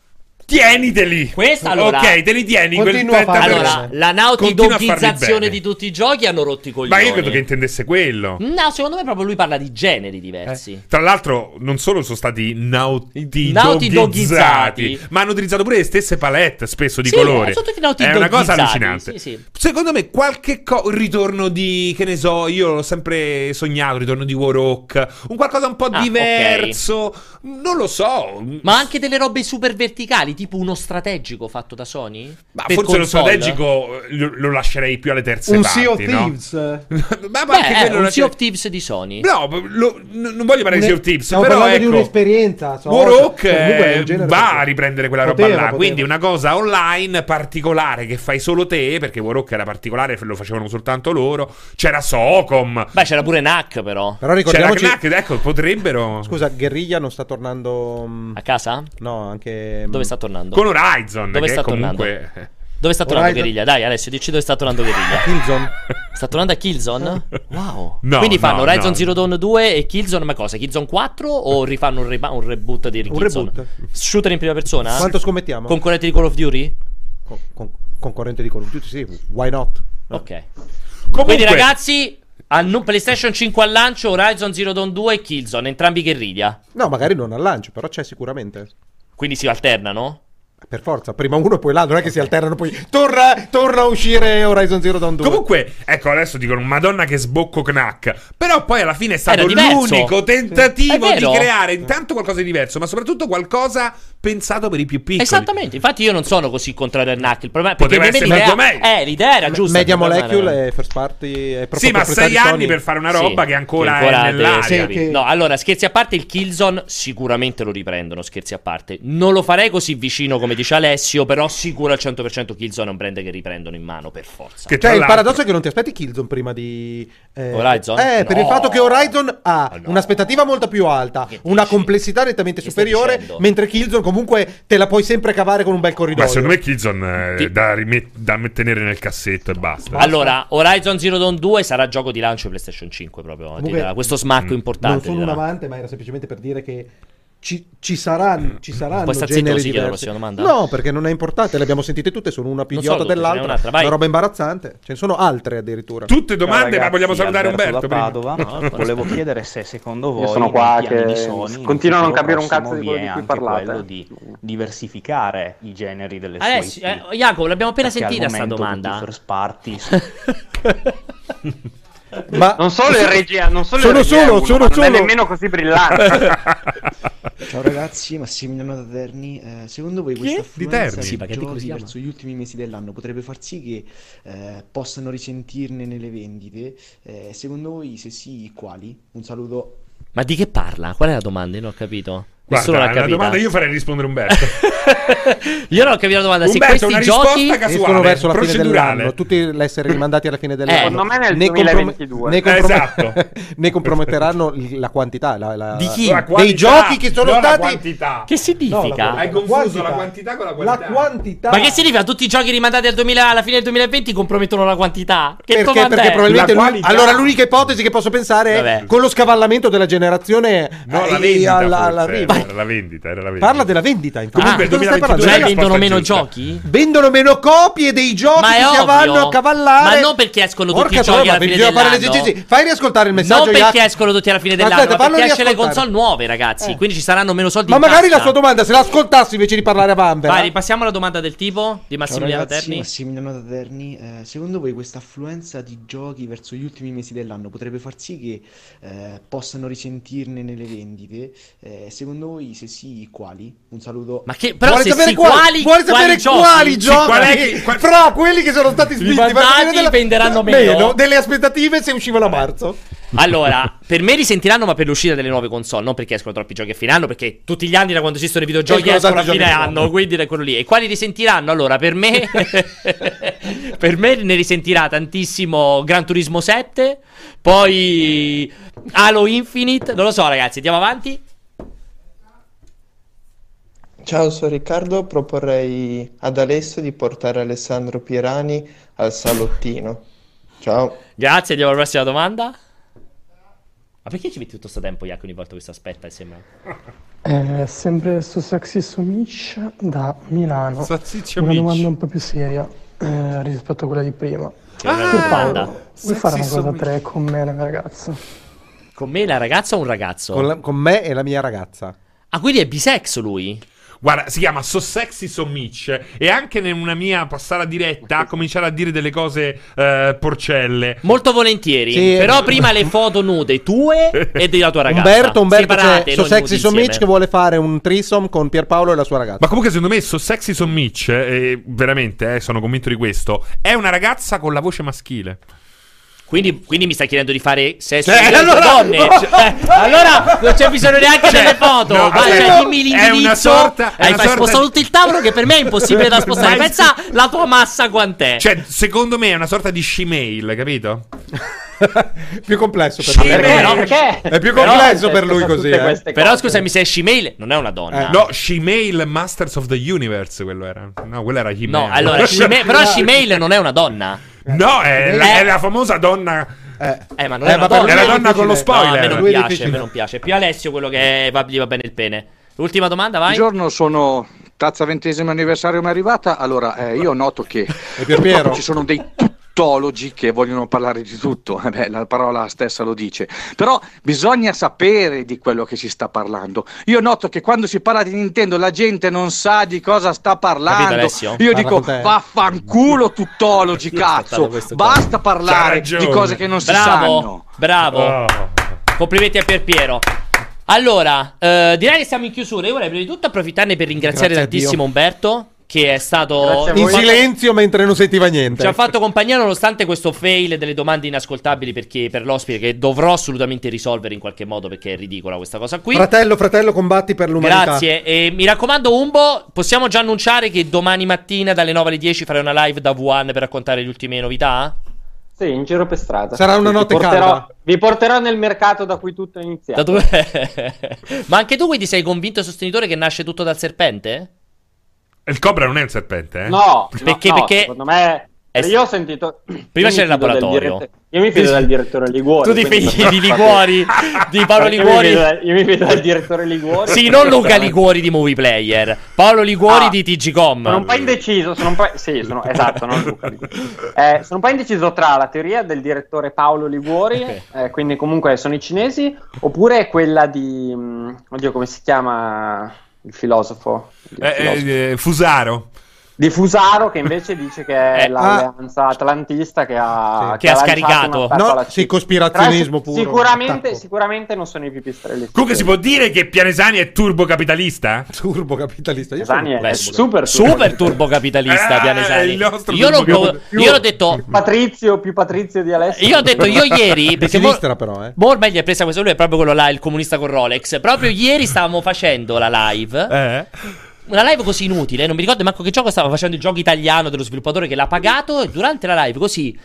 Tieniteli Questa allora ok te li tieni quel Continua a 30%. farli Allora, la Continua a farli nautidoggizzazione bene. di tutti i giochi hanno rotto i coglioni. ma io credo che intendesse quello No, secondo me proprio lui parla di generi diversi. Tra l'altro, non solo sono stati Nautidogizzati. nautidogizzati, ma hanno utilizzato pure le stesse palette spesso di Sì, colori. sono tutti È una cosa allucinante. sì, sì. Secondo me, qualche co- ritorno di che ne so, io l'ho sempre sognato. Il ritorno di Warhawk, un qualcosa un po' Ah, diverso. Non lo so. Ma anche delle robe super verticali, tipo uno strategico fatto da Sony? Ma Per forse lo console? strategico eh, lo, lo lascerei più alle terze Un parti. Sea of no? Thieves. ma, ma Beh, anche eh, quello un lo Sea of Thieves di Sony. No, lo- n- non voglio parlare di Sea of Thieves, Stiamo però parlando di ecco, un'esperienza. so, Warhawk cioè, eh, va a riprendere quella Poteva, roba là. poteva. Quindi una cosa online particolare che fai solo te, perché Warhawk era particolare, lo facevano soltanto loro. C'era Socom. Beh, c'era pure Knack però. Però C'era ricordiamoci... Knack, ecco, potrebbero. Scusa, Guerriglia non sta tornando... mm, A casa? No, anche... Dove sta tornando? Con Horizon, Dove che sta comunque. Dove sta tornando Horizon- Guerriglia? Dai, Alessio, dici dove sta tornando Guerriglia. Killzone. Sta tornando a Killzone? Wow. No, Quindi fanno no, Horizon no. Zero Dawn 2 e Killzone, ma cosa? Killzone 4 o rifanno un, reba- un reboot di Un Killzone? reboot. Shooter in prima persona? Quanto scommettiamo? Concorrente di Call of Duty? Con- con- concorrente di Call of Duty, sì. Why not? Ok. Comunque, Quindi ragazzi, hanno PlayStation 5 al lancio, Horizon Zero Dawn 2 e Killzone, entrambi Guerriglia. No, magari non al lancio, però c'è sicuramente. Quindi si alternano? Per forza, prima uno e poi l'altro, non è che si alternano poi. Torna, torna a uscire Horizon Zero Dawn 2. Comunque, ecco, adesso dicono Madonna che sbocco Knack. Però poi alla fine è stato l'unico È tentativo di creare intanto qualcosa di diverso, ma soprattutto qualcosa pensato per i più piccoli. Esattamente, infatti io non sono così contrario al NAC. Il problema perché Poteva essere l'idea, meglio. eh, l'idea era giusta. Media Molecule è first party. È proprio Sì, ma sei anni Sony. per fare una roba che ancora, ancora è nell'aria. sì, capito? No, allora, scherzi a parte, il Killzone sicuramente lo riprendono, scherzi a parte. Non lo farei così vicino come dice Alessio, però sicuro al 100% Killzone è un brand che riprendono in mano per forza. Cioè, il paradosso è che non ti aspetti Killzone prima di. eh, Horizon? Eh, per il No. fatto che Horizon ha un'aspettativa molto più alta, una complessità nettamente superiore, dicendo? mentre Killzone comunque te la puoi sempre cavare con un bel corridoio. Ma secondo me Killzone è Ti- da, rimet- da tenere nel cassetto e basta. Allora, Horizon Zero Dawn 2 sarà gioco di lancio PlayStation 5 proprio. Comunque, questo smacco Non importante. sono ti un amante, ma era semplicemente per dire che. Ci, ci saranno, ci saranno star zitto generi la diversi. prossima domanda? No, perché non è importante, le abbiamo sentite tutte, sono una più Non so idiota n'è dell'altra. Una roba imbarazzante. Ce ne sono altre addirittura. Tutte domande, Ciao, ma vogliamo ragazzi, salutare Alberto Umberto da? Padova. volevo chiedere se secondo voi Io sono qua che di Sony, in continuo a non capire un cazzo di quello di cui parlate. quello di diversificare i generi delle sue Alessio, IP. eh, Jacopo, l'abbiamo appena Perché sentita sta domanda. first party Ma non solo il regia, non solo Sono il regia solo, uno, sono ma non è solo. nemmeno così brillante. Ciao ragazzi, Massimiliano da Terni. Eh, secondo voi Chi questa? Di affluenza Terni? di, Sì, si giochi chiama? verso gli ultimi mesi dell'anno potrebbe far sì che eh, possano risentirne nelle vendite? Eh, secondo voi, se sì, quali? Un saluto. Ma di che parla? Qual è la domanda? Io non ho capito. Guarda, Nessuno l'ha è una capita. domanda io farei rispondere Umberto. Io non ho capito la domanda. Se Umberto, questi una giochi escono verso la fine dell'anno, tutti l'essere rimandati alla fine dell'anno. Secondo me nel ne 2022. ne, comprom- Esatto. ne comprometteranno la quantità la- la- Di chi? La dei quantità, giochi che sono stati quantità. Che significa? Hai confuso la quantità con la qualità. La quantità. Ma che significa? Tutti i giochi rimandati al 2000 alla fine del 2020 compromettono la quantità? Che perché, perché è? probabilmente qualità. allora l'unica ipotesi che posso pensare è Vabbè. con lo scavallamento della generazione No, eh, la vendita alla- all'arrivo. era la vendita, era la vendita. Parla della vendita, infatti. Comunque il Cosa stai 2022 parlando? Cioè la vendono meno giusta. giochi? Vendono meno copie dei giochi Ma che si ovvio. vanno a cavallare. Ma non perché escono tutti Porca i giochi alla fine dell'anno. Fai riascoltare il messaggio. Non perché escono tutti alla fine Aspetta, dell'anno, ma fallo perché esce le console nuove, ragazzi. Eh. Quindi ci saranno meno soldi Ma magari la sua domanda, se l'ascoltassi invece di parlare a Vanvera. Vai, ripassiamo alla domanda del tipo di Massimiliano Terni. Massimiliano Terni. Eh, secondo voi questa affluenza di giochi verso gli ultimi mesi dell'anno potrebbe far sì che eh, possano risentirne nelle vendite? Eh, secondo voi, se sì, quali? Un saluto. Ma che però Vuole se sapere sì, quali, quali, vuole quali sapere giochi? quali Sì, giochi qual è che- qual- fra quelli che sono stati fine della- venderanno meno. delle aspettative se uscivano a marzo. Allora, per me risentiranno, ma per l'uscita delle nuove console, non perché escono troppi giochi a fine anno, perché tutti gli anni da quando esistono i videogiochi Escono escono a fine anno, anno. quindi è quello lì. E quali risentiranno? Allora, per me per me ne risentirà tantissimo Gran Turismo 7, poi Halo Infinite, non lo so, ragazzi, andiamo avanti. Ciao, sono Riccardo. Proporrei ad Alessio di portare Alessandro Pirani al salottino. Ciao. Grazie, andiamo alla prossima domanda. Ma perché ci metti tutto questo tempo, Jack, ogni volta che si aspetta e sembra? Eh, sempre su Sexy Sumic da Milano. Saziccio Una domanda un po' più seria eh, rispetto a quella di prima. Che Pierpaolo, domanda. vuoi fare una cosa a Sumic. tre con me, la mia ragazza? Con me la ragazza o un ragazzo? Con, la- con me e la mia ragazza. Ah, quindi è bisex lui? Guarda, si chiama So Sexy So Mitch e anche in una mia passata diretta ha cominciato a dire delle cose eh, porcelle. Molto volentieri. Sì. Però prima le foto nude tue e della tua ragazza. Umberto, Umberto Separate, c'è So Sexy So. Mitch che vuole fare un threesome con Pierpaolo e la sua ragazza. Ma comunque secondo me So Sexy So Mitch, eh, veramente, eh, sono convinto di questo, è una ragazza con la voce maschile. Quindi, quindi mi stai chiedendo di fare sesso Eh, con le allora- donne? Cioè, allora non c'è bisogno neanche Cioè, delle foto. no, Vai, cioè, dimmi è l'indirizzo. una sorta- è Hai una sorta spostato tutto il tavolo che per me è impossibile da spostare. Pensa la tua massa quant'è. Cioè, secondo me è una sorta di shemale, capito? più complesso per lui. però- perché? È più complesso per lui così. eh. Però scusami, se è Shimale non è una donna. No, shemale Masters of the Universe, quello era. No, quello era He-Man. No, allora, Shimale- però Shimale non è una donna. No, è la, Eh. è la famosa donna... Eh, ma non Eh, è donna. è la donna con lo spoiler. No, a me non Lui piace, a me non piace. Più Alessio quello che va, gli va bene il pene. L'ultima domanda, vai. Buongiorno, sono tazza ventesimo anniversario mi è arrivata. Allora, eh, io noto che ci sono dei tuttologi che vogliono parlare di tutto. Eh beh, la parola stessa lo dice. Però bisogna sapere di quello che si sta parlando. Io noto che quando si parla di Nintendo la gente non sa di cosa sta Capito, parlando. Alessio? Io Parla dico vaffanculo tuttologi, cazzo. Basta parlare di cose che non si bravo, sanno. Bravo. Oh. Complimenti a Pierpiero. Allora, eh, direi che siamo in chiusura. Io vorrei prima di tutto approfittarne per ringraziare Grazie tantissimo. Umberto, che è stato In silenzio mentre non sentiva niente. Ci ha fatto compagnia nonostante questo fail delle domande inascoltabili perché, per l'ospite che dovrò assolutamente risolvere in qualche modo perché è ridicola questa cosa qui. Fratello, fratello, combatti per l'umanità. Grazie. E mi raccomando, Umbo, possiamo già annunciare che domani mattina dalle 9 alle 10 farai una live da Wuhan per raccontare le ultime novità? Sì, in giro per strada. Sarà una Vi notte porterò- calda. Vi porterò nel mercato da cui tutto è iniziato. Da dove- Ma anche tu quindi sei convinto sostenitore che nasce tutto dal serpente? Il cobra non è un serpente, eh? No, Perché- no, perché- secondo me è- io ho sentito Prima mi il laboratorio. dirette- Io mi fido del direttore Liguori. Tu ti fidi di Liguori, di Paolo Io mi Liguori. Io mi fido del direttore Liguori. Sì, non Luca Liguori di Movie Player, Paolo Liguori Ah, di TGcom. Sono un po' indeciso, sono un po'... Sì, sono... esatto, non Luca Liguori. Eh, sono un po' indeciso tra la teoria del direttore Paolo Liguori, eh, quindi comunque sono i cinesi, oppure quella di... mm, Oddio, come si chiama il filosofo? Il Eh, filosofo. eh, eh, Fusaro. Di Fusaro che invece dice che è Eh, l'alleanza atlantista che ha, Che ha lanciato scaricato. No, sì, cospirazionismo puro. Sicuramente, sicuramente non sono i pipistrelli. Comunque si può dire che Pianesani è turbocapitalista? Turbocapitalista. Io Pianesani sono- è Beh, super super turbocapitalista Eh, Pianesani. il nostro Io, l'ho, turbocapitalista. io l'ho detto Patrizio, più Patrizio di Alessio. Io ho detto io ieri perché mo- sinistra però, eh. mo ormai gli è presa questo lui è proprio quello là il comunista con Rolex. Proprio ieri stavamo facendo la live. Eh? Una live così inutile, non mi ricordo manco che gioco stava facendo il gioco italiano dello sviluppatore che l'ha pagato e durante la live così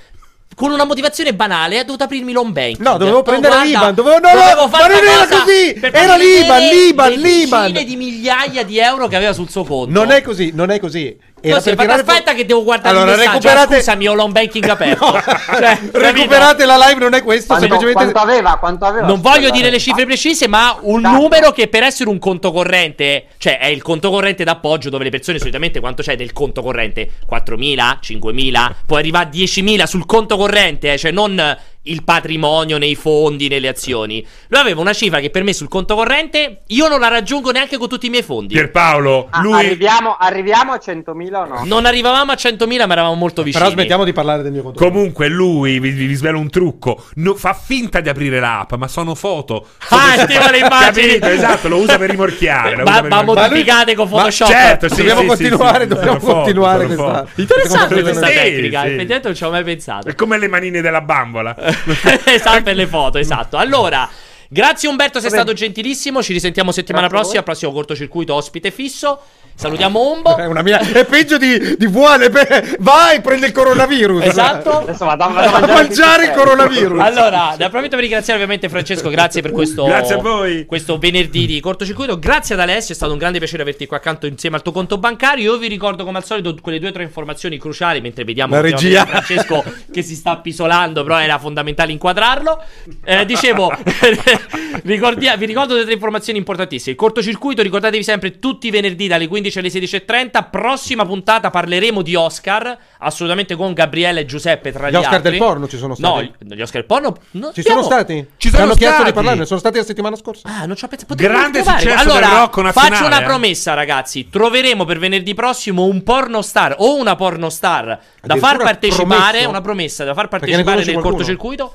con una motivazione banale ha dovuto aprirmi l'home banking. No, dovevo detto, prendere guarda, l'Iban, dovevo- no, no, dovevo ma non era così, era l'Iban, l'Iban, l'Iban. decine di migliaia di euro che aveva sul suo conto. Non è così, non è così. Era Così, per ma tirare aspetta che devo guardare Allora, il messaggio. recuperate- Ah, Scusami, ho l'home banking aperto. Cioè, capito? Recuperate la live, non è questo, Quanto, semplicemente quanto aveva? Quanto aveva? Non voglio dire le cifre precise, ma un numero che per essere un conto corrente, cioè è il conto corrente d'appoggio dove le persone solitamente quanto c'è del conto corrente? 4.000, 5.000, poi arriva a 10.000 sul conto corrente, eh, cioè non il patrimonio nei fondi, nelle azioni. Lui aveva una cifra che per me sul conto corrente io non la raggiungo neanche con tutti i miei fondi. Pierpaolo, Ah, lui... arriviamo, arriviamo a 100.000 o no? Non arrivavamo a 100.000, ma eravamo molto vicini. Però smettiamo di parlare del mio conto. Comunque lui, vi, vi svelo un trucco, no- fa finta di aprire l'app, ma sono foto. Ah, stima le immagini. Capito? Esatto, lo usa per rimorchiare. Ma, per ma modificate con Ma Photoshop. certo, sì, Dobbiamo sì, continuare, sì, sì, dobbiamo sono foto, continuare sono questa-. Interessante questa sì, tecnica. sì. Effettivamente non ci avevo mai pensato. È come le manine della bambola. esatto, per le foto, esatto. Allora, grazie Umberto, sei stato gentilissimo. Ci risentiamo settimana Grazie prossima, prossimo cortocircuito ospite fisso. Salutiamo Umbo. È, una mia... è peggio di, di Vuane. beh, Vai, prende il coronavirus. Esatto. Adesso vado, a A mangiare, mangiare il coronavirus. Allora, ne approfitto per ringraziare ovviamente Francesco, grazie per questo, Grazie a voi. questo venerdì di cortocircuito. Grazie ad Alessio, è stato un grande piacere averti qua accanto insieme al tuo conto bancario. Io vi ricordo come al solito quelle due o tre informazioni cruciali mentre vediamo La regia. Francesco che si sta appisolando, però era fondamentale inquadrarlo. Eh, dicevo, ricordia- vi ricordo delle tre informazioni importantissime. Il cortocircuito, ricordatevi sempre tutti i venerdì dalle 15 alle 16.30. Prossima puntata parleremo di Oscar, assolutamente con Gabriele e Giuseppe tra gli, Gli Oscar altri. del porno ci sono stati? No, gli Oscar del porno no, Ci abbiamo- sono stati? Ci sono hanno chiesto di stati. parlarne, sono stati la settimana scorsa. Ah, non ci ho pensato. Grande successo allora, del Rocco nazionale, Faccio una eh. promessa, ragazzi. Troveremo per venerdì prossimo un porno star o una porno star da far partecipare. promesso? Una promessa da far partecipare nel qualcuno? cortocircuito.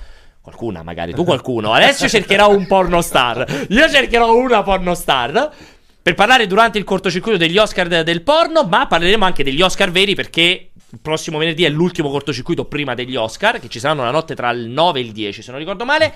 Qualcuna, magari tu qualcuno. Alessio cercherà un porno star. Io cercherò una porno star. Per parlare durante il cortocircuito degli Oscar de- del porno, ma parleremo anche degli Oscar veri perché il prossimo venerdì è l'ultimo cortocircuito prima degli Oscar, che ci saranno la notte tra il 9 e il 10, se non ricordo male.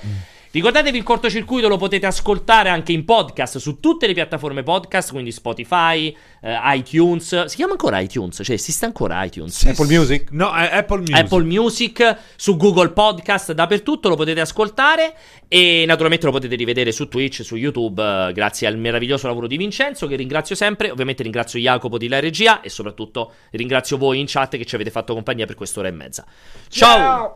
Ricordatevi il cortocircuito lo potete ascoltare anche in podcast su tutte le piattaforme podcast, quindi Spotify, eh, iTunes. Si chiama ancora iTunes? Cioè, esiste ancora iTunes? Apple Music? No, è Apple Music. Apple Music, su Google Podcast, dappertutto lo potete ascoltare e naturalmente lo potete rivedere su Twitch, su YouTube, eh, grazie al meraviglioso lavoro di Vincenzo che ringrazio sempre, ovviamente ringrazio Jacopo di La Regia e soprattutto ringrazio voi in chat che ci avete fatto compagnia per quest'ora e mezza. Ciao.